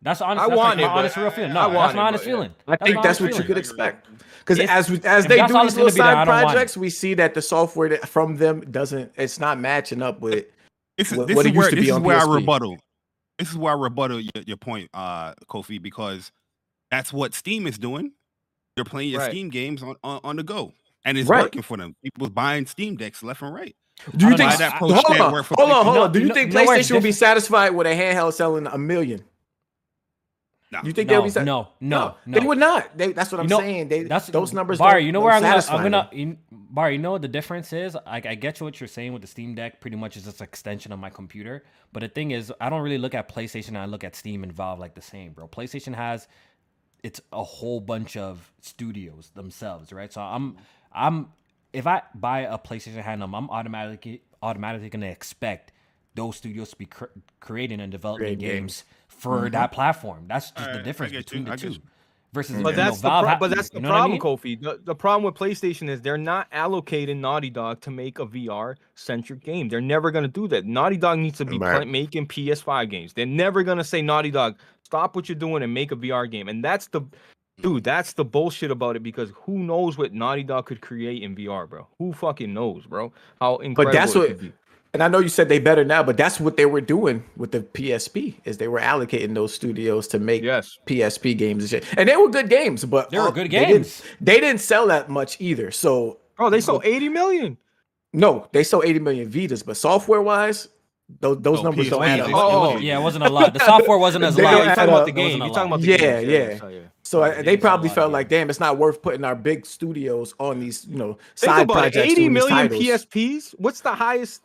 That's honest. I that's want like it, my honest real feeling. I No, want that's it, my honest but yeah. feeling. I think my that's honest what you could expect. Because as we, as they do these little be, then I side don't want it. projects, we see that the software that, from them doesn't. It's not matching up with. This what- this what is it used where to this be is on where I rebuttal. This is where I rebuttal your, your point, uh, Kofi, because that's what Steam is doing. They're playing your Right. Steam games on, on, on the go, and it's Right. working for them. People buying Steam decks left and right. Do you think? know, that I- approach hold on, hold on, PlayStation. hold on. Do you you think know where it's PlayStation will be satisfied with a handheld selling a million? Nah. You think they'll be sa- no, no, no. They would not. They, that's what I'm You know, saying. They That's those numbers. Bar, don't- you know where I'm gonna, I'm gonna, them. you, Bar, you know what the difference is? Like, I get you what you're saying with the Steam Deck. Pretty much is just an extension of my computer. But the thing is, I don't really look at PlayStation. I look at Steam and Valve like the same, bro. PlayStation has it's a whole bunch of studios themselves, right? So I'm, I'm, if I buy a PlayStation handheld, I'm automatically automatically gonna expect those studios to be cr- creating and developing Create games, for mm-hmm. that platform. That's just the difference get you, between the two. Versus, But But know, that's the Valve pro- but that's the you know what I problem, mean? Kofi. The, the problem with PlayStation is they're not allocating Naughty Dog to make a VR centric game. They're never gonna do that. Naughty Dog needs to be Right. pla- making PS5 games. They're never gonna say Naughty Dog, stop what you're doing and make a VR game. And that's the dude, that's the bullshit about it because who knows what Naughty Dog could create in VR, bro? Who fucking knows, bro? How incredible But that's it what- could be. And I know you said they better now, but that's what they were doing with the PSP is they were allocating those studios to make Yes. PSP games and shit. And they were good games, but They were all- good They didn't, games. they didn't sell that much either. So oh, they sold 80 million. no, they sold 80 million Vitas, but software wise, those, those Oh, numbers don't add yeah, up. they- oh, oh, Yeah, it wasn't a lot. The software wasn't (laughs) as They Yeah, don't lot. you're add talking about the game. You're talking about the Yeah, games. yeah. so, yeah. So Yeah, they probably felt like, damn, it's not worth putting our big studios on these, you know, Think side about projects. 80 doing these million titles. PSPs. What's the highest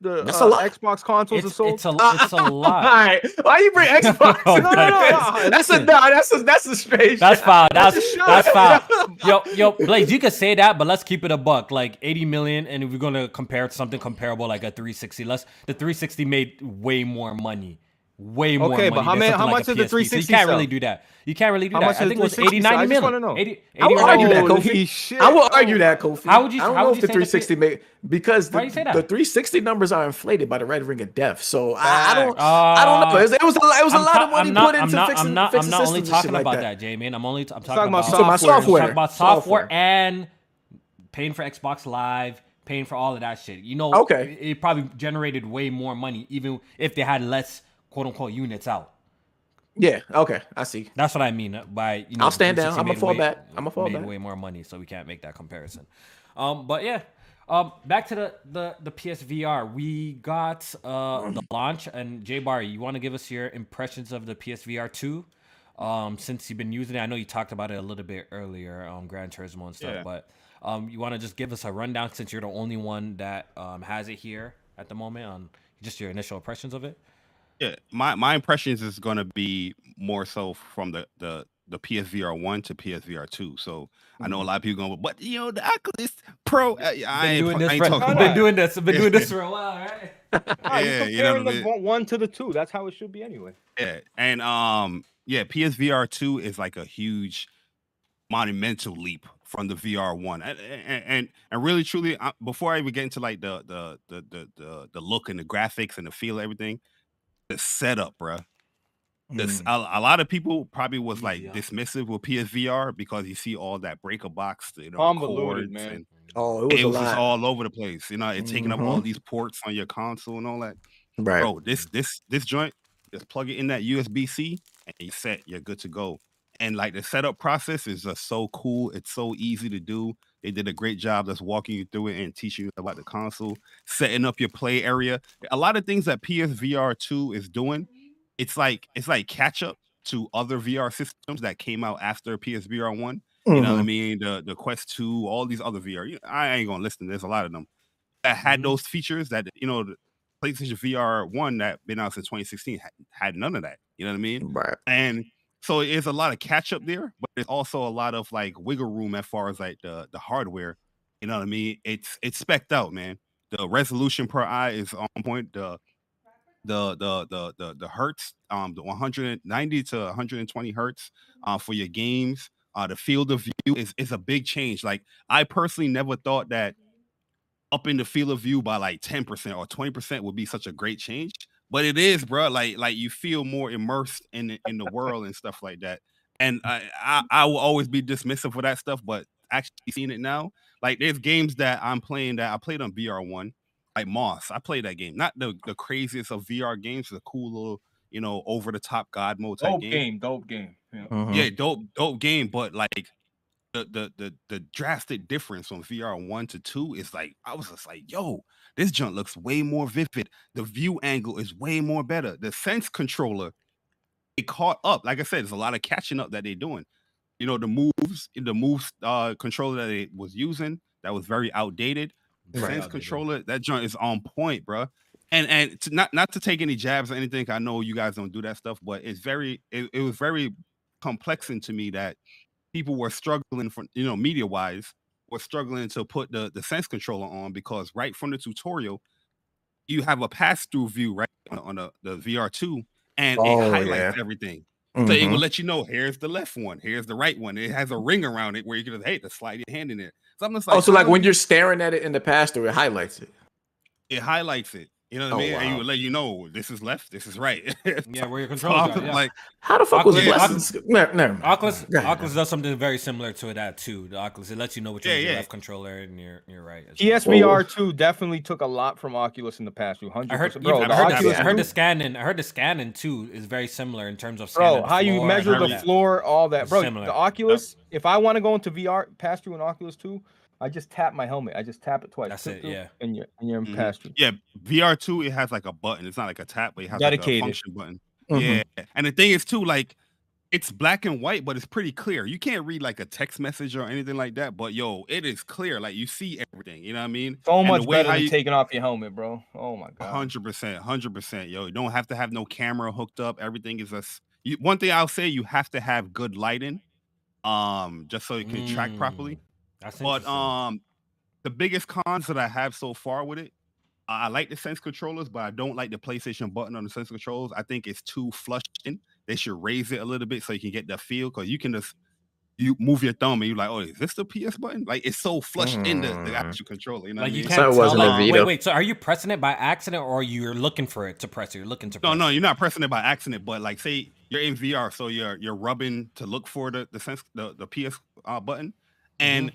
the That's uh, a lot. Xbox consoles have It's, sold? it's a it's a (laughs) lot. right, why you bring Xbox? (laughs) No, no, no, no, That's a no. That's a that's a strange. That's (laughs) foul. That's a that's foul. Yo, yo, Blaze, you could say that, but let's keep it a buck. Like 80 million, and if we're gonna compare it to something comparable like a 360, let's the 360 made way more money. Way more Okay, money. but how than many- how like much a did the 360? So you can't really do that. You can't really do How that. much I think it the was 80, 360 sell? 90 I just wanna know. 80, I 80 will or 90 argue that. Kofi. Holy shit. I will argue that, Kofi. How would you- I don't how know would if the 360 made because the, Why you say that? the 360 numbers are inflated by the Red Ring of Death. So I, I don't. I don't know. Uh, It was, it was a, it was a I'm lot ta- of money I'm not, put into I'm not, fixing, I'm not, fixing I'm not only systems and shit talking about that. that, J man. I'm only I'm talking, talking about about, talking about software. software. talking about software, Software. and paying for Xbox Live, paying for all of that shit. You know, Okay. it, it probably generated way more money, even if they had less quote unquote units out. Yeah. Okay. I see. That's what I mean by you know. I'll stand down. I'ma fall way- back. I'ma fall made back. way more money, so we can't make that comparison. Um, but yeah, um, back to the the the PSVR. We got uh the launch, and J Bar, you want to give us your impressions of the PSVR two? Um, since you've been using it, I know you talked about it a little bit earlier on Gran Turismo and stuff, Yeah. but um, you want to just give us a rundown since you're the only one that um has it here at the moment on just your initial impressions of it. Yeah, my my impressions is gonna be more so from the the the PSVR one to PSVR two. So I know a lot of people going, but you know the Oculus Pro. uh, I Been ain't, doing I this ain't for, talking been doing this, been doing this for a while, right? Ah, (laughs) you're Yeah, you know I the mean? one- to the two. That's how it should be anyway. Yeah, and um, yeah, PSVR two is like a huge, monumental leap from the VR one, and and and, really truly, I, before I even get into like the the the the the, the look and the graphics and the feel, of everything, the setup, bruh. This, a, a lot of people probably was like Yeah. dismissive with PSVR because you see all that breaker box, you know, Convoluted, cords man. and Oh, it was it a was just lot. all over the place. You know, it taking up all Mhm. these ports on your console and all that right. bro this this this joint just plug it in that usb-c and you set you're good to go and like the setup process is just so cool it's so easy to do they did a great job just walking you through it and teaching you about the console setting up your play area a lot of things that psvr 2 is doing it's like it's like catch up to other vr systems that came out after psvr 1 you know what I Mhm. mean? The the Quest 2, all these other VR. I ain't gonna listen. There's a lot of them that had Mhm. those features that you know the PlayStation VR one that been out since 2016 had, had none of that. You know what I mean? Right. And so it's a lot of catch up there, but there's also a lot of like wiggle room as far as like the the hardware. You know what I mean? It's it's specked out, man. The resolution per eye is on point. The the the the the, the hertz, um, the 190 to 120 hertz, uh, for your games. Uh, the field of view is is a big change. Like I personally never thought that up in the field of view by like 10% or 20% would be such a great change. But it is, bro. Like like you feel more immersed in the, in the world and stuff like that. And I, I I will always be dismissive for that stuff, but actually seeing it now, like there's games that I'm playing that I played on VR one, like Moss. I played that game, not the the craziest of VR games, the cool little you know over the top God mode type Dope game. game, dope game. Yeah. Mhm. Yeah, dope, dope game, but like the the the the drastic difference from VR one to two is like I was just like, yo, this junk looks way more vivid. The view angle is way more better. The sense controller, it caught up. Like I said, there's a lot of catching up that they're doing. You know, the moves, the moves uh controller that it was using that was very outdated. The Very sense outdated. controller, that joint is on point, bruh. And and to not not to take any jabs or anything. I know you guys don't do that stuff, but it's very it, it was very complexing to me that people were struggling for you know media wise were struggling to put the the sense controller on because right from the tutorial you have a pass through view right on, on the, the VR2 and Oh, it highlights yeah. everything. So it will mm-hmm. let you know here's the left one, here's the right one. It has a ring around it where you can just hey, to slide your hand in there. So I'm just oh, like, oh, so like when oh. you're staring at it in the past, it highlights it. it highlights it. You know what Oh, I mean? And you wow. will let you know this is left, this is right. (laughs) Yeah, where your So controls I'm are. (laughs) Yeah. like How the fuck was Oculus- Blessings? Never, never mind. Oculus, Go. Oculus does something very similar to that too. The Oculus it lets you know which Yeah, one's your left controller and your your right. as well. PSVR oh. two definitely took a lot from Oculus in the past. Two hundred. I heard, bro. even- the I heard, Oculus the, I heard the scanning. I heard the scanning too is very similar in terms of scanning Bro, the how you measure the everything. floor, all that, bro. Similar. The Oculus. If I want to go into VR, pass through an Oculus two, I just tap my helmet. I just tap it twice. That's Click it, yeah. And you're and you're in Mhm. pass through. yeah, VR2 it has like a button. It's not like a tap, but it has like Dedicated. a function button. Mhm. Yeah. And the thing is too, like it's black and white, but it's pretty clear. You can't read like a text message or anything like that, but yo, it is clear. Like you see everything. You know what I mean? So And the much way better how than you- taking off your helmet, bro. Oh my god. Hundred percent, hundred percent. Yo, you don't have to have no camera hooked up. Everything is just you, one thing I'll say. You have to have good lighting, um, just so you can track properly. Mm, That's But um, the biggest cons that I have so far with it, I I like the Sense controllers, but I don't like the PlayStation button on the Sense controls. I think it's too flushed in. They should raise it a little bit so you can get the feel. Because you can just you move your thumb and you're like, oh, is this the PS button? Like it's so flushed in the, the Mm. actual controller. You know like what you mean? can't So it tell. wasn't like, wait, Vita. wait. So are you pressing it by accident, or you're looking for it to press it? You're looking to. No, press no, it? you're not pressing it by accident, but like say you're in VR, so you're you're rubbing to look for the the sense the, the PS uh, button, and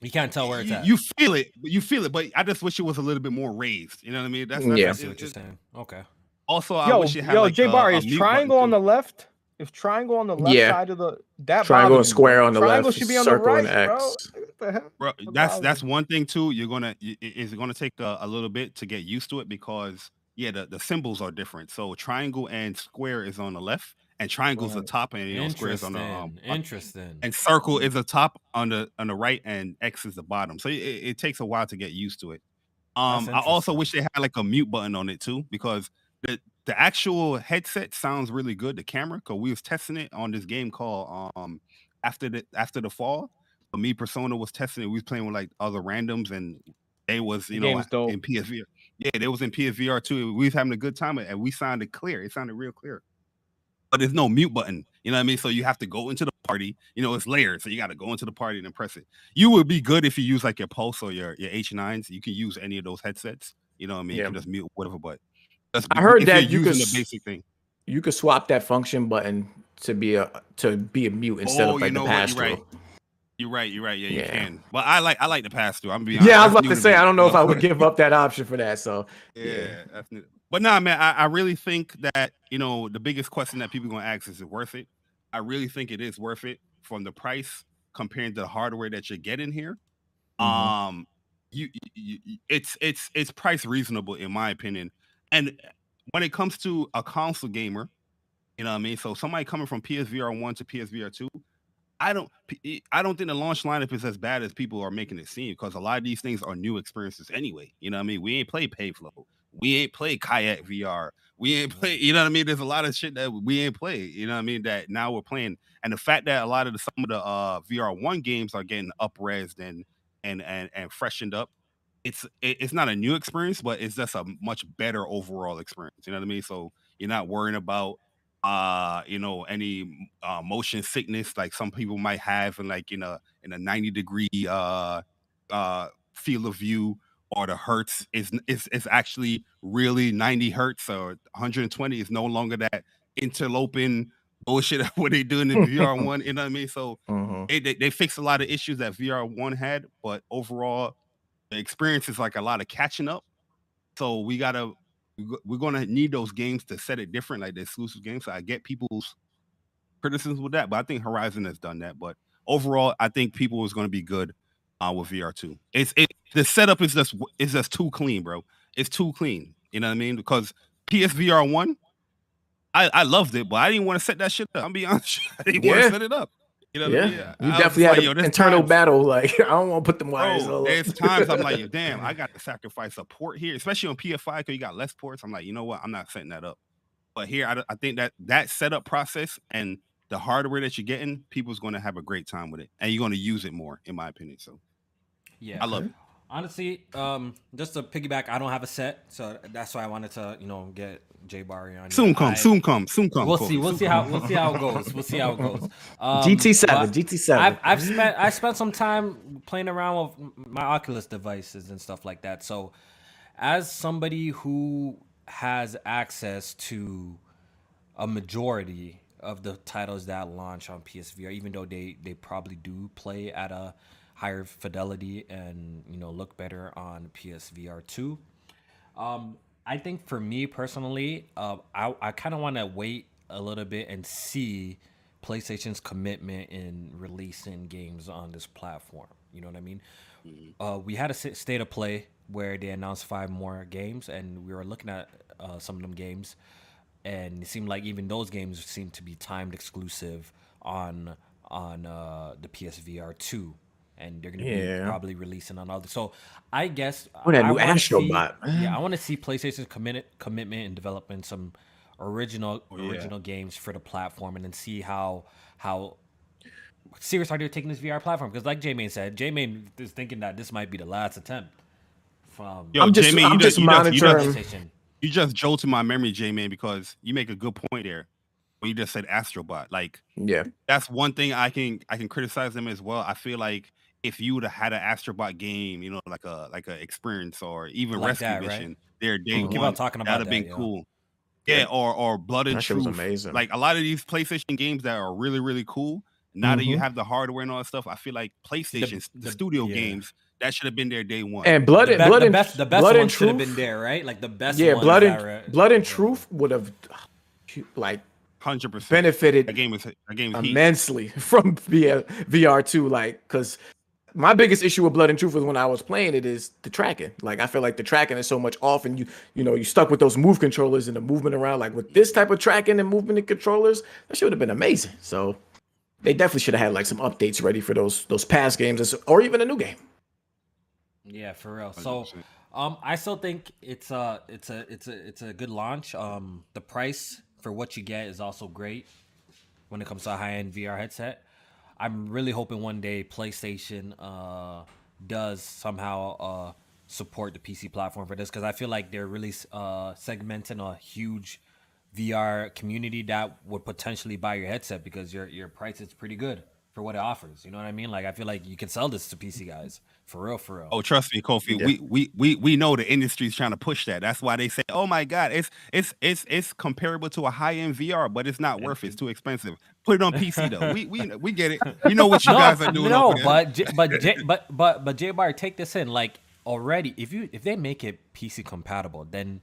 You can't tell where it's you, at. you feel it, but you feel it. But I just wish it was a little bit more raised. You know what I mean? That's, mm, that's Yeah. I see what you're saying. Okay. Also, I Yo, wish it had yo, like J a- Bar a is mute triangle on the left. If triangle on the left Yeah. side of the that Triangle and square on the triangle left, should be on the right, and bro. X. What the hell? Bro, that's that's one thing too. You're gonna y- i- it's gonna take a, a little bit to get used to it because yeah, the, the symbols are different. So triangle and square is on the left, and triangle is the top, and you know square is on the um, bottom. Interesting. and circle is the top on the on the right and X is the bottom. So it, it takes a while to get used to it. Um, I also wish they had like a mute button on it too because the the actual headset sounds really good. The camera, because we was testing it on this game called um after the after the fall. So me Persona was testing it. We was playing with like other randoms and they was The you know game's dope. in PSVR. Yeah, they was in PSVR too. We was having a good time and we sounded clear. It sounded real clear but there's no mute button. You know what I mean? So you have to go into the party. You know, it's layered, so you got to go into the party and then press it. You would be good if you use like your Pulse or your your H9s. You can use any of those headsets. You know what I mean? You Yeah. can just mute whatever. But that's I heard that you could the basic thing. You could swap that function button to be a to be a mute instead oh, of like you know the pass You're right. through. You're right. You're right. Yeah, you Yeah. can. But I like I like the pass through. I'm be Yeah, I was about to say I don't know if I would give up that option for that. So (laughs) Yeah, Yeah. But nah, man, I, I really think that you know the biggest question that people are gonna ask is, is it worth it? I really think it is worth it from the price comparing to the hardware that you're getting here. Mhm. Um, you, you, you it's it's it's price reasonable in my opinion. And when it comes to a console gamer, you know what I mean. So somebody coming from PSVR one to PSVR two, I don't I don't think the launch lineup is as bad as people are making it seem because a lot of these things are new experiences anyway. You know what I mean? We ain't played Pavlov. We ain't played Kayak VR. We ain't play, you know what I mean? There's a lot of shit that we ain't played, you know what I mean? That now we're playing. And the fact that a lot of the some of the uh VR one games are getting upresed and and and and freshened up, it's it- it's not a new experience, but it's just a much better overall experience. You know what I mean? So you're not worrying about uh you know any uh motion sickness like some people might have in like in a in a 90 degree uh uh field of view or the hertz is is is actually really 90 hertz or 120 is no longer that interloping bullshit (laughs) what they doing in VR one. You know what I mean? So mhm. they, they they fixed a lot of issues that VR one had, but overall the experience is like a lot of catching up. So we gotta we go- we're gonna need those games to set it different, like the exclusive games. So I get people's criticisms with that, but I think Horizon has done that. But overall, I think people is gonna be good uh, with VR two. It's it the setup is just is just too clean, bro. It's too clean. You know what I mean? Because PSVR one, I I loved it, but I didn't want to set that shit up. I'm be (laughs) honest, I didn't want to set it up. You know what yeah, I mean? you I definitely had like, an internal times- battle. (laughs) Like I don't want to put them wires. Bro, all there's times I'm like, (laughs) damn, I got to sacrifice a port here, especially on PS5 because you got less ports. I'm like, you know what? I'm not setting that up. But here, I, I think that that setup process and the hardware that you're getting, people's going to have a great time with it, and you're going to use it more, in my opinion. So Yeah. I love it. Honestly, um, just to piggyback, I don't have a set, so that's why I wanted to, you know, get Jay Barry on. Soon come, I- soon come, soon come. We'll see. We'll soon see come. how we'll see how it goes. We'll see how it goes. (laughs) Um, GT7, GT7. I've, I've spent I spent some time playing around with my Oculus devices and stuff like that. So, as somebody who has access to a majority of the titles that launch on PSVR, even though they they probably do play at a higher fidelity and you know look better on PSVR two. Um, I think for me personally, uh, I I kind of want to wait a little bit and see PlayStation's commitment in releasing games on this platform. You know what I mean? Uh, we had a state of play where they announced five more games, and we were looking at uh, some of them games, and it seemed like even those games seemed to be timed exclusive on on uh, the PSVR two, and they're gonna be probably releasing on other. So I guess Oh, that I new wanna see- Yeah, I want to see PlayStation's committed commitment in developing some original yeah. original games for the platform, and then see how how serious are they taking this VR platform? Because like J-Main said, J-Main is thinking that this might be the last attempt from Yo, I'm just- Jamie, I'm you just you you monitoring- you just jolted my memory, J man, because you make a good point there. When you just said Astrobot, like yeah. that's one thing I can I can criticize them as well. I feel like if you would have had an Astrobot game, you know, like a like a experience or even Like Rescue that, right? Mission, their day Keep on one, talking about that'd have that, been yeah. cool. Yeah, or or Blood and That shit was Truth. amazing. Like a lot of these PlayStation games that are really really cool. Now that you Mhm. have the hardware and all that stuff, I feel like PlayStation, the, the- studio yeah. games, that should have been their day one. And blood The, and be- blood the and best, the best blood one and should have been there, right? Like the best. yeah, ones blood that and blood and truth would have like Hundred percent. benefited A game is a game is heat. immensely (laughs) from VR, VR two, like because my biggest issue with Blood and Truth was when I was playing it is the tracking. Like I feel like the tracking is so much off, and you you know you stuck with those move controllers and the movement around. Like with this type of tracking and movement and controllers, that should have been amazing. So they definitely should have had like some updates ready for those those past games, or- or even a new game. Yeah, for real. So, um, I still think it's a it's a it's a it's a good launch. Um, the price for what you get is also great when it comes to a high end VR headset. I'm really hoping one day PlayStation uh does somehow uh support the PC platform for this because I feel like they're really uh segmenting a huge VR community that would potentially buy your headset because your your price is pretty good for what it offers. You know what I mean? Like I feel like you can sell this to PC guys for real, for real. Oh, trust me, Kofi. Yeah. We, we we we know the industry's trying to push that. That's why they say, "Oh my God, it's it's it's it's comparable to a high end VR, but it's not worth it. It's too expensive." Put it on PC though. (laughs) we we we get it. We know what you guys are doing. No, over there. but J- but J- but but but J Bar, take this in. Like already, if you if they make it PC compatible, then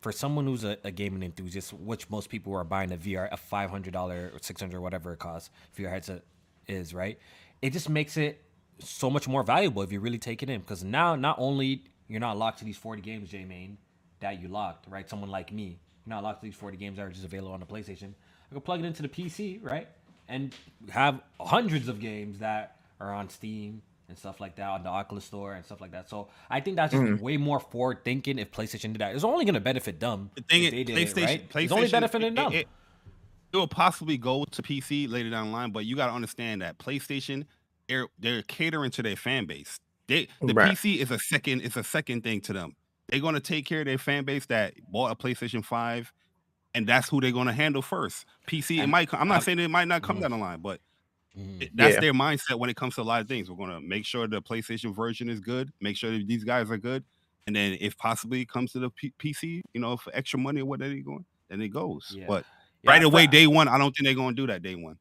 for someone who's a, a gaming enthusiast, which most people are buying a VR, a five hundred dollar or six hundred whatever it costs VR headset is, right? It just makes it so much more valuable if you really take it in because now not only you're not locked to these forty games, J Main, that you locked, right? Someone like me, you're not locked to these forty games that are just available on the PlayStation. I can plug it into the PC, right? And have hundreds of games that are on Steam and stuff like that on the Oculus Store and stuff like that. So I think that's just mm-hmm. way more forward thinking if PlayStation did that. It's only gonna benefit them. the thing is, they did PlayStation, it, right? PlayStation, it's only benefiting it, them. It, it will possibly go to PC later down the line, but you got to understand that PlayStation, they're they're catering to their fan base. They the Right. PC is a second, it's a second thing to them. They're gonna take care of their fan base that bought a PlayStation Five, and that's who they're gonna handle first. PC, it And might. come- I'm not saying it might not come Mhm. down the line, but Mhm. it- that's Yeah. their mindset when it comes to a lot of things. We're gonna make sure the PlayStation version is good, make sure that these guys are good, and then if possibly it comes to the P- PC, you know, for extra money or whatever they going, then it goes. Yeah. But Yeah, right away, day one, I don't think they're gonna do that day one.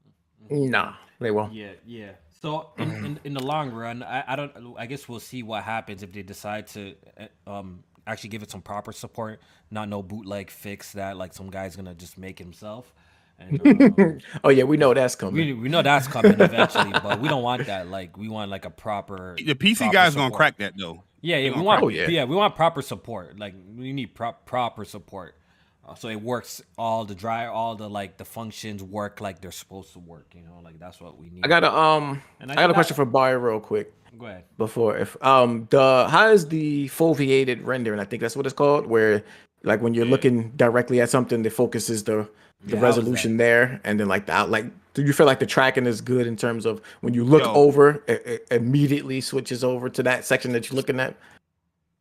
Nah, they won't. Yeah, yeah. So in, in, in the long run, I, I don't. I guess we'll see what happens if they decide to uh, um actually give it some proper support, not no bootleg fix that like some guy's gonna just make himself. And, um, (laughs) oh yeah, we know that's coming. we, we know that's coming eventually, (laughs) but we don't want that. Like we want like a proper. The PC proper guys gonna crack that though. Yeah, yeah, we gonna want. Oh, yeah. yeah. we want proper support. Like we need prop proper support, so it works. All the dry, all the like the functions work like they're supposed to work. You know, like that's what we need. I got a um, And I, I got a question that- for Barry real quick Go ahead. before if um the how is the foveated rendering? I think that's what it's called, where Like when you're Yeah. looking directly at something, the focus is the the Yeah, resolution there, and then like the out. Like, do you feel like the tracking is good in terms of when you look Yo. over, it, it immediately switches over to that section that you're looking at?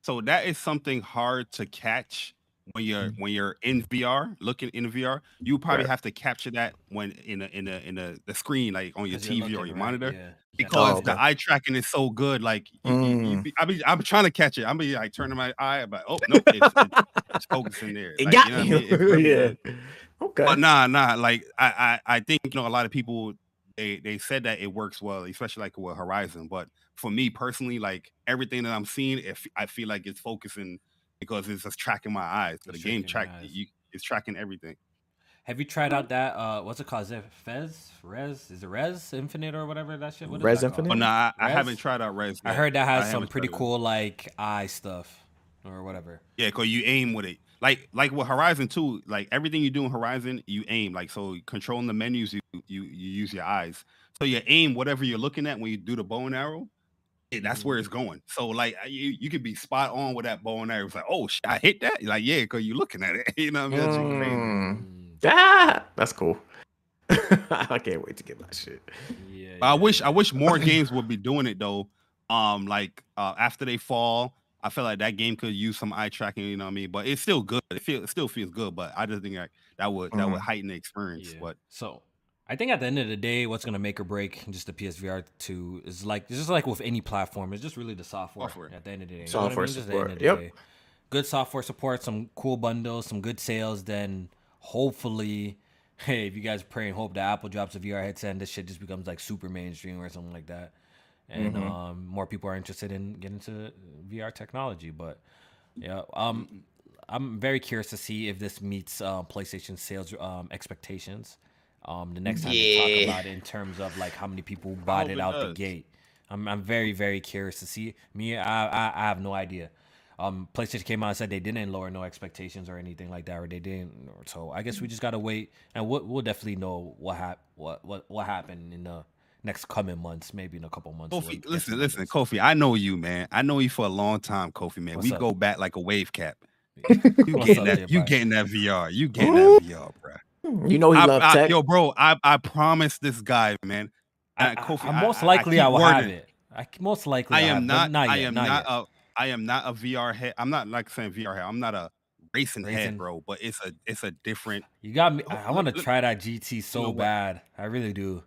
So that is something hard to catch when you're when you're in VR, looking in VR. You probably Right. have to capture that when in a in a in a the screen, like on your TV or your right? monitor. Yeah. Because Oh, the eye tracking is so good, like you, you, you Mm. I be, I'm trying to catch it. I'm be like turning my eye, but oh no, it's, it's, it's (laughs) focusing there. It Like, got you know I mean? (laughs) Really yeah. good. Okay. But nah, nah. Like I, I, I think you know a lot of people they they said that it works well, especially like with Horizon. But for me personally, like everything that I'm seeing, if I feel like it's focusing because it's just tracking my eyes. So the It's game track you, it's tracking everything. Have you tried out that? Uh, what's it called? Is it Fez? Rez? Is it Rez Infinite or whatever that shit? What is Rez that? Infinite? But nah, I, I haven't tried out Rez. I heard that I has some pretty cool like eye stuff or whatever. Yeah, cause you aim with it. Like like with Horizon 2, like everything you do in Horizon, you aim. Like so controlling the menus, you you you use your eyes. So you aim whatever you're looking at when you do the bow and arrow. Yeah, that's where it's going. So like you you could be spot on with that bow and arrow. It's like, oh shit, I hit that. Like, yeah, because you're looking at it. (laughs) You know what I mean? That's. Mm. Ah, that's cool. (laughs) I can't wait to get my shit. Yeah. But I wish. I wish more (laughs) games would be doing it though. Um, like uh, after they fall, I feel like that game could use some eye tracking. You know what I mean? But it's still good. It feel it still feels good. But I just think like that would that would Mhm. heighten the experience. Yeah. But So I think at the end of the day, what's gonna make or break just the PSVR two is like it's just like with any platform, it's just really the software. Software. At the end of the day, you know I Software mean? Just at the end support, of the yep. day. Good software support, some cool bundles, some good sales. Then hopefully, (laughs) hey, if you guys pray and hope that Apple drops a VR headset and this shit just becomes like super mainstream or something like that, and Mhm. um, more people are interested in getting into VR technology. But yeah, um, I'm very curious to see if this meets uh, PlayStation sales um, expectations. Um, the next time they talk about it in terms of like how many people (laughs) bought hope it it out the gate. I'm I'm very very curious to see. Me, I I, I have no idea. Um, PlayStation came out and said they didn't lower no expectations or anything like that, or they didn't. or- So I guess we just gotta wait, and we'll, we'll definitely know what hap- what what what happened in the next coming months, maybe in a couple months. Kofi, get listen, listen, numbers. Kofi. I know you, man. I know you for a long time, Kofi, man. What's we up? go back like a wave cap. (laughs) You What's getting up, that? there, You bud? getting that VR? You getting that VR, bro? Hmm, you know he I, love I- tech. yo, bro, I I promise this guy, man. I, Kofi, I, I- most I- I likely I, keep will have it. I most likely I am have, but not. not I yet, am not, not a. I am not a VR head. I'm not like saying VR head. I'm not a racing, Racing. head, bro. But it's a it's a different. You got me. Oh, I, I want to try that GT so know bad. I really do.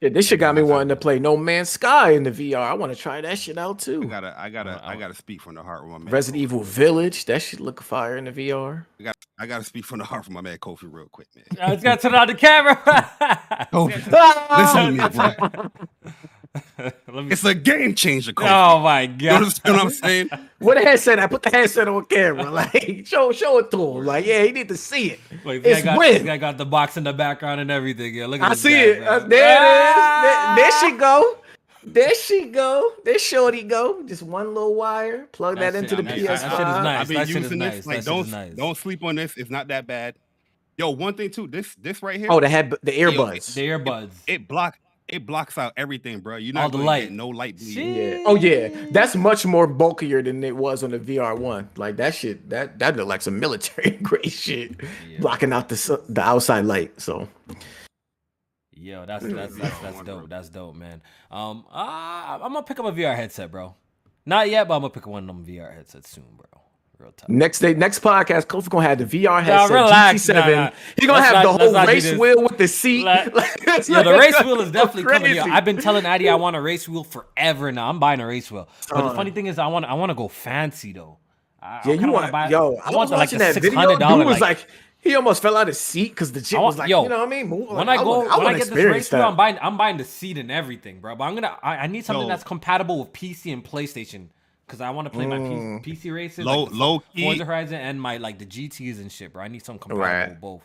Yeah, this shit got me wanting to play No Man's Sky in the VR. I want to try that shit out too. I too. gotta. I gotta. I- I gotta speak from the heart with my man. Resident Evil Village, that shit look fire in the VR. I gotta speak from the heart from my man Kofi real quick, man. I just gotta turn on the camera. (laughs) Kofi, listen to me, (laughs) me. It's a game changer, Kofi. Oh my You god. understand what I'm saying? (laughs) What the headset? I put the headset on camera. Like, show show it to him. Like, yeah, he need to see it. Wait, this It's guy, got, this win. guy got the box in the background and everything. Yeah, look at I see guy, it. Uh, there Ah! it is. There, there she go. There she go. There shorty go. Just one little wire. Plug that, That into shit- the that- PS5. that shit is nice. I've been That shit is using nice. this. Like, don't nice. don't sleep on this. It's not that bad. Yo, one thing too. This this right here. Oh, the head, the Yo, earbuds. The earbuds. it block it blocks out everything, bro. You're not All the light. get no light bleed. Yeah. Oh yeah, that's much more bulkier than it was on the VR one. Like that shit, that that looked like some military (laughs) grade shit, Yeah. blocking out the the outside light. So Yo, (laughs) that's that's that's that's dope. That's dope, man. Um, uh, I'm gonna pick up a VR headset, bro. Not yet, but I'm gonna pick up one of them VR headsets soon, bro. Real time. next day, next podcast, Kofi gonna have the VR Nah, headset, relax. GT7. Nah, nah. He gonna Let's have not- the whole race wheel with the seat. Let- (laughs) Like, Yeah, the race wheel is definitely coming. Yo. I've been telling Addy I want a race wheel forever now. I'm buying a race wheel. But the funny thing is, I want I want to go fancy though. I, I Yeah, kinda you wanna buy, yo, I I, want the, like watching the that six video. hundred Dude was Like, like, he almost fell out of his seat because the chick I was like, yo, you know what I mean? Move- when like, I go wanna- when I wanna get this experience race wheel, that. I'm buying I'm buying the seat and everything, bro. But I'm gonna I, I need something Yo. that's compatible with PC and PlayStation because I want to play my Mm. P- PC races, Low- like the low key- Forza Horizon and my like the GTS and shit, bro. I need something compatible Right. with both.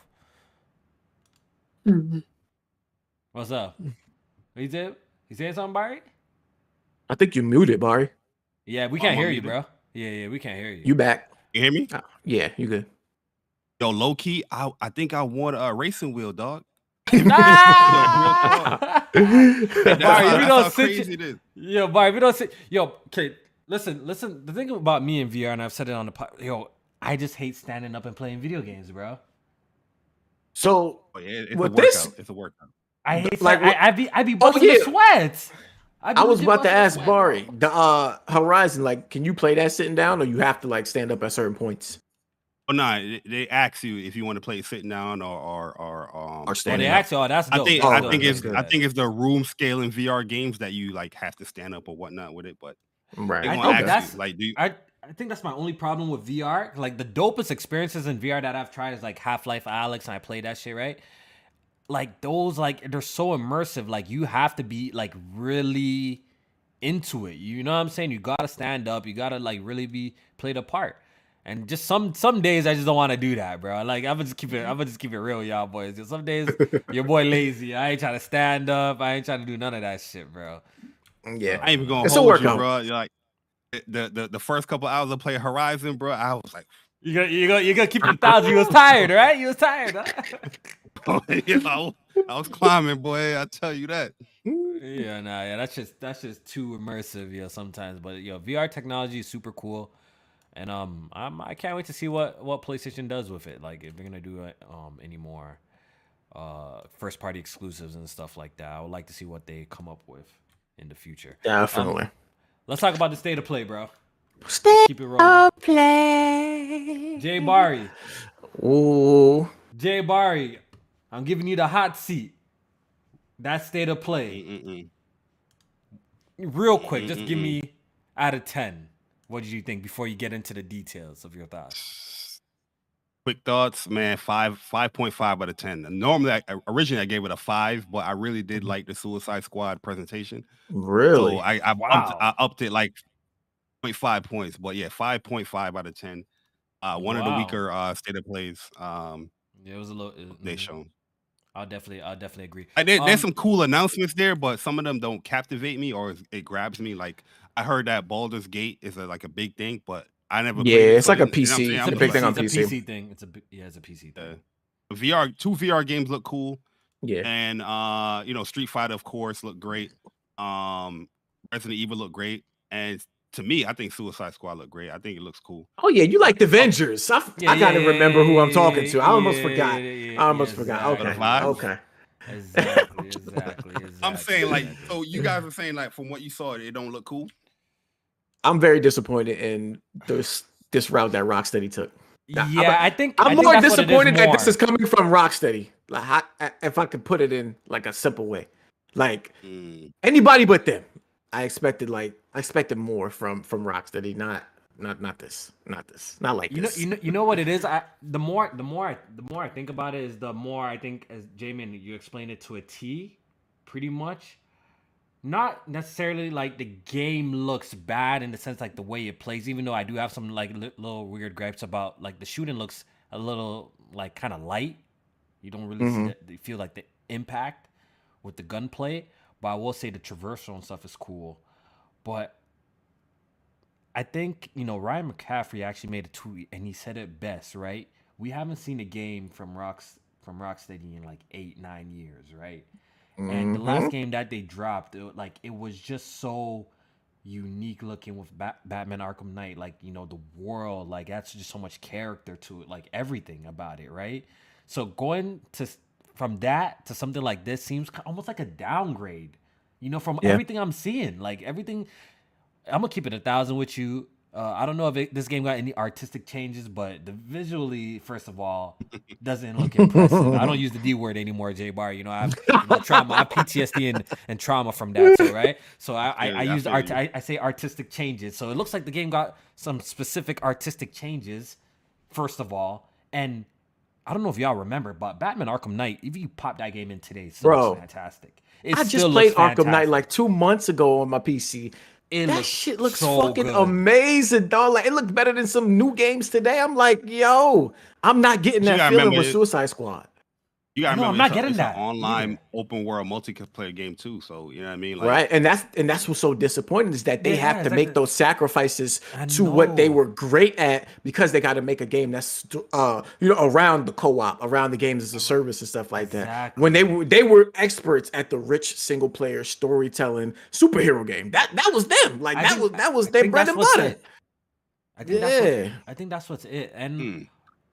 What's up? What you said? You saying something, Barry? I think you muted, Barry. Yeah, we Oh, can't I'm hear you, bro. Yeah, yeah, we can't hear you. You back? You hear me? Oh, yeah, you good. Yo, low key, I I think I want a racing wheel, dog. (laughs) Ah! That's Barry, how, we that's don't how sit crazy you- it is. Yo, Barry, we don't say. Yo, okay, listen, listen. The thing about me and VR, and I've said it on the pod. Yo, I just hate standing up and playing video games, bro. So Oh, yeah, it's a With workout. this- It's a workout. I hate Like like what- I, I be I be busting yeah. the sweats. be I was about to ask sweats. Bari, the uh Horizon, like, can you play that sitting down, or you have to like stand up at certain points? Oh no, they, they ask you if you want to play sitting down or or or um. Or standing. Oh, standing they up. asked you, oh, that's I think that's I dope, think it's good. I think it's the room scale in VR games that you like have to stand up or whatnot with it, but Right. I think that's- you like do you, I I think that's my only problem with VR. Like the dopest experiences in VR that I've tried is like Half Life Alyx, and I played that shit right. Like those, like they're so immersive. Like you have to be like really into it. You know what I'm saying? You gotta stand up. You gotta like really be played a part. And just some some days I just don't want to do that, bro. Like I'm gonna just keep it. I'm gonna just keep it real, y'all boys. Some days (laughs) your boy lazy. I ain't trying to stand up. I ain't trying to do none of that shit, bro. Yeah. I ain't even gonna It's a hold you, bro. You're like the, the the first couple hours I play Horizon, bro. I was like, You got you got you got to keep (laughs) it a thousand. You was tired, right? You was tired. Huh? (laughs) you know, I was climbing, boy. I tell you that. yeah, nah, yeah, that's just that's just too immersive, yeah, sometimes. But yo, VR technology is super cool, and um, I'm, I can't wait to see what what PlayStation does with it. Like if they're gonna do um any more uh first party exclusives and stuff like that. I would like to see what they come up with in the future. Definitely. Let's talk about the state of play, bro. Stay Keep it rolling. play. Jay Bari, Ooh. Jay Bari, I'm giving you the hot seat. That state of play. Mm-mm. Real quick, just give me out of 10. What did you think before you get into the details of your thoughts? Quick thoughts, man. Five five point five out of ten. Normally, I, originally I gave it a five, but I really did like the Suicide Squad presentation. Really? So I I, upped, Wow. I upped it like 0.5 points, but yeah, five point five out of ten. Uh, one of the weaker uh state of plays um Yeah, it was a little. it- they mhm. shown. I'll definitely, I'll definitely agree. I, there, Um, there's some cool announcements there, but some of them don't captivate me or it grabs me. Like I heard that Baldur's Gate is a, like a big thing, but I never. Yeah, played it, it's so like a you know PC. It's a big like, thing on it's a PC. PC thing. It's a yeah, it's a PC thing. uh, VR two VR games look cool, yeah. and uh, you know Street Fighter of course looked great. Um, Resident Evil looked great, and to me, I think Suicide Squad looked great. I think it looks cool. Oh yeah, you like the Avengers. I, f- Yeah, I gotta yeah, remember who I'm talking to. I almost yeah, forgot. yeah, yeah, I almost yeah, forgot. exactly. Okay. Okay. Exactly, (laughs) exactly, exactly. I'm saying like, so you guys are saying like from what you saw, it don't look cool. I'm very disappointed in this this route that Rocksteady took. Nah, yeah, I'm- I think I I'm think more that's what it is disappointed that this is coming from Rocksteady. Like, how, if I could put it in like a simple way, like Mm. anybody but them. I expected like I expected more from from Rocksteady, not not not this, not this, not like You know, you know, you know what it is. I the more, the more, I, the more I think about it, is the more I think, as Jamin, you explained it to a T, pretty much. Not necessarily like the game looks bad in the sense like the way it plays, even though I do have some like li- little weird gripes about like the shooting looks a little like kind of light. You don't really Mhm. see the, feel like the impact with the gunplay, but I will say the traversal and stuff is cool. But I think you know Ryan McCaffrey actually made a tweet and he said it best, right? We haven't seen a game from Rocks from Rocksteady in like eight nine years, right? And the last Mhm. game that they dropped, it, like it was just so unique looking with Bat- Batman Arkham Knight, like you know the world, like that's just so much character to it, like everything about it, right? So going to from that to something like this seems almost like a downgrade, you know, from Yeah. everything I'm seeing, like everything. I'm gonna keep it a thousand with you. Uh, I don't know if it, this game got any artistic changes, but the visually, first of all, doesn't look (laughs) impressive. I don't use the D word anymore, J Bar. You know, I have you know, trauma, I have PTSD and, and trauma from that, so right. So I I, Yeah, I use art. I, I say artistic changes. So it looks like the game got some specific artistic changes, first of all, and I don't know if y'all remember, but Batman Arkham Knight, if you pop that game in today, it still Bro, fantastic. It I just played looks Arkham Knight like two months ago on my PC. It that shit looks so fucking good. amazing, dog. Like it looked better than some new games today. I'm like, yo, I'm not getting that feeling with it- Suicide Squad. You gotta No, I'm not it's a- getting it's that an online either. open world multiplayer game too. So you know what I mean? Like, right and that's and that's what's so disappointing is that they Yeah, have to exactly. make those sacrifices to what they were great at because they got to make a game that's uh you know around the co-op around the games as a service and stuff like that when they were they were experts at the rich single player storytelling superhero game that that was them like I that think- was that was I their bread and butter it. I think that's what, I think that's what's it. And Hmm.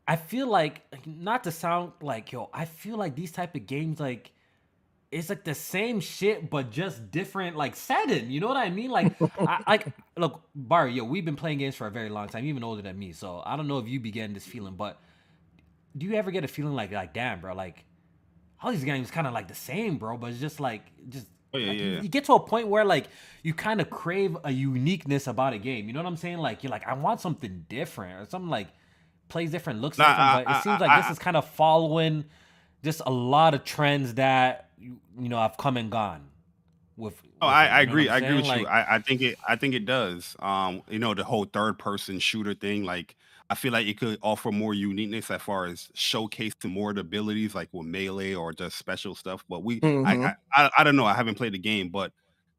I feel like not to sound like yo, I feel like these type of games like it's like the same shit but just different like setting. You know what I mean? Like (laughs) I like look, Barry, yo, we've been playing games for a very long time, even older than me. So I don't know if you began this feeling, but do you ever get a feeling like like damn, bro, like all these games kind of like the same, bro, but it's just like just Oh, yeah, like, you- yeah. You get to a point where like you kind of crave a uniqueness about a game. You know what I'm saying? Like you're like, I want something different or something like plays different, looks Nah, different. I- But it I- seems I- like this I- is kind of following just a lot of trends that you, you know have come and gone. With, Oh, with I, I agree. I agree with saying? you. I, I think it. I think it does. Um, you know, the whole third person shooter thing. Like, I feel like it could offer more uniqueness as far as showcasing more of the abilities, like with melee or just special stuff. But we, Mhm. I, I, I, I don't know. I haven't played the game, but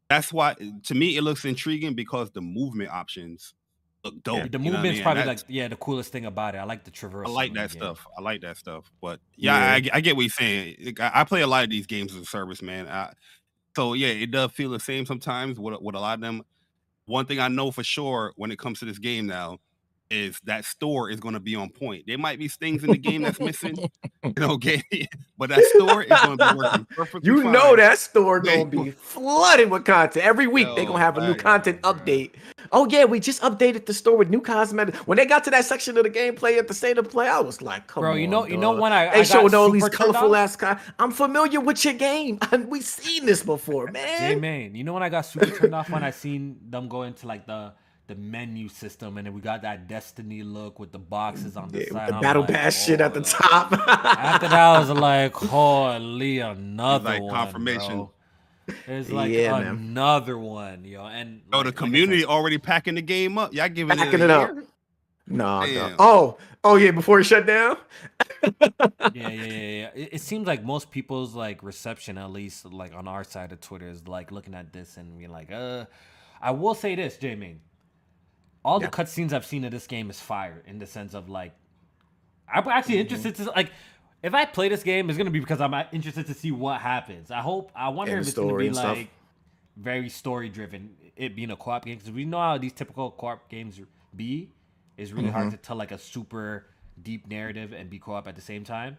that's why to me it looks intriguing because the movement options look dope. the you know what I movement's mean? probably like yeah the coolest thing about it. I like the traverse. I like that stuff. I like that stuff. But yeah, I, I get what you're saying. Like, I, I play a lot of these games as a service, man. I, so yeah, it does feel the same sometimes with, with a lot of them. One thing I know for sure when it comes to this game now is that store is going to be on point. There might be things in the game that's missing, you know, (laughs) (laughs) okay, but that store is going to be working (laughs) perfectly. You know that store gonna be flooded with content every week. They're gonna have a new content update. Oh yeah, we just updated the store with new cosmetics. When they got to that section of the gameplay at the state of play, I was like, "Come Bro, on, you know, you know when I, They I got showing all these colorful on? ass. Co- I'm familiar with your game. (laughs) And we seen this before, J man. man, you know when I got super turned off when I seen them go into like the the menu system and then we got that Destiny look with the boxes on the Yeah, with side. the I'm battle like, pass shit at the oh, top. (laughs) After that, I was like, holy, another like one, confirmation. bro. It's like Yeah, man. another one, yo. And Oh, like- the like community already packing the game up. Y'all giving Packing it, it up. year? no, no. Oh, oh yeah. Before it shut down. yeah, yeah, yeah, yeah. It, it seems like most people's like reception, at least like on our side of Twitter, is like looking at this and being like, uh. I will say this, Jamie. All Yeah. the cutscenes I've seen of this game is fire in the sense of like, I'm actually Mm-hmm. interested to like. If I play this game, it's gonna be because I'm uh, interested to see what happens. I hope. I wonder And if it's gonna be and stuff. like very story driven. It being a co-op game because we know how these typical co-op games be. It's really hard Mm-hmm. to tell like a super deep narrative and be co-op at the same time.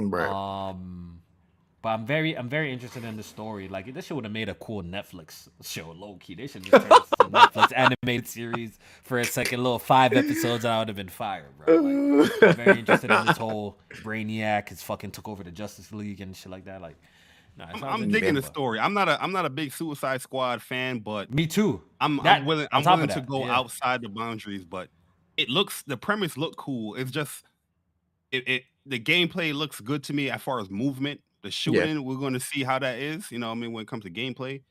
Right. Um, but I'm very, I'm very interested in the story. Like this shit would have made a cool Netflix show, low key. They should just turn (laughs) Netflix animated series for a second, little five episodes. and I would have been fired, bro. Like, I'm very interested in this (laughs) whole Brainiac. Has fucking took over the Justice League and shit like that. Like, nah, I'm, I'm digging the story. I'm not a I'm not a big Suicide Squad fan, but Me too. I'm, That- I'm willing. I'm willing to go yeah. outside the boundaries, but it looks the premise look cool. It's just it, it the gameplay looks good to me as far as movement. The shooting, we're going to see how that is. You know, what I mean, when it comes to gameplay.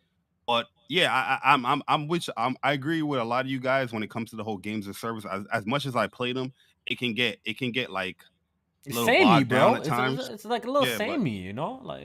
But yeah, I, I, I'm I'm I'm with. I'm, I agree with a lot of you guys when it comes to the whole games of service. As, as much as I play them, it can get it can get like samey, bro. It's, it's, it's like a little Yeah, samey, you know. Like,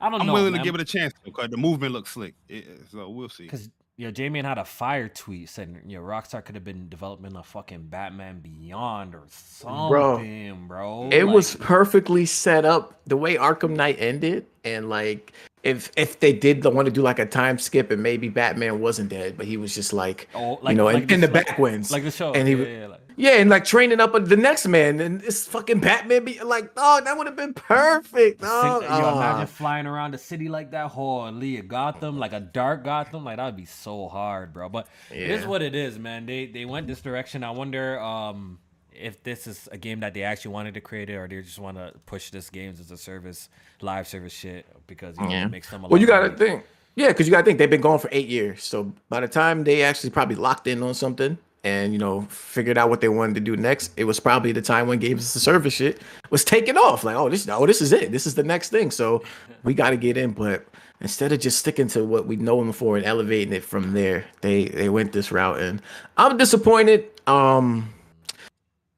I don't know. I'm willing man. to give it a chance because the movement looks slick. It- so we'll see. Because yo, Jamie had a fire tweet saying, "Yo, Rockstar could have been developing a fucking Batman Beyond or something, bro." bro. it Like, was perfectly set up the way Arkham Knight ended, and like if if they did want to do like a time skip and maybe Batman wasn't dead, but he was just like, oh, like you know, like in, in the this- like- back winds, like the show, and he yeah, yeah, like- yeah, and like training up the next man, and it's fucking Batman. Be like, oh, that would have been perfect. Sing- Oh, yo, ah. imagine flying around the city like that, holy Gotham, like a dark Gotham, like that would be so hard, bro. But it is Yeah. what it is, man. They they went this direction. I wonder um if this is a game that they actually wanted to create it, or they just want to push this games as a service, live service shit, because you know, Yeah. it makes them a Well, you got to money. think. Yeah, because you got to think they've been going for eight years. So by the time they actually probably locked in on something and you know figured out what they wanted to do next, it was probably the time when games as a service shit was taking off. Like, oh, this, oh, this is it. This is the next thing. So we got to get in. But instead of just sticking to what we know them for and elevating it from there, they they went this route, and I'm disappointed. Um.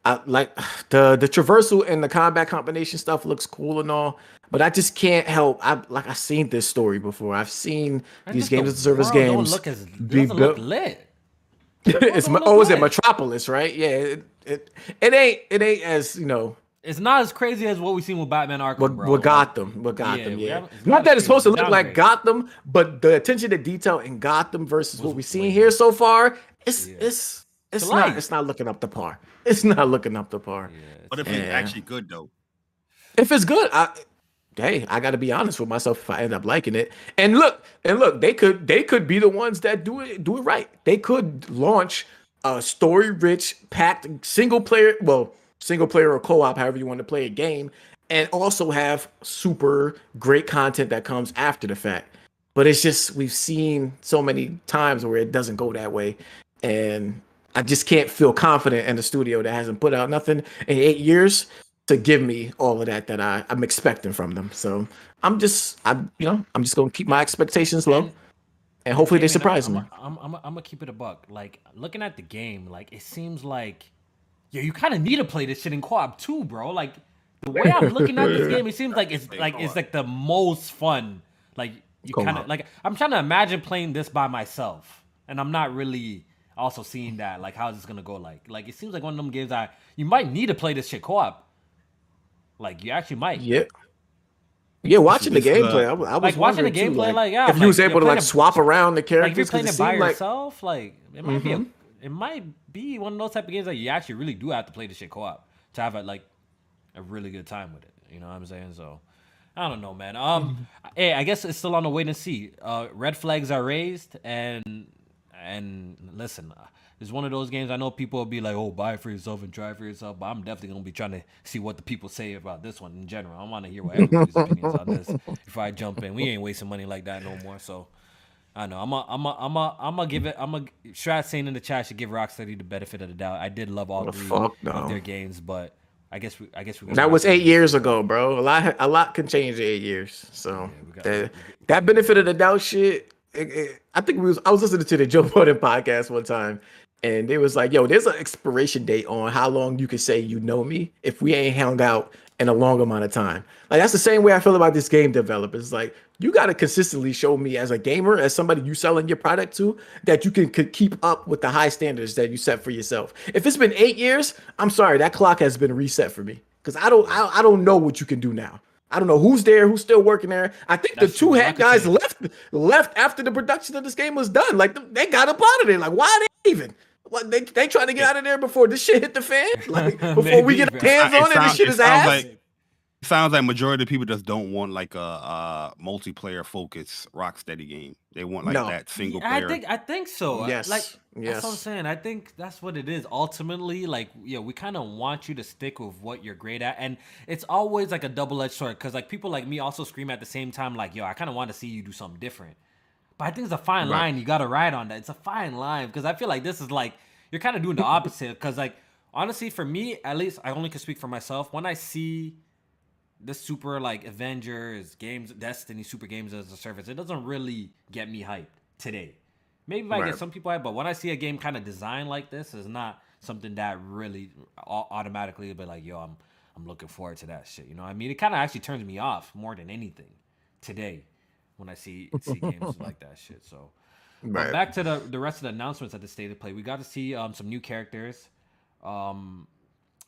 I like the the traversal and the combat combination stuff looks cool and all, but I just can't help. I like I've seen this story before. I've seen these games as service games. look as be built- lit. (laughs) it's don't my, oh, is it. Metropolis, right? Yeah, it, it it ain't it ain't as you know It's not as crazy as what we seen with Batman Arkham, with, bro. with Like, Gotham, with Gotham, we yeah. haven't- Not not that as it's supposed to look like downgrade. Gotham, but the attention to detail in Gotham versus what we've seen here so far, it's Yeah. it's It's It's not. It's not looking up to par. It's not looking up to par. Yeah, What if Yeah. it's actually good though? If it's good, I hey, I got to be honest with myself if I end up liking it. And look, and look, they could they could be the ones that do it do it right. They could launch a story rich, packed single player, well, single player or co-op, however you want to play a game, and also have super great content that comes after the fact. But it's just we've seen so many times where it doesn't go that way. And I just can't feel confident in the studio that hasn't put out nothing in eight years to give me all of that that I, I'm expecting from them. So I'm just I'm you know I'm just gonna keep my expectations low, And- and hopefully they surprise I'm, me. I'm, I'm, I'm, gonna keep it a buck. Like looking at the game, like it seems like, yeah, you kind of need to play this shit in co-op too, bro. Like the way I'm looking at this (laughs) game, it seems like it's like it's like the most fun. Like you kind of like I'm trying to imagine playing this by myself, and I'm not really also seeing that. Like how's this gonna go? Like like it seems like one of them games I you might need to play this shit co-op. Like you actually might. Yeah. Yeah, watching the This is, uh, gameplay, I, was- I was Like, watching the wondering, too, gameplay, like, yeah, if I'm you was able to like a- swap around the Like if you're characters, playing because it it by like yourself, like it might be a, Mhm. it might be one of those type of games that you actually really do have to play the shit co-op to have a, like a really good time with it. You know what I'm saying? So I don't know, man. Um, hey, I guess it's still on the wait and see. Uh, red flags are raised, and and listen, uh, it's one of those games. I know people will be like, "Oh, buy it for yourself and try it for yourself," but I'm definitely gonna be trying to see what the people say about this one in general. I want to hear what everybody's (laughs) opinions on this before I jump in. We ain't wasting money like that no more. So. I know. I'm a, I'm a, I'm a, I'm gonna give it. I'm a. Strat saying in the chat should give Rocksteady the benefit of the doubt. I did love all Oh, three fuck of no. their games, but I guess we, I guess we. that was eight years ago, bro. A lot, a lot can change in eight years. So got- that, that benefit of the doubt shit. it- it- I think we was. I was listening to the Joe Budden (laughs) podcast one time, and it was like, "Yo, there's an expiration date on how long you can say you know me if we ain't hung out in a long amount of time." Like that's the same way I feel about this game developers. Like you got to consistently show me as a gamer, as somebody you selling your product to, that you can, could keep up with the high standards that you set for yourself. If it's been eight years, I'm sorry, that clock has been reset for me because I don't, I, I don't know what you can do now. I don't know who's there, who's still working there. I think That's the two. Head guys left left after the production of this game was done. Like they got up out of there. Like why are they even? What they they trying to get out of there before this shit hit the fan? (laughs) Like before we get bro. hands It on it, this shit it is sounds ass. like- Sounds like majority of people just don't want like a, a multiplayer focused Rocksteady game. They want like No. that single Yeah, I think I think so. I- Yes, Like that's what I'm saying. I think that's what it is. Ultimately, like yeah, we kind of want you to stick with what you're great at, and it's always like a double edged sword because like people like me also scream at the same time, like yo, I kind of want to see you do something different. But I think it's a fine Right. line. You got to ride on that. It's a fine line because I feel like this is like you're kind of doing the (laughs) opposite. Because like honestly, for me at least, I only can speak for myself. When I see the super like Avengers games, Destiny super games as a service, it doesn't really get me hyped today. Maybe if I get some people hyped, but when I see a game kind of designed like this, is not something that really automatically be like, yo, I'm I'm looking forward to that shit. You know, what I mean, it kind of actually turns me off more than anything today when I see see games (laughs) like that shit. So. Right. back to the the rest of the announcements at the state of play. We got to see um some new characters um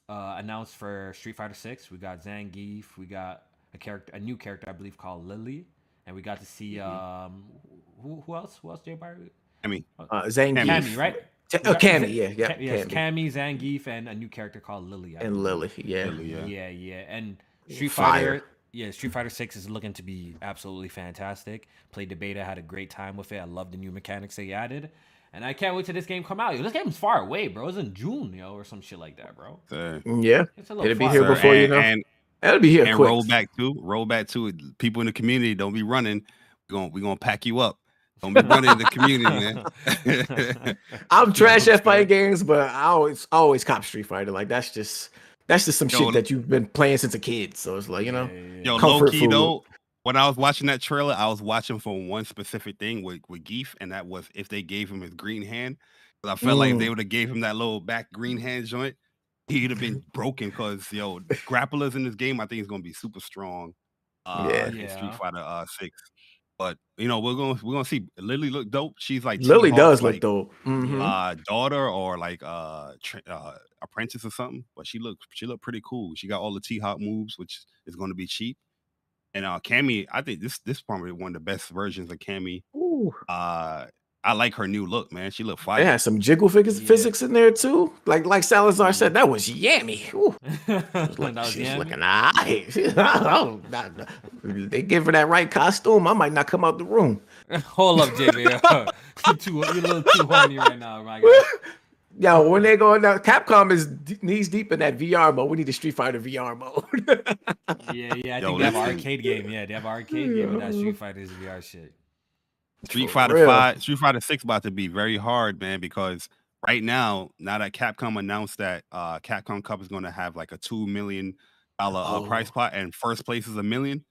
uh announced for Street Fighter 6. We got Zangief, we got a character a new character I believe called Lily, and we got to see Mm-hmm. um who who else? Who else Jay Byron? I mean, Uh, Zangief. Cammy, right? Ca- oh, Cammy, yeah, yeah, Ca- yes, Cammy. Cammy, Zangief, and a new character called Lily. I and believe. Lily. Yeah. Lily, yeah. Yeah, yeah. And Street Fire. Fighter, yeah, Street Fighter Six is looking to be absolutely fantastic. Played the beta, had a great time with it. I love the new mechanics they added, and I can't wait till this game come out. Yo, this game's far away, bro. It's in June, yo, or some shit like that, bro. uh, Yeah. It's a little It'll be far. here sir, before you and, know. and, That'll be here and quick. roll back too. Roll back to it. People in the community don't be running. We're gonna we gonna pack you up. Don't be running in the community, man. (laughs) I'm trash (laughs) Yeah, at fighting games, but I always always cop Street Fighter. Like that's just that's just some Yo, shit that you've been playing since a kid. So it's like you know, Yo, low key food. though, when I was watching that trailer, I was watching for one specific thing with with Geef, and that was if they gave him his green hand. 'Cause I felt like if Mm. they would have gave him that little back green hand joint, he'd have been (laughs) broken. Cause yo, grapplers in this game, I think is gonna be super strong. Uh, Yeah. in Yeah. Street Fighter uh six. But you know, we're gonna we're gonna see Lily look dope. She's like Lily T-Hawk's, does look like, dope. Mhm. uh daughter or like uh, tra- uh apprentice or something but she looked she looked pretty cool she got all the t-hawk moves which is going to be cheap and uh Cammy, I think this this probably one of the best versions of Cammy Ooh. uh I like her new look, man. She looked fire. They had some jiggle physics, Yeah. physics in there too. Like like Salazar said, that was yammy. Ooh. (laughs) that was she's Yami. looking alright. (laughs) Oh, they give her that right costume. I might not come out the room. (laughs) Hold up, JB. you too, you're a little too horny right now, my guy. Yo, when they go now, Capcom is d- knees deep in that VR mode. We need a Street Fighter VR mode. (laughs) Yeah, yeah. I Yo, think they have an arcade game. Yeah, they have an arcade game with that Street Fighter's VR shit. Street For Fighter real. Five, Street Fighter Six about to be very hard, man, because right now, now that Capcom announced that uh Capcom Cup is going to have like a two million dollar uh, price Oh. pot, and first place is a million.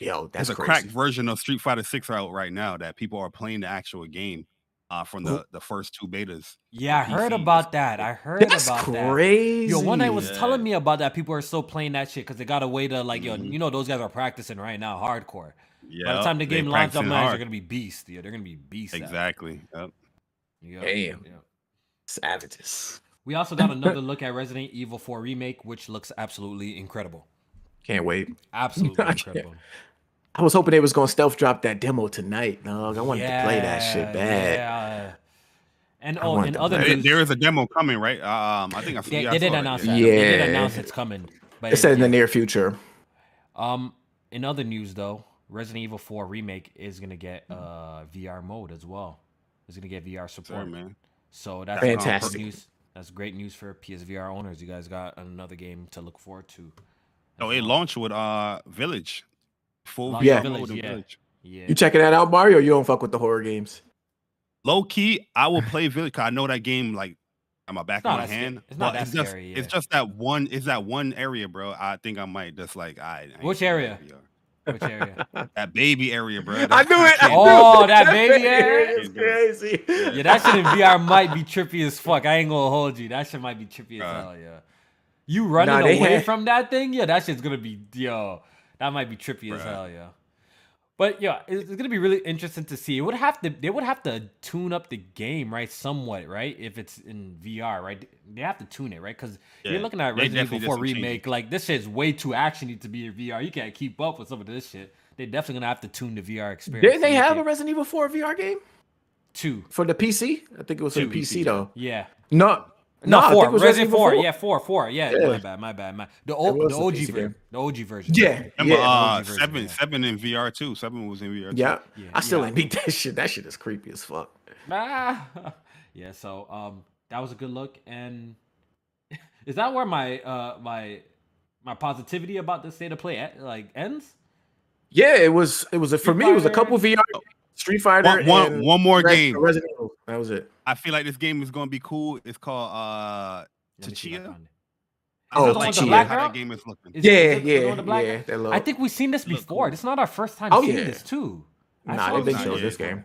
Yo, that's There's a crazy. cracked version of Street Fighter Six out right now that people are playing the actual game uh from the the first two betas. Yeah, I heard about that. I heard That's about that. crazy. Yo, one night was Yeah. telling me about that. People are still playing that shit because they got a way to like, yo, Mhm. you know, those guys are practicing right now, hardcore. Yeah, By the time the game launches, up, practicing man, they're gonna be beast. Yeah, they're gonna be beast. Exactly. Yep. Yep, Damn. yep. Savages. We also got another (laughs) look at Resident Evil 4 remake, which looks absolutely incredible. Can't wait. (laughs) Absolutely I can't- incredible. I was hoping they was gonna stealth drop that demo tonight. Dog. I wanted to play that shit Yeah, bad. yeah. And oh, and other play news, there is a demo coming, right? Um, I think I, they, yeah, I did saw it, announce yeah. They did Yeah. announce it's coming. But It said in the near future. Um, in other news though, Resident Evil 4 remake is gonna get uh VR mode as well. It's gonna get VR Sorry, support. man. So that's Fantastic. News. That's great news for PSVR owners. You guys got another game to look forward to. Oh, it launched with uh Village. Full Launch VR Village, yeah. Village. Yeah. You checking that out, Mario? Or you don't fuck with the horror games? Low key, I will play Village. 'cause I know that game like on my back of my that sca- hand. it's not that it's just scary, it's just that one. It's that one area, bro. I think I might just like I. Which area? Which area? (laughs) That baby area, bro. I knew it. I can't- knew Oh, it. that baby area? is crazy. yeah, that shit in VR (laughs) might be trippy as fuck. I ain't gonna hold you. That shit might be trippy as Uh, hell, yeah. You running Nah, away had- from that thing? Yeah, that shit's gonna be yo. That might be trippy as hell, yeah. But yeah, it's, it's gonna be really interesting to see. It would have to they would have to tune up the game, right? Somewhat, right? If it's in VR, right? They have to tune it, right? Because Yeah, you're looking at they Resident definitely Evil 4 remake, like this shit's way too actiony to be in VR. You can't keep up with some of this shit. They're definitely gonna have to tune the VR experience. Didn't they to make have a Resident Evil 4 VR game two? for the PC? I think it was for Two. the PC though. Yeah. No, No, I think four. it was Resident Evil Four. Yeah, four, four. Yeah, Yeah. my bad, my bad, my. The old, the OG PC version. game. The OG version. Yeah, Remember, yeah, uh, OG version, seven, yeah. seven in VR too. Seven was in VR. Too. yeah. Yeah, I still yeah. ain't beat that shit. That shit is creepy as fuck. Ah. (laughs) yeah. So um, that was a good look. And (laughs) is that where my uh my my positivity about the state of play e- like ends? Yeah, it was. It was a, for Street me. It was a Fighter. couple VR, Street Fighter, One, one, and one more Res- game. Resident Evil. That was it. I feel like this game is gonna be cool. It's called uh Let me see if I Tchia? found it. Oh, I like Tchia. how that game is looking. Is Yeah, is it yeah, with yeah. That little, I think we've seen this before. cool. This is not our first time Oh, seeing yeah. this too. I Nah, they've been showing this game.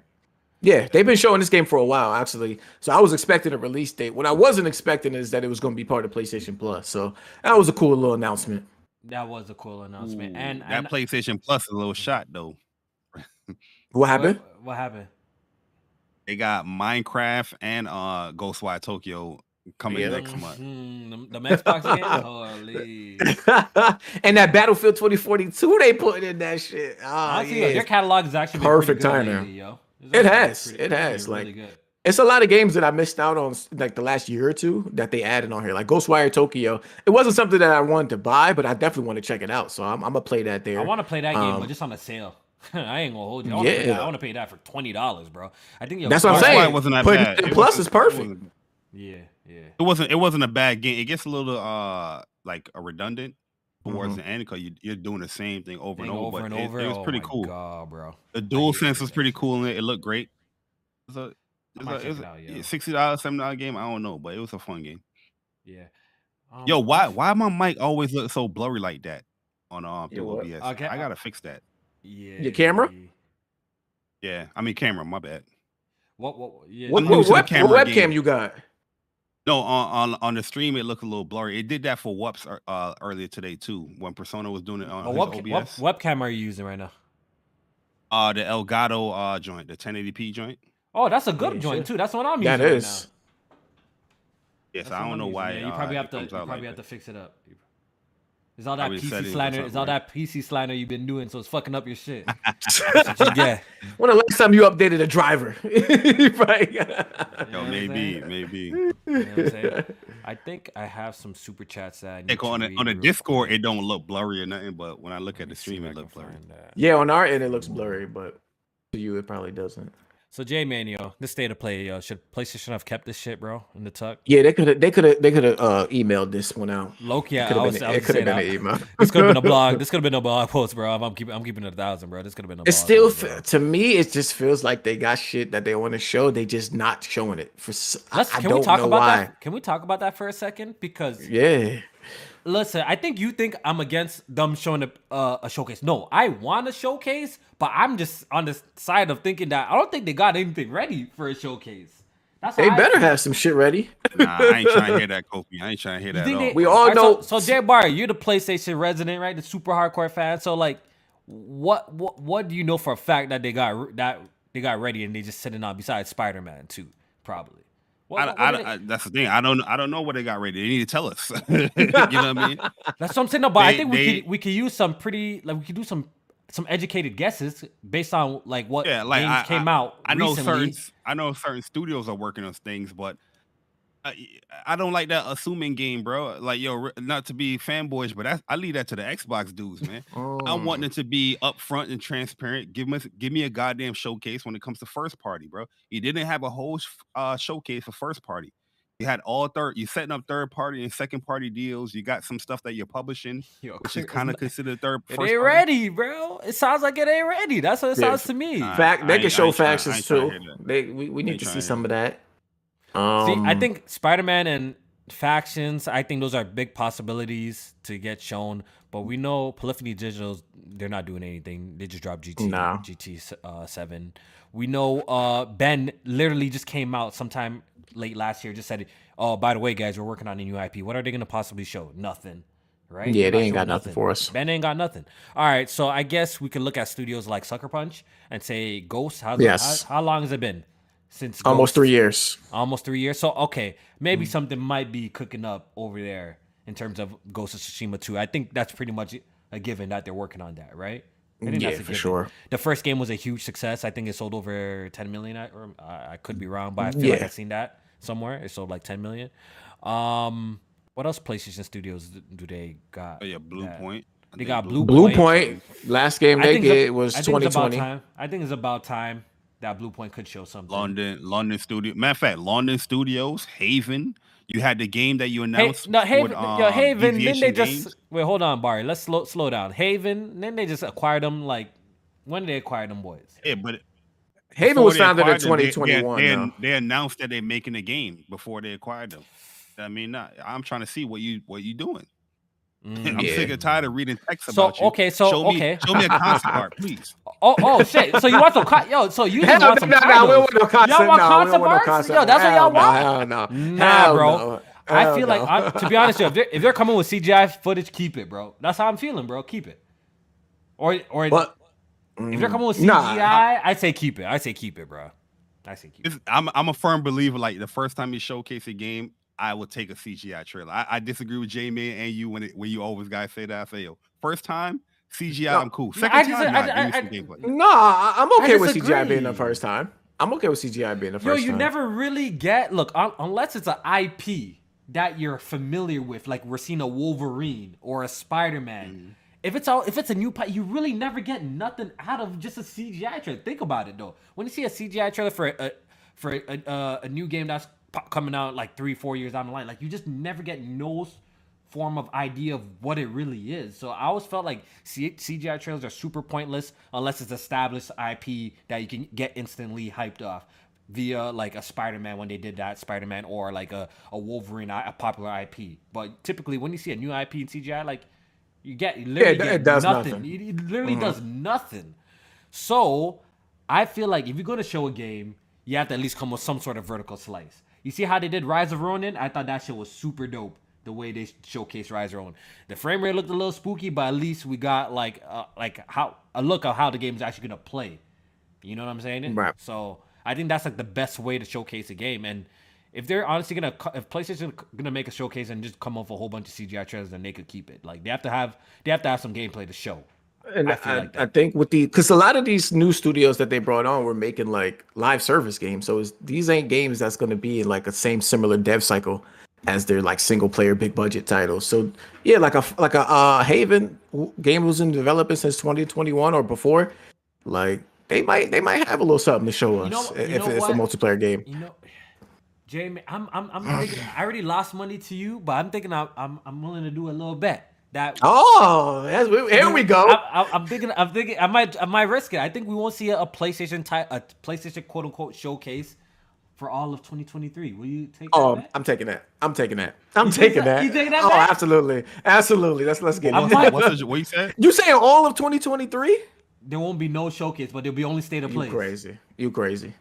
Yeah, they've been showing this game for a while, actually. So I was expecting a release date. What I wasn't expecting is that it was going to be part of PlayStation Plus. So that was a cool little announcement. That was a cool announcement. Ooh, and that and PlayStation Plus is a little shot though. (laughs) What happened? What, what happened? They got Minecraft and uh Ghostwire Tokyo coming Yeah. next month. Mhm, The, the Xbox game? Holy. (laughs) and that Battlefield 2042, they put in that shit. Ah, Honestly, yo, yeah. their catalog is actually Perfect timing. lately, yo. It has, pretty- it it's been really like- good. It's a lot of games that I missed out on like the last year or two that they added on here, like Ghostwire Tokyo. It wasn't something that I wanted to buy, but I definitely want to check it out. So I'm, I'm gonna play that there. I want to play that game, Um, but just on a sale. (laughs) I ain't gonna hold you. I want to pay, Yeah. that- I wanna pay that for twenty dollars, bro. I think yo, That's what I'm Ghostwire saying. wasn't that Putting bad. it Plus wasn't- is perfect. Yeah, yeah. It wasn't. It wasn't a bad game. It gets a little uh like a redundant towards Mhm. the end because you, you're doing the same thing over Thing and over. over but and it, over. it was oh pretty my cool. God, bro. The dual sense was pretty cool in it. It looked great. It was a, it might was a, it was out, yo. a sixty dollars, seventy dollar game. I don't know, but it was a fun game. Yeah. Um, Yo, why why my mic always look so blurry like that on um Your? OBS? Okay, I gotta fix that. Yeah. Your camera? yeah. Yeah, I mean camera. My bad. What? What? Yeah. What, what, new to the web- what webcam game. you got? No, on, on on the stream it looked a little blurry. It did that for Wups uh, uh, earlier today too when Persona was doing it on Oh, his what, ca- what OBS. webcam are you using right now? Uh, the Elgato uh joint, the 1080p joint. Oh, that's a good Yeah, joint shit. too. That's what I'm That using. is. Yes, That's I don't know using. why. Yeah, you uh, probably it have to. You probably like have to fix it up. You- It's all that PC settings or slander. It's something, all right? that PC slander you've been doing, so it's fucking up your shit. (laughs) That's what you get. When the last time you updated a driver? (laughs) right. Yo, what I'm maybe, maybe. You know what I'm? I think I have some super chats that I need Like to on the, read on the real Discord, quick. it don't look blurry or nothing, but when I look at the stream, it looks blurry. Yeah, on our end it looks blurry, but to you it probably doesn't. So J Man, yo, this state of play, yo, should PlayStation have kept this shit, bro, in the tuck? Yeah, they could have they could have they could have uh, emailed this one out. Loki, yeah, I was, I it could have been an email. (laughs) This could have been a blog. (laughs) This could have been a blog post, bro. I'm, I'm keeping, I'm keeping it a thousand, bro. This could have been a. It's blog still post, to me. It just feels like they got shit that they want to show. They just not showing it for. Let's I, can don't we talk know about why. that? Can we talk about that for a second? Because Yeah, listen, I think you think I'm against them showing a, uh, a showcase. No, I want a showcase, but I'm just on the side of thinking that I don't think they got anything ready for a showcase. That's they how I better have some shit ready. Nah, I ain't trying to hear that, (laughs) Kofi. I ain't trying to hear You that at all. they- We all Alright, know- So, so Jay Bar, you're the PlayStation resident, right? The super hardcore fan. So like, what what what do you know for a fact that they got that they got ready and they just sitting on besides Spider Man too, probably. What- I, what- I, what do they- I, that's the thing. I don't. I don't know what they got ready. They need to tell us. (laughs) you know what I mean? That's what I'm saying. No, but I They- think we they- could we could use some pretty like we could do some some educated guesses based on like what Yeah, like games I, came I, out I know recently. certain. I know certain studios are working on things, but I, I don't like that assuming game, bro. Like yo, not to be fanboys, but I, I leave that to the Xbox dudes, man. I Mm. want them to be upfront and transparent. Give me give me a goddamn showcase when it comes to first party, bro. You didn't have a whole sh- uh, showcase for first party. You had all third. You're setting up third party and second party deals. You got some stuff that you're publishing, (laughs) Yo, which is kind of not- considered third. It ain't party. ready, bro. It sounds like it ain't ready. That's what it Yeah, sounds to me. Fact, they ain't- can I show ain't I factions too. hear. They we, we need to see hear some of that. Um, See, I think Spider Man and factions. I think those are big possibilities to get shown. But we know Polyphony Digital, they're not doing anything. They just dropped GT No. GT uh, seven. We know uh, Bend literally just came out sometime late last year. Just said, "Oh, by the way, guys, we're working on a new IP. What are they gonna possibly show? Nothing." Right? Yeah, they ain't got showing nothing for us. Bend ain't got nothing. All right, so I guess we can look at studios like Sucker Punch and say Ghost. How's Yes. how, how long has it been since almost Ghost? three years. almost three years. So okay, maybe Mm. something might be cooking up over there in terms of Ghost of Tsushima 2. I think that's pretty much a given that they're working on that, right? I think Yeah, that's a for given. sure. The first game was a huge success. I think it sold over 10 million. I- Or I I could be wrong, but I feel like I've seen that somewhere. It sold like 10 million. Um, what else PlayStation Studios do they got? Oh yeah, Blue that- Point. They got Blue Bluepoint. Point. Last game they did it's a- get was I think it's about 2020. time. I think it's about time that Bluepoint could show something. London, London studio. Matter of fact, London Studios, Haven. You had the game that you Hey, announced. no, Haven, with, yo, um, Haven. Then they Deviation just Games. wait. Hold on, Barry. Let's slow slow down. Haven. Then they just acquired them. Like when did they acquire them boys? Yeah, but Haven was founded in acquired them, they- they- 2021. They, they announced that they're making a game before they acquired them. I mean, not, I'm trying to see what you what you doing. Mm. I'm Yeah. sick and tired of reading texts So, about you. okay, so, show me, okay. show me a (laughs) concept art, please. Oh oh shit. So you want some? Co- yo, so you just want some no, no, we don't want no concept. Y'all want no, we concept want no concept Yo, that's what y'all no, want? Hell no. Nah, bro. no. I feel no. like, I'm, to be honest, with you, if they're, if they're coming with CGI footage, keep it, bro. That's how I'm feeling, bro. Keep it. Or or But if they're coming with CGI, Nah, I say keep it. I say keep it, bro. I say keep it. I'm I'm a firm believer. Like the first time you showcase a game, I would take a CGI trailer. I, I disagree with Jamie and you when it, when you always guys say that. I say yo, first time CGI, No, I'm cool. Second I just- time, I- nah, give me I- I- gameplay. No, I- I'm okay with disagree. CGI being the first time. I'm okay with CGI being the first Yo, first you time. never really get look un- unless it's an IP that you're familiar with, like we're seeing a Wolverine or a Spider-Man. Mm. If it's all if it's a new pi- you really never get nothing out of just a CGI trailer. Think about it though. When you see a CGI trailer for a for a, a, a new game that's po- coming out like three four years down the line, like you just never get no form of idea of what it really is. So I always felt like C- CGI trailers are super pointless unless it's established IP that you can get instantly hyped off via like a Spider-Man when they did that Spider-Man or like a, a Wolverine, a popular IP. But typically when you see a new IP in CGI, like you get you literally it- get it does nothing. nothing. It, it literally mm-hmm. does nothing. So I feel like if you're gonna show a game, you have to at least come with some sort of vertical slice. You see how they did Rise of Ronin? I thought that shit was super dope. The way they showcased Rise of Ronin, the frame rate looked a little spooky, but at least we got like uh, like how a look of how the game is actually gonna play. You know what I'm saying? Right. So I think that's like the best way to showcase a game. And if they're honestly gonna if PlayStation gonna make a showcase and just come off a whole bunch of CGI trailers, then they could keep it. Like they have to have they have to have some gameplay to show. And I I, feel like I think with the because a lot of these new studios that they brought on were making like live service games, so it's, these ain't games that's going to be in like a same similar dev cycle as their like single player big budget titles. So yeah, like a like a uh, Haven game was in development since 2021 or before, like they might they might have a little something to show us know- you if know it's a multiplayer game. You know, Jamie, I'm I'm I'm thinking, I already lost money to you, but I'm thinking I'm I'm, I'm willing to do a little bet that. Oh, that's, here we go. I, I, I'm thinking. I'm thinking. I might. I might risk it. I think we won't see a, a PlayStation type, a PlayStation quote unquote showcase for all of 2023. Will you take? That Oh, bet? I'm taking that. I'm taking that. I'm You taking that- that. you taking that Oh, back? absolutely, absolutely. Let's let's get I it. might- What's the, what you said? (laughs) You saying all of 2023? there won't be no showcase, but there'll be only state of You play. crazy. You crazy.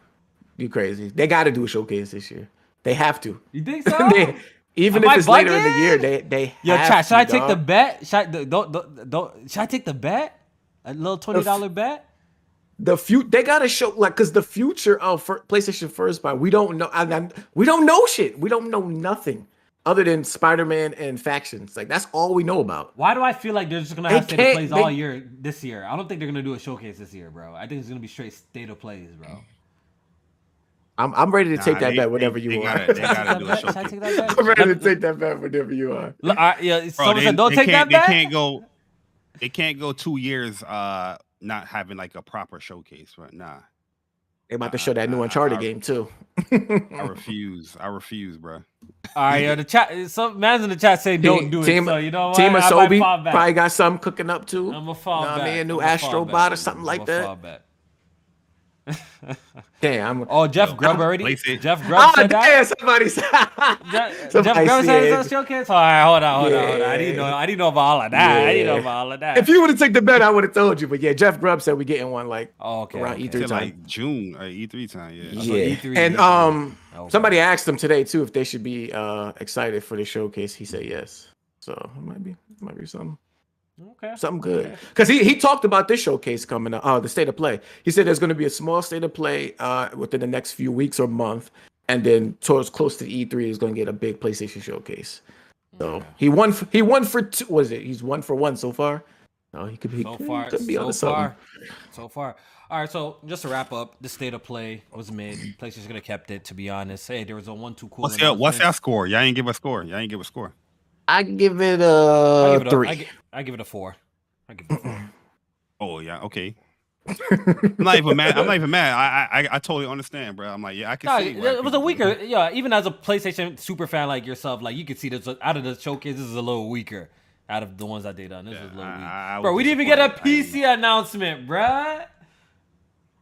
You crazy. They got to do a showcase this year. They have to. You think (laughs) so? They- even Am if I it's later in the year, they they Yo, have chat. Should to, I take the bet? Should I, don't, don't, don't, should I take the bet? A little twenty dollar bet? the few they got to show like because the future of fir- PlayStation First Buy we don't know. I, I- we don't know shit. We don't know nothing other than Spider Man and factions. Like that's all we know about. Why do I feel like they're just gonna have state of plays they- all year this year? I don't think they're gonna do a showcase this year, bro. I think it's gonna be straight state of plays, bro. I'm I'm ready to take that they- bet they- whenever you they are. Gotta, gotta do a Should I showcase. take that bet? I'm ready to take that bet whenever you are. Look, I- yeah, Bro, they, said don't take that can't, bet. They can't go. They can't go two years uh not having like a proper showcase. Right? Nah, They about to show that new Uncharted uh, game too. I refuse. I refuse, bro. All right, yo, the chat. Some man's in the chat say don't do it. So you know what? Team Asobi probably got something cooking up too. I'm a fall Know what I back. mean? A new I'm Astro. Bot or something like I'm a that. Fall back. Damn. I'm, Oh, Jeff Yo, Grubb already. PlayStation- Jeff Grubb Ah, said that. damn, somebody said. (laughs) (laughs) Jeff, Somebody Jeff Grubb said said- it's a showcase. All right, hold on, hold on, hold on. I didn't know. I didn't know about all of that. I didn't know about all of that. If you would have taken the bet, I would have told you. But yeah, Jeff Grubb said we're getting one like oh, okay, around okay. E3 Till time. like June or E3 time. Yeah. so yeah. E3, and E3. um, Okay. somebody asked him today too if they should be uh excited for the showcase. He said yes. So it might be it might be something Okay. something good because he, he talked about this showcase coming up uh the state of play he said there's going to be a small state of play uh within the next few weeks or month and then towards close to e3 is going to get a big playstation showcase so he won f- he won for two was it he's one for one so far no he could be So he far, could be so on to something. far, so far. All right, so just to wrap up, the state of play was mid. PlayStation could have kept it, to be honest. Hey, there was a one-two cool. What's your What's your score? Y'all ain't give a score. Y'all ain't give a score. I give it I a give it a, three I, gi- I give it a four. I give it a four. (clears throat) Oh yeah. Okay. I'm not even mad. I'm not even mad. I I I, I totally understand, bro. I'm like, yeah, I can No, see. it, was a people- weaker. Yeah, even as a PlayStation super fan like yourself, like you could see this out of the showcase. This is a little weaker out of the ones that they done. This Yeah, was a little I- weak. I- I Bro, we didn't even get a disappointed. PC announcement, bruh.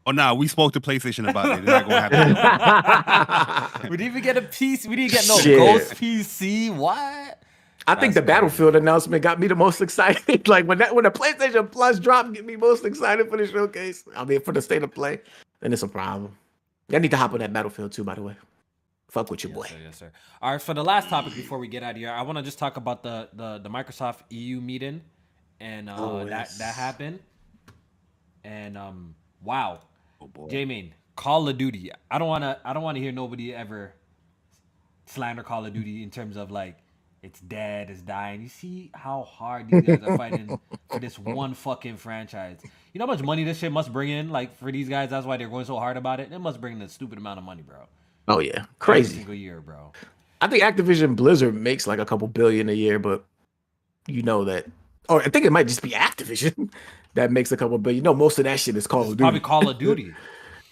Oh no, we spoke to PlayStation about it. They're not gonna have to. (laughs) we didn't even get a PC. We didn't get no Shit. Ghost PC. What? I think the crazy. Battlefield announcement got me the most excited. (laughs) like when that when the PlayStation Plus drop get me most excited for the showcase. I mean for the state of play, then it's a problem. I need to hop on that Battlefield too, by the way. Fuck with your boy. Yes, sir, yes, sir. All right, for the last topic before we get out of here, I want to just talk about the the, the Microsoft EU meeting, and uh, Oh, that yes. that happened. And um, wow, Oh, boy. J-Main, Call of Duty. I don't wanna I don't wanna hear nobody ever slander Call of Duty in terms of like it's dead, it's dying. You see how hard these guys are fighting (laughs) for this one fucking franchise. You know how much money this shit must bring in, like for these guys. That's why they're going so hard about it. It must bring in a stupid amount of money, bro. Oh yeah, Every crazy. single year, bro. I think Activision Blizzard makes like a couple billion a year, but you know that, or I think it might just be Activision (laughs) that makes a couple billion. You know, most of that shit is Call of Duty. Probably. Call of Duty.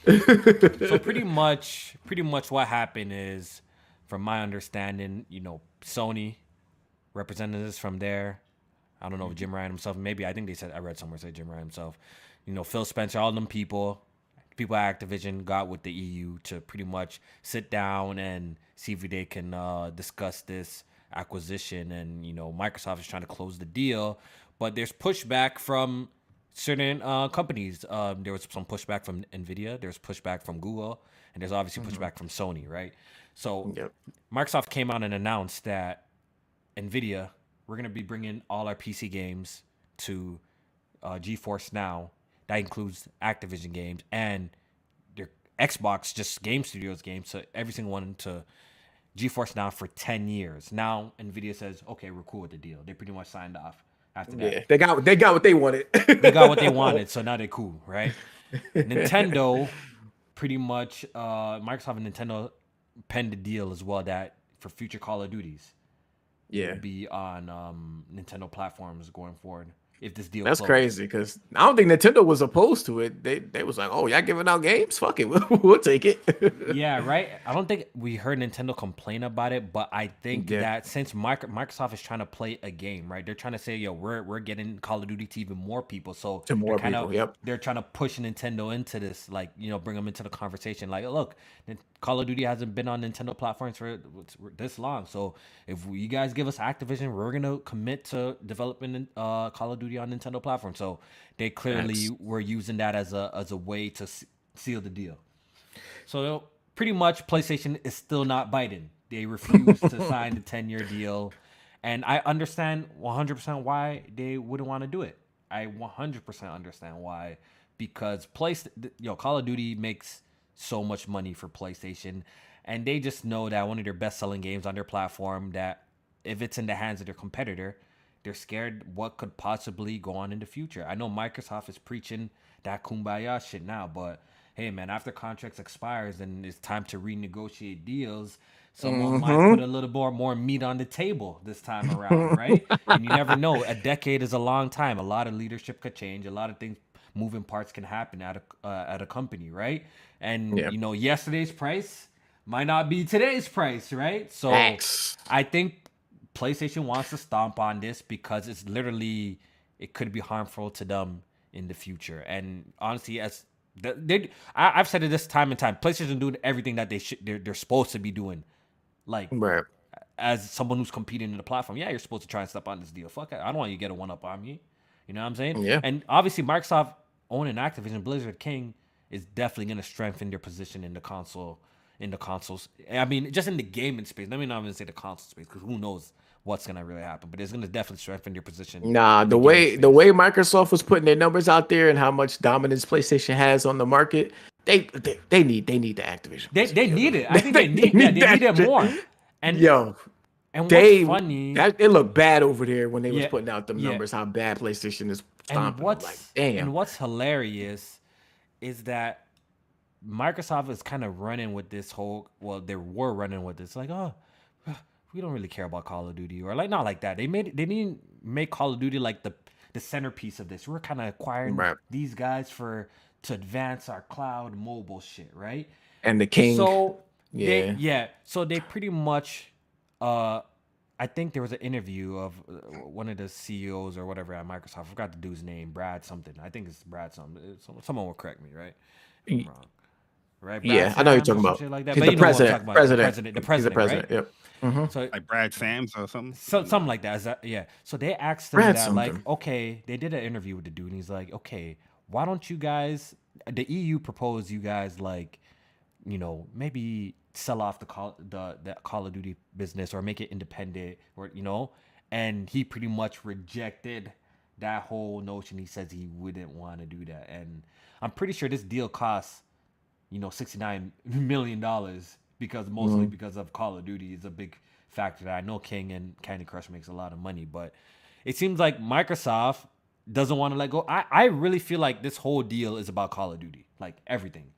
(laughs) so pretty much pretty much what happened is from my understanding you know sony representatives from there i don't know if jim ryan himself maybe i think they said i read somewhere said jim ryan himself you know phil spencer all them people people at activision got with the eu to pretty much sit down and see if they can uh, discuss this acquisition and you know microsoft is trying to close the deal but there's pushback from certain uh, companies. Um, there was some pushback from Nvidia. There's pushback from Google, and there's obviously pushback from Sony, right? So Yep. Microsoft came out and announced that Nvidia, we're gonna be bringing all our PC games to uh, GeForce Now. That includes Activision games and their Xbox, just Game Studios games. So every single one to GeForce Now for 10 years. Now Nvidia says, okay, we're cool with the deal. They pretty much signed off after that. Yeah, they got they got what they wanted. (laughs) They got what they wanted, (laughs) so now they're cool, right? Nintendo pretty much uh Microsoft and Nintendo penned a deal as well that for future Call of Duties Yeah, be on um Nintendo platforms going forward. If this deal that's closes. crazy because I don't think Nintendo was opposed to it. They they was like, oh, y'all giving out games? Fuck it, (laughs) we'll, we'll take it. (laughs) yeah, right. I don't think we heard Nintendo complain about it, but I think Yeah. that since Microsoft is trying to play a game, right? They're trying to say, "Yo, we're we're getting Call of Duty to even more people." So To more they're kinda- people, yep. They're trying to push Nintendo into this, like you know, bring them into the conversation. Like, look, Call of Duty hasn't been on Nintendo platforms for this long, so if you guys give us Activision, we're gonna commit to developing uh, Call of Duty on Nintendo platform. So they clearly were using that as a as a way to seal the deal. So pretty much, PlayStation is still not biting. They refuse to (laughs) sign the 10 year deal. And I understand 100% why they wouldn't want to do it. I 100% understand why. Because play, yo, Call of Duty makes so much money for PlayStation. And they just know that one of their best selling games on their platform, that if it's in the hands of their competitor, they're scared what could possibly go on in the future. I know Microsoft is preaching that kumbaya shit now, but hey man, after contracts expires and it's time to renegotiate deals, someone might Mhm. put a little more more meat on the table this time around, (laughs) right? and you never know. A decade is a long time. A lot of leadership could change. A lot of things, moving parts can happen at a uh, at a company, right? And Yep. you know, yesterday's price might not be today's price, right? So Thanks. I think PlayStation wants to stomp on this because it's literally it could be harmful to them in the future. And honestly, as the- they, I, I've said it this time and time, PlayStation doing everything that they should they're, they're supposed to be doing. Like Right. as someone who's competing in the platform, yeah, you're supposed to try and step on this deal. Fuck it, I don't want you to get a one up on me. You know what I'm saying? Yeah. And obviously, Microsoft owning Activision Blizzard King is definitely going to strengthen their position in the console, in the consoles. I mean, just in the gaming space. Let me not even say the console space because who knows what's going to really happen. But it's going to definitely strengthen your position. Nah, the way the way Microsoft was putting their numbers out there and how much dominance PlayStation has on the market, they they, they need they need the Activision. they they need it. I think they (laughs) need, yeah, they that need it more. And Yo, and they what's funny? that, it looked bad over there when they was putting out them yeah. numbers. How bad PlayStation is and what's like, damn. and what's hilarious is that Microsoft is kind of running with this whole well they were running with this like oh we don't really care about Call of Duty or like not like that they made they didn't make Call of Duty like the the centerpiece of this we're kind of acquiring Right. these guys for to advance our cloud mobile shit right and the King. so yeah. they, yeah. So they pretty much, uh, I think there was an interview of uh, one of the CEOs or whatever at Microsoft. I forgot the dude's name, Brad something. I think it's Brad something. Someone will correct me, right? If I'm Y- wrong. Right? yeah, Brad I know you're talking about. Like that. He's But the you know what I'm president. about. President. The president. The He's president. the president. Right? Yep. Mhm. So Like Brad Sams or something. so, something like that. Is that yeah? So they asked him Brad that, like, okay, they did an interview with the dude, and he's like, okay, why don't you guys? The EU proposed you guys like, you know, maybe sell off the call the the Call of Duty business or make it independent, or you know, and he pretty much rejected that whole notion. He says he wouldn't want to do that, and I'm pretty sure this deal costs, you know, 69 (laughs) million dollars because mostly mm-hmm. because of Call of Duty is a big factor. That I know King and Candy Crush makes a lot of money, but it seems like Microsoft doesn't want to let go. I, I really feel like this whole deal is about Call of Duty, like everything.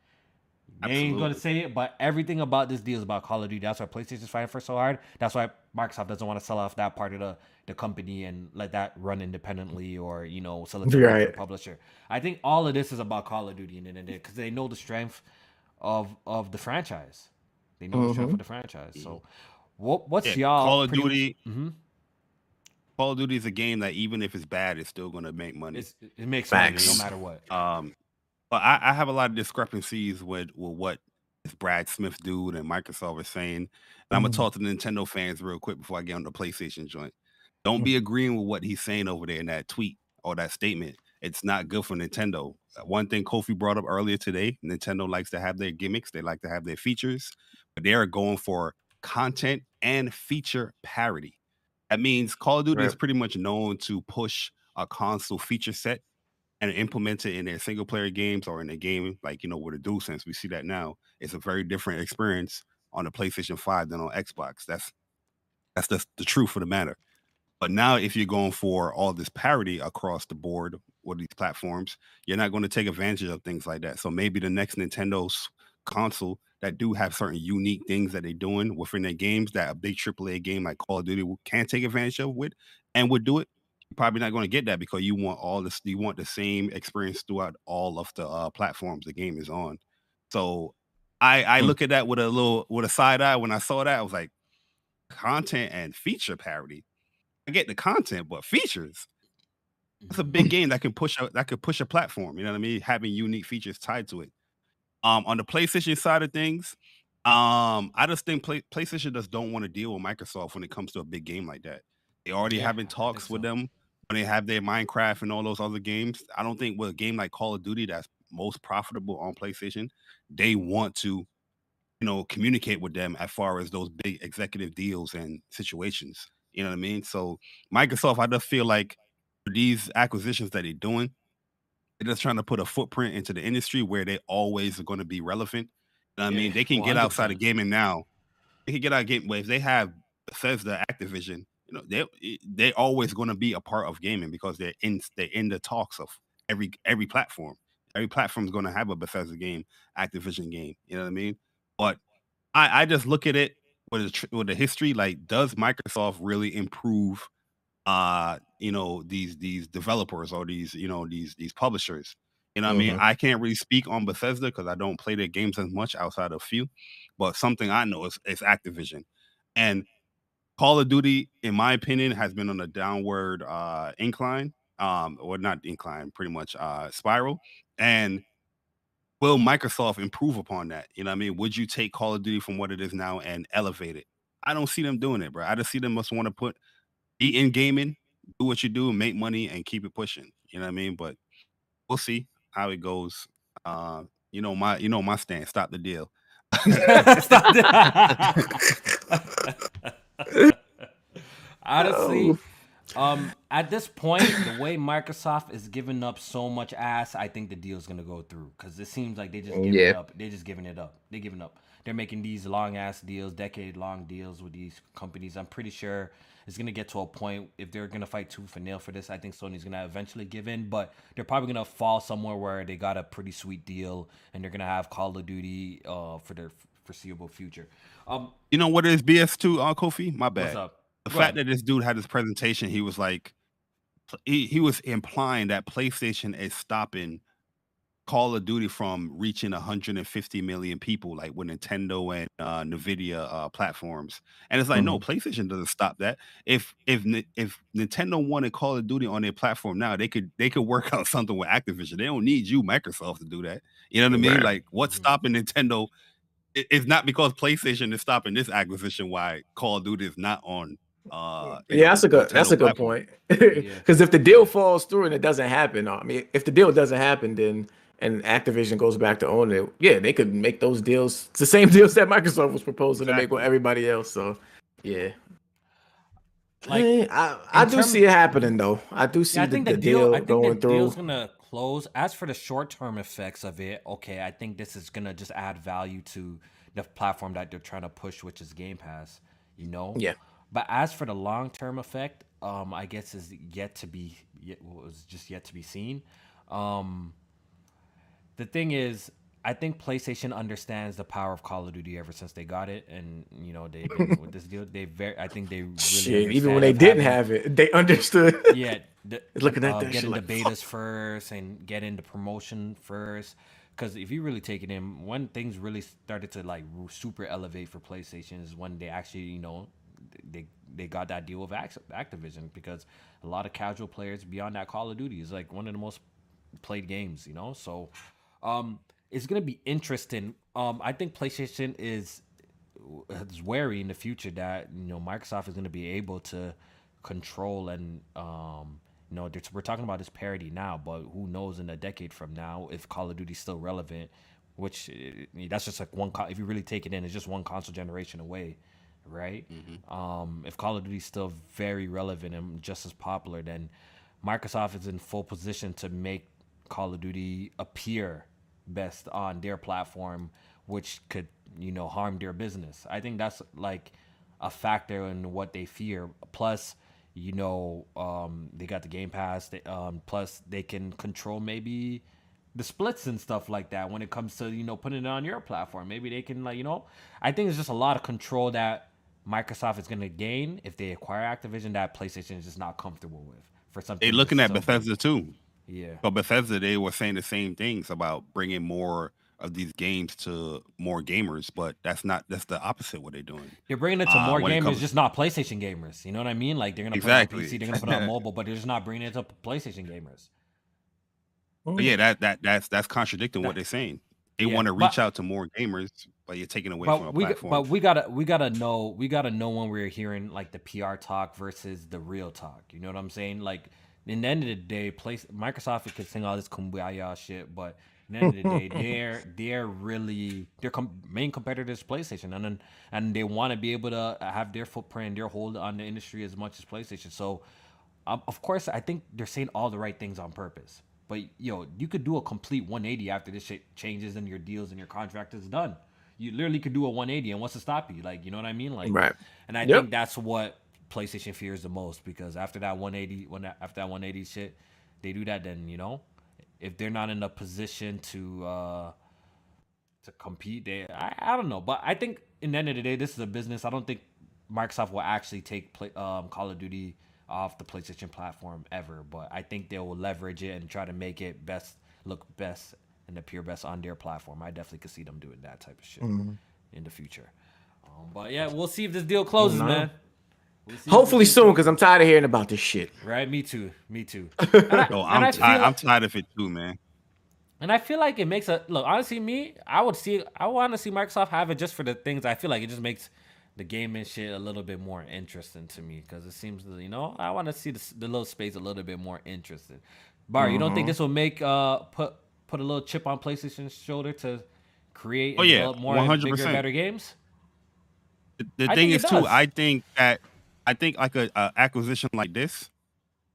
They ain't gonna say it, but everything about this deal is about Call of Duty. That's why PlayStation's fighting for so hard. That's why Microsoft doesn't want to sell off that part of the, the company and let that run independently or you know sell it to a Right. publisher. I think all of this is about Call of Duty and because they know the strength of of the franchise. They know the strength for the franchise. So, what what's Mm-hmm. Yeah, y'all Call of pretty- Duty. Mhm. Call of Duty is a game that even if it's bad, it's still gonna make money. It's, it makes Facts. money no matter what. Um, but I, I have a lot of discrepancies with, with what this Brad Smith dude and Microsoft are saying. And I'm gonna Mhm. talk to the Nintendo fans real quick before I get on the PlayStation joint. Don't be agreeing with what he's saying over there in that tweet or that statement. It's not good for Nintendo. Uh, One thing Kofi brought up earlier today: Nintendo likes to have their gimmicks, they like to have their features, but they are going for content and feature parity. That means Call of Duty is pretty much known to push a console feature set and implement it in their single player games or in a game like you know with a dual sense we see that now it's a very different experience on the PlayStation 5 than on Xbox. That's that's the, the truth of the matter. But now, if you're going for all this parity across the board with these platforms, you're not going to take advantage of things like that. So maybe the next Nintendo's console that do have certain unique things that they're doing within their games that a big AAA game like Call of Duty can take advantage of with and would do it. You're probably not going to get that because you want all this, you want the same experience throughout all of the uh, platforms the game is on. So I I Hmm. look at that with a little with a side eye. When I saw that, I was like, content and feature parity. I get the content, but features. It's a big (laughs) game that can push a that could push a platform. You know what I mean? Having unique features tied to it. Um, on the PlayStation side of things, um, I just think Play, PlayStation just don't want to deal with Microsoft when it comes to a big game like that. They already Yeah, having talks with so. them when they have their Minecraft and all those other games. I don't think with a game like Call of Duty that's most profitable on PlayStation, they want to, you know, communicate with them as far as those big executive deals and situations. You know what I mean? So Microsoft, I just feel like these acquisitions that they're doing, they're just trying to put a footprint into the industry where they always are going to be relevant. You know what I Yeah, mean? They can well, get outside of gaming now. They can get out of game. But if they have Bethesda, Activision, you know, they eh, they're always going to be a part of gaming because they're in they're in the talks of every every platform. Every platform is going to have a Bethesda game, Activision game. You know what I mean? But I I just look at it with the, with the history. Like, does Microsoft really improve? Uh you know these these developers or these you know these these publishers you know what i mean? Mhm. i can't really speak on bethesda because i don't play their games as much outside of few but something i know is, is activision. And call of duty in my opinion has been on a downward uh incline um or not incline pretty much uh spiral and will microsoft improve upon that? You know what i mean? Would you take call of duty from what it is now and elevate it? I don't see them doing it bro. I just see them must want to put be in gaming, do what you do, make money, and keep it pushing. You know what I mean? But we'll see how it goes. Uh, you know my you know my stand. Stop the deal. Stop (laughs) that. (laughs) Honestly, um, at this point, the way Microsoft is giving up so much ass, I think the deal's gonna go through because it seems like they just giving it Yeah. up. They're just giving it up. They're giving up. They're making these long ass deals, decade long deals with these companies. I'm pretty sure it's gonna get to a point if they're gonna fight tooth and nail for this. I think Sony's gonna eventually give in, but they're probably gonna fall somewhere where they got a pretty sweet deal and they're gonna have Call of Duty uh, for their foreseeable future. Um, You know what is BS2, uh, Kofi? My bad. what's up? The Go fact ahead. that this dude had this presentation, he was like, he, he was implying that PlayStation is stopping Call of Duty from reaching 150 million people, like with Nintendo and uh, Nvidia uh, platforms. And it's like, no, PlayStation doesn't stop that. If if Ni- if Nintendo wanted Call of Duty on their platform now, they could they could work (laughs) out something with Activision. They don't need you, Microsoft, to do that. You know what I mean? Right. Like, what's Mhm. stopping Nintendo? It- It's not because PlayStation is stopping this acquisition. Why Call of Duty is not on? Uh, Yeah, know, that's a good. That's a good platform. point. (laughs) Yeah. Because if the deal falls through and it doesn't happen, I mean, if the deal doesn't happen, then and Activision goes back to owning it, yeah, they could make those deals. It's the same (laughs) deals that Microsoft was proposing to make with everybody else. So, yeah. Like, Eh, I, I do see it happening though. I do see Yeah, I the, the, deal. deal I think going the through. deal's gonna close. As for the short term effects of it, okay, I think this is gonna just add value to the platform that they're trying to push, which is Game Pass. You know. Yeah. But as for the long term effect, um, I guess is yet to be yet was just yet to be seen. Um, the thing is, I think PlayStation understands the power of Call of Duty ever since they got it, and you know they with this deal. They very, I think they really Shit, even when they didn't having- have it, they understood. (laughs) yeah, the, (laughs) Looking at uh, that get shit into like, fuck. betas first and get into promotion first. Because if you really take it in, when things really started to like super elevate for PlayStation is when they actually, you know, they they got that deal with Activision because a lot of casual players beyond that Call of Duty is like one of the most played games, you know. So, um, it's gonna be interesting. Um, I think PlayStation is is wary in the future that you know Microsoft is going to be able to control and um you know we're talking about this parity now but who knows in a decade from now if Call of Duty is still relevant which eh, that's just like one if you really take it in it's just one console generation away right um if Call of Duty is still very relevant and just as popular then Microsoft is in full position to make Call of Duty appear best on their platform, which could you know harm their business. I think that's like a factor in what they fear. Plus, you know, um, they got the Game Pass. They, um, plus, they can control maybe the splits and stuff like that when it comes to you know putting it on your platform. Maybe they can like you know. I think it's just a lot of control that Microsoft is going to gain if they acquire Activision that PlayStation is just not comfortable with for something. They're looking at Bethesda too. Yeah. But Bethesda, they were saying the same things about bringing more of these games to more gamers, but that's not that's the opposite what they're doing. They're bringing it to Uh, more when gamers, comes- just not PlayStation gamers. You know what I mean? Like they're gonna Exactly. put it on PC, they're gonna put it on (laughs) mobile, but they're just not bringing it to PlayStation gamers. But yeah, that that that's that's contradicting what they're saying. They Yeah, want to but- reach out to more gamers, but you're taking away from But a we, platform. but we gotta, we gotta know, we gotta know when we're hearing like the PR talk versus the real talk. You know what I'm saying? Like, in the end of the day, place Microsoft could sing all this kumbaya shit, but at the end of the day, (laughs) they're they're really their com- main competitor is PlayStation, and then and they want to be able to have their footprint, their hold on the industry as much as PlayStation. So, um, of course, I think they're saying all the right things on purpose. But yo, you could do a complete 180 after this shit changes and your deals and your contract is done. You literally could do a 180, and what's to stop you? Like, you know what I mean? Like, Right. And I Yep. think that's what PlayStation fears the most because after that 180, when that, after that 180 shit, they do that. Then you know, if they're not in a position to uh to compete, they I, I don't know. But I think in the end of the day, this is a business. I don't think Microsoft will actually take play, um, Call of Duty off the PlayStation platform ever. But I think they will leverage it and try to make it best look best and appear best on their platform. I definitely could see them doing that type of shit in the future. Um, but yeah, we'll see if this deal closes, man. We'll see if Hopefully soon, because I'm tired of hearing about this shit. Right, me too. Me too. (laughs) And I, Yo, I'm, I ti- feel I'm tired of it too, man. and I feel like it makes a look. Honestly, me, I would see. I want to see Microsoft have it just for the things. I feel like it just makes the gaming shit a little bit more interesting to me because it seems, you know, I want to see the, the little space a little bit more interesting. Bar, you don't Mm-hmm. think this will make uh put put a little chip on PlayStation's shoulder to create Oh, and yeah, develop more and bigger, 100%. better games? The, the thing is too. I think that I think like a, a acquisition like this,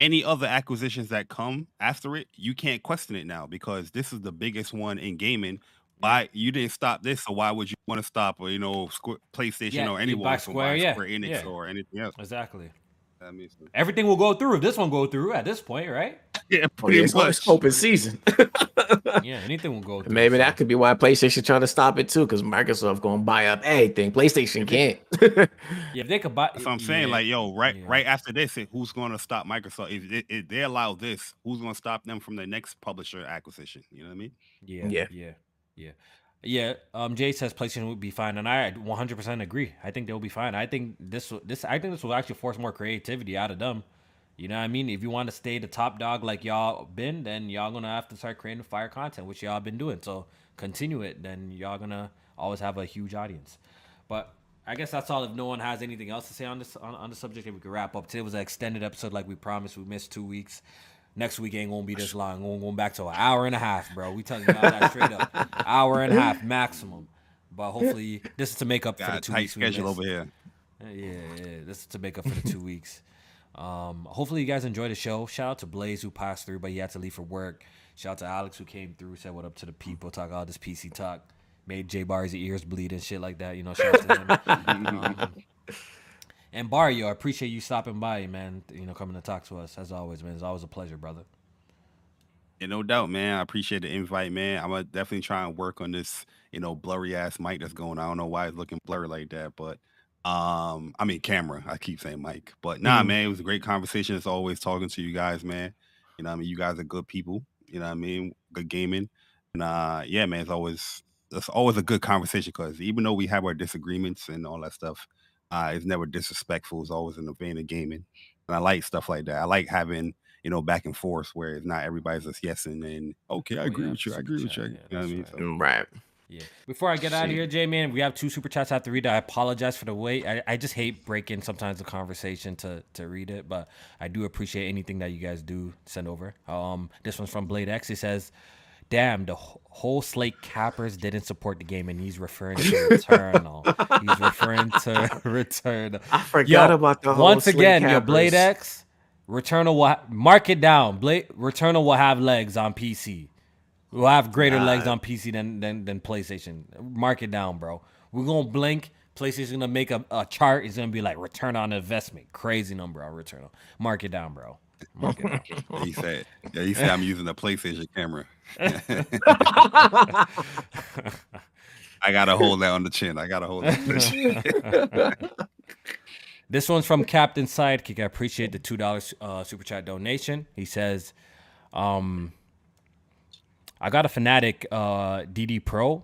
any other acquisitions that come after it, you can't question it now because this is the biggest one in gaming. Why you didn't stop this, so why would you want to stop or you know Squ- PlayStation Yeah, or anyone Square, buying yeah, Square Enix yeah. or anything else? Exactly. I mean, so- Everything will go through. If this one go through at this point, right? yeah, Oh, pretty yeah, it's, much. it's open season. (laughs) Yeah, anything will go through. Maybe so- that could be why PlayStation trying to stop it too, because Microsoft gonna buy up everything. PlayStation can't. Yeah, if they could buy. That's what I'm saying. yeah. Like, yo, right, yeah. right after this, it- who's going to stop Microsoft? If, they- if they allow this, who's going to stop them from the next publisher acquisition? You know what I mean? Yeah, Yeah. yeah, yeah, yeah. Um, Jay says PlayStation would be fine, and I 100% agree. I think they'll be fine. I think this, this, I think this will actually force more creativity out of them. You know what I mean? If you want to stay the top dog like y'all been, then y'all gonna have to start creating fire content, which y'all been doing. So continue it, then y'all gonna always have a huge audience. But I guess that's all. If no one has anything else to say on this on, on the subject, we could wrap up. Today was an extended episode, like we promised. We missed two weeks. Next week ain't gonna be this long. We're going back to an hour and a half, bro. We telling you all that straight up. (laughs) Hour and a half maximum. But hopefully, this is to make up for the two tight weeks we schedule over here. Yeah, yeah, this is to make up for the two (laughs) weeks. Um, hopefully you guys enjoy the show. Shout out to Blaze who passed through, but he had to leave for work. Shout out to Alex who came through, said what up to the people, talk all this PC talk, made J Bar's ears bleed and shit like that. You know, shout out to him. (laughs) um, and Barrio, I appreciate you stopping by, man. You know, coming to talk to us as always, man. It's always a pleasure, brother. Yeah, no doubt, man. I appreciate the invite, man. I'm gonna definitely try and work on this, you know, blurry ass mic that's going. on. I don't know why it's looking blurry like that, but um, I mean camera. I keep saying mic, but nah, Mhm. man. It was a great conversation. It's always, talking to you guys, man. You know, what I mean, you guys are good people. You know, what I mean, good gaming, and uh, yeah, man. It's always it's always a good conversation because even though we have our disagreements and all that stuff, uh, it's never disrespectful. It's always in the vein of gaming, and I like stuff like that. I like having you know, back and forth where it's not everybody's just yes and then okay, I Oh, agree yeah, with you, I super agree with you. yeah, you know what I mean? that's So, right. Yeah. Before I get out of here, J man, we have two super chats I have to read. That. I apologize for the wait. I, I just hate breaking sometimes the conversation to to read it, but I do appreciate anything that you guys do send over. Um, this one's from Blade X. He says, "Damn, the whole slate cappers didn't support the game, and he's referring to Returnal. he's referring to (laughs) Returnal. I forgot Yo, about the whole slate Once again, your Blade X, Returnal will ha- mark it down. Blade Returnal will have legs on PC. Will have greater legs on PC than, than than PlayStation. Mark it down, bro. We're gonna blink. PlayStation's gonna make a, a chart. It's gonna be like return on investment. Crazy number on return. Mark it down, bro. Mark. (laughs) He said, "Yeah, he said I'm using the PlayStation camera. (laughs) I gotta hold that on the chin. I gotta hold that on the (laughs) chin. This one's from Captain Sidekick. I appreciate the two dollars uh, super chat donation. He says, um, "I got a Fanatec uh, DD Pro.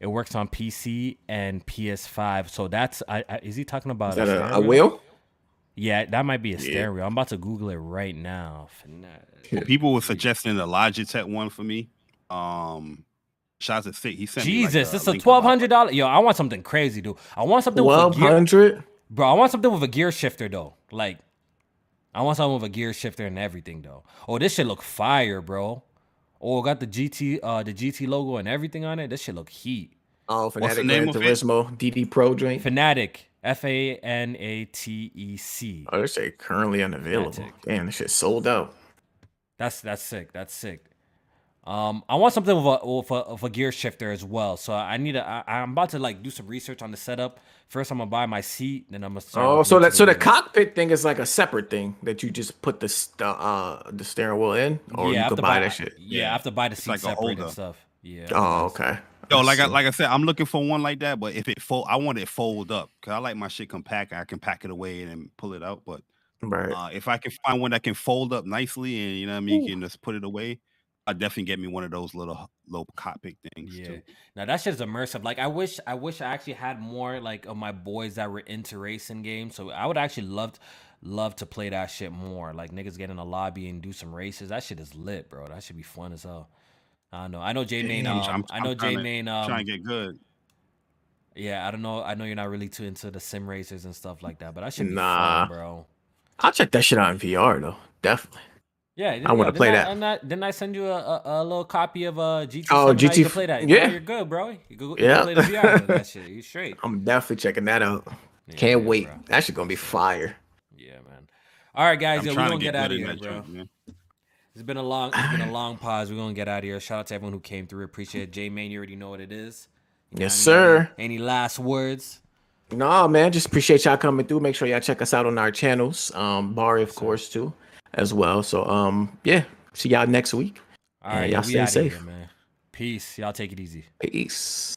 It works on PC and PS5. So that's I, I, is he talking about Is that a, a stereo? wheel? Yeah, that might be a Yeah. stereo. I'm about to Google it right now. Fanatec. People were suggesting the Logitech one for me. Um, shout out to Thick. He sent me, like, Jesus, this is a link twelve about- hundred dollar. Yo, I want something crazy, dude. I want something with a Twelve gear. Bro, I want something with a gear shifter though. Like, I want something with a gear shifter and everything though. Oh, this shit look fire, bro. Oh, got the GT, uh, the GT logo and everything on it. This shit look heat. Oh, What's the Fanatec Gran? Turismo DD Pro joint. Fanatec, F A N A T E C. Oh, they say currently unavailable. Fanatec. Damn, this shit sold out. That's that's sick. That's sick. Um, I want something with a, with a with a gear shifter as well. So I need a. I, I'm about to like do some research on the setup. First, I'm gonna buy my seat, then I'm gonna. Start Oh, so that so the cockpit thing is like a separate thing that you just put the st- uh the steering wheel in, or I you have could to buy that shit. Yeah, I have to buy the seat like separate and stuff. Yeah. Oh, okay. Yo, like I like I said, I'm looking for one like that. But if it fold, I want it fold up because I like my shit compact. I can pack it away and then pull it out. But right. uh, if I can find one that can fold up nicely and you know what I mean, you can just put it away, I definitely get me one of those little little cockpit things. Yeah. Too. Now that shit's immersive. Like I wish I wish I actually had more like of my boys that were into racing games. So I would actually love love to play that shit more. Like niggas get in a lobby and do some races. That shit is lit, bro. That should be fun as hell. I don't know. I know J Main. Um, I'm- I know J Main. Trying Um, to get good. yeah, I don't know. I know you're not really too into the sim racers and stuff like that, but I should be Nah. fun, bro. I'll check that shit out in VR though. Definitely. Yeah, I wanna play I- that. Didn't I send you a, a, a little copy of uh, GT? Oh, 7? Now you can play that. yeah. You're good, bro. You go, you Yeah. play the VR that shit. You straight. (laughs) I'm definitely checking that out. Yeah, Can't yeah, wait. bro. That shit gonna be fire. Yeah, man. All right, guys. I'm Yo, we're gonna get, get, out of here, bro. It's been a long, it's been a long pause. We're gonna get out of here. Shout out to everyone who came through. Appreciate it. J Man, you already know what it is. You know Yes, what I mean? sir. Any last words? No, man, just appreciate y'all coming through. Make sure y'all check us out on our channels. Um, Barry, of course, too, as well. So, um, yeah, see y'all next week. All right, y'all stay outta here, safe. man. Peace. Y'all take it easy. Peace.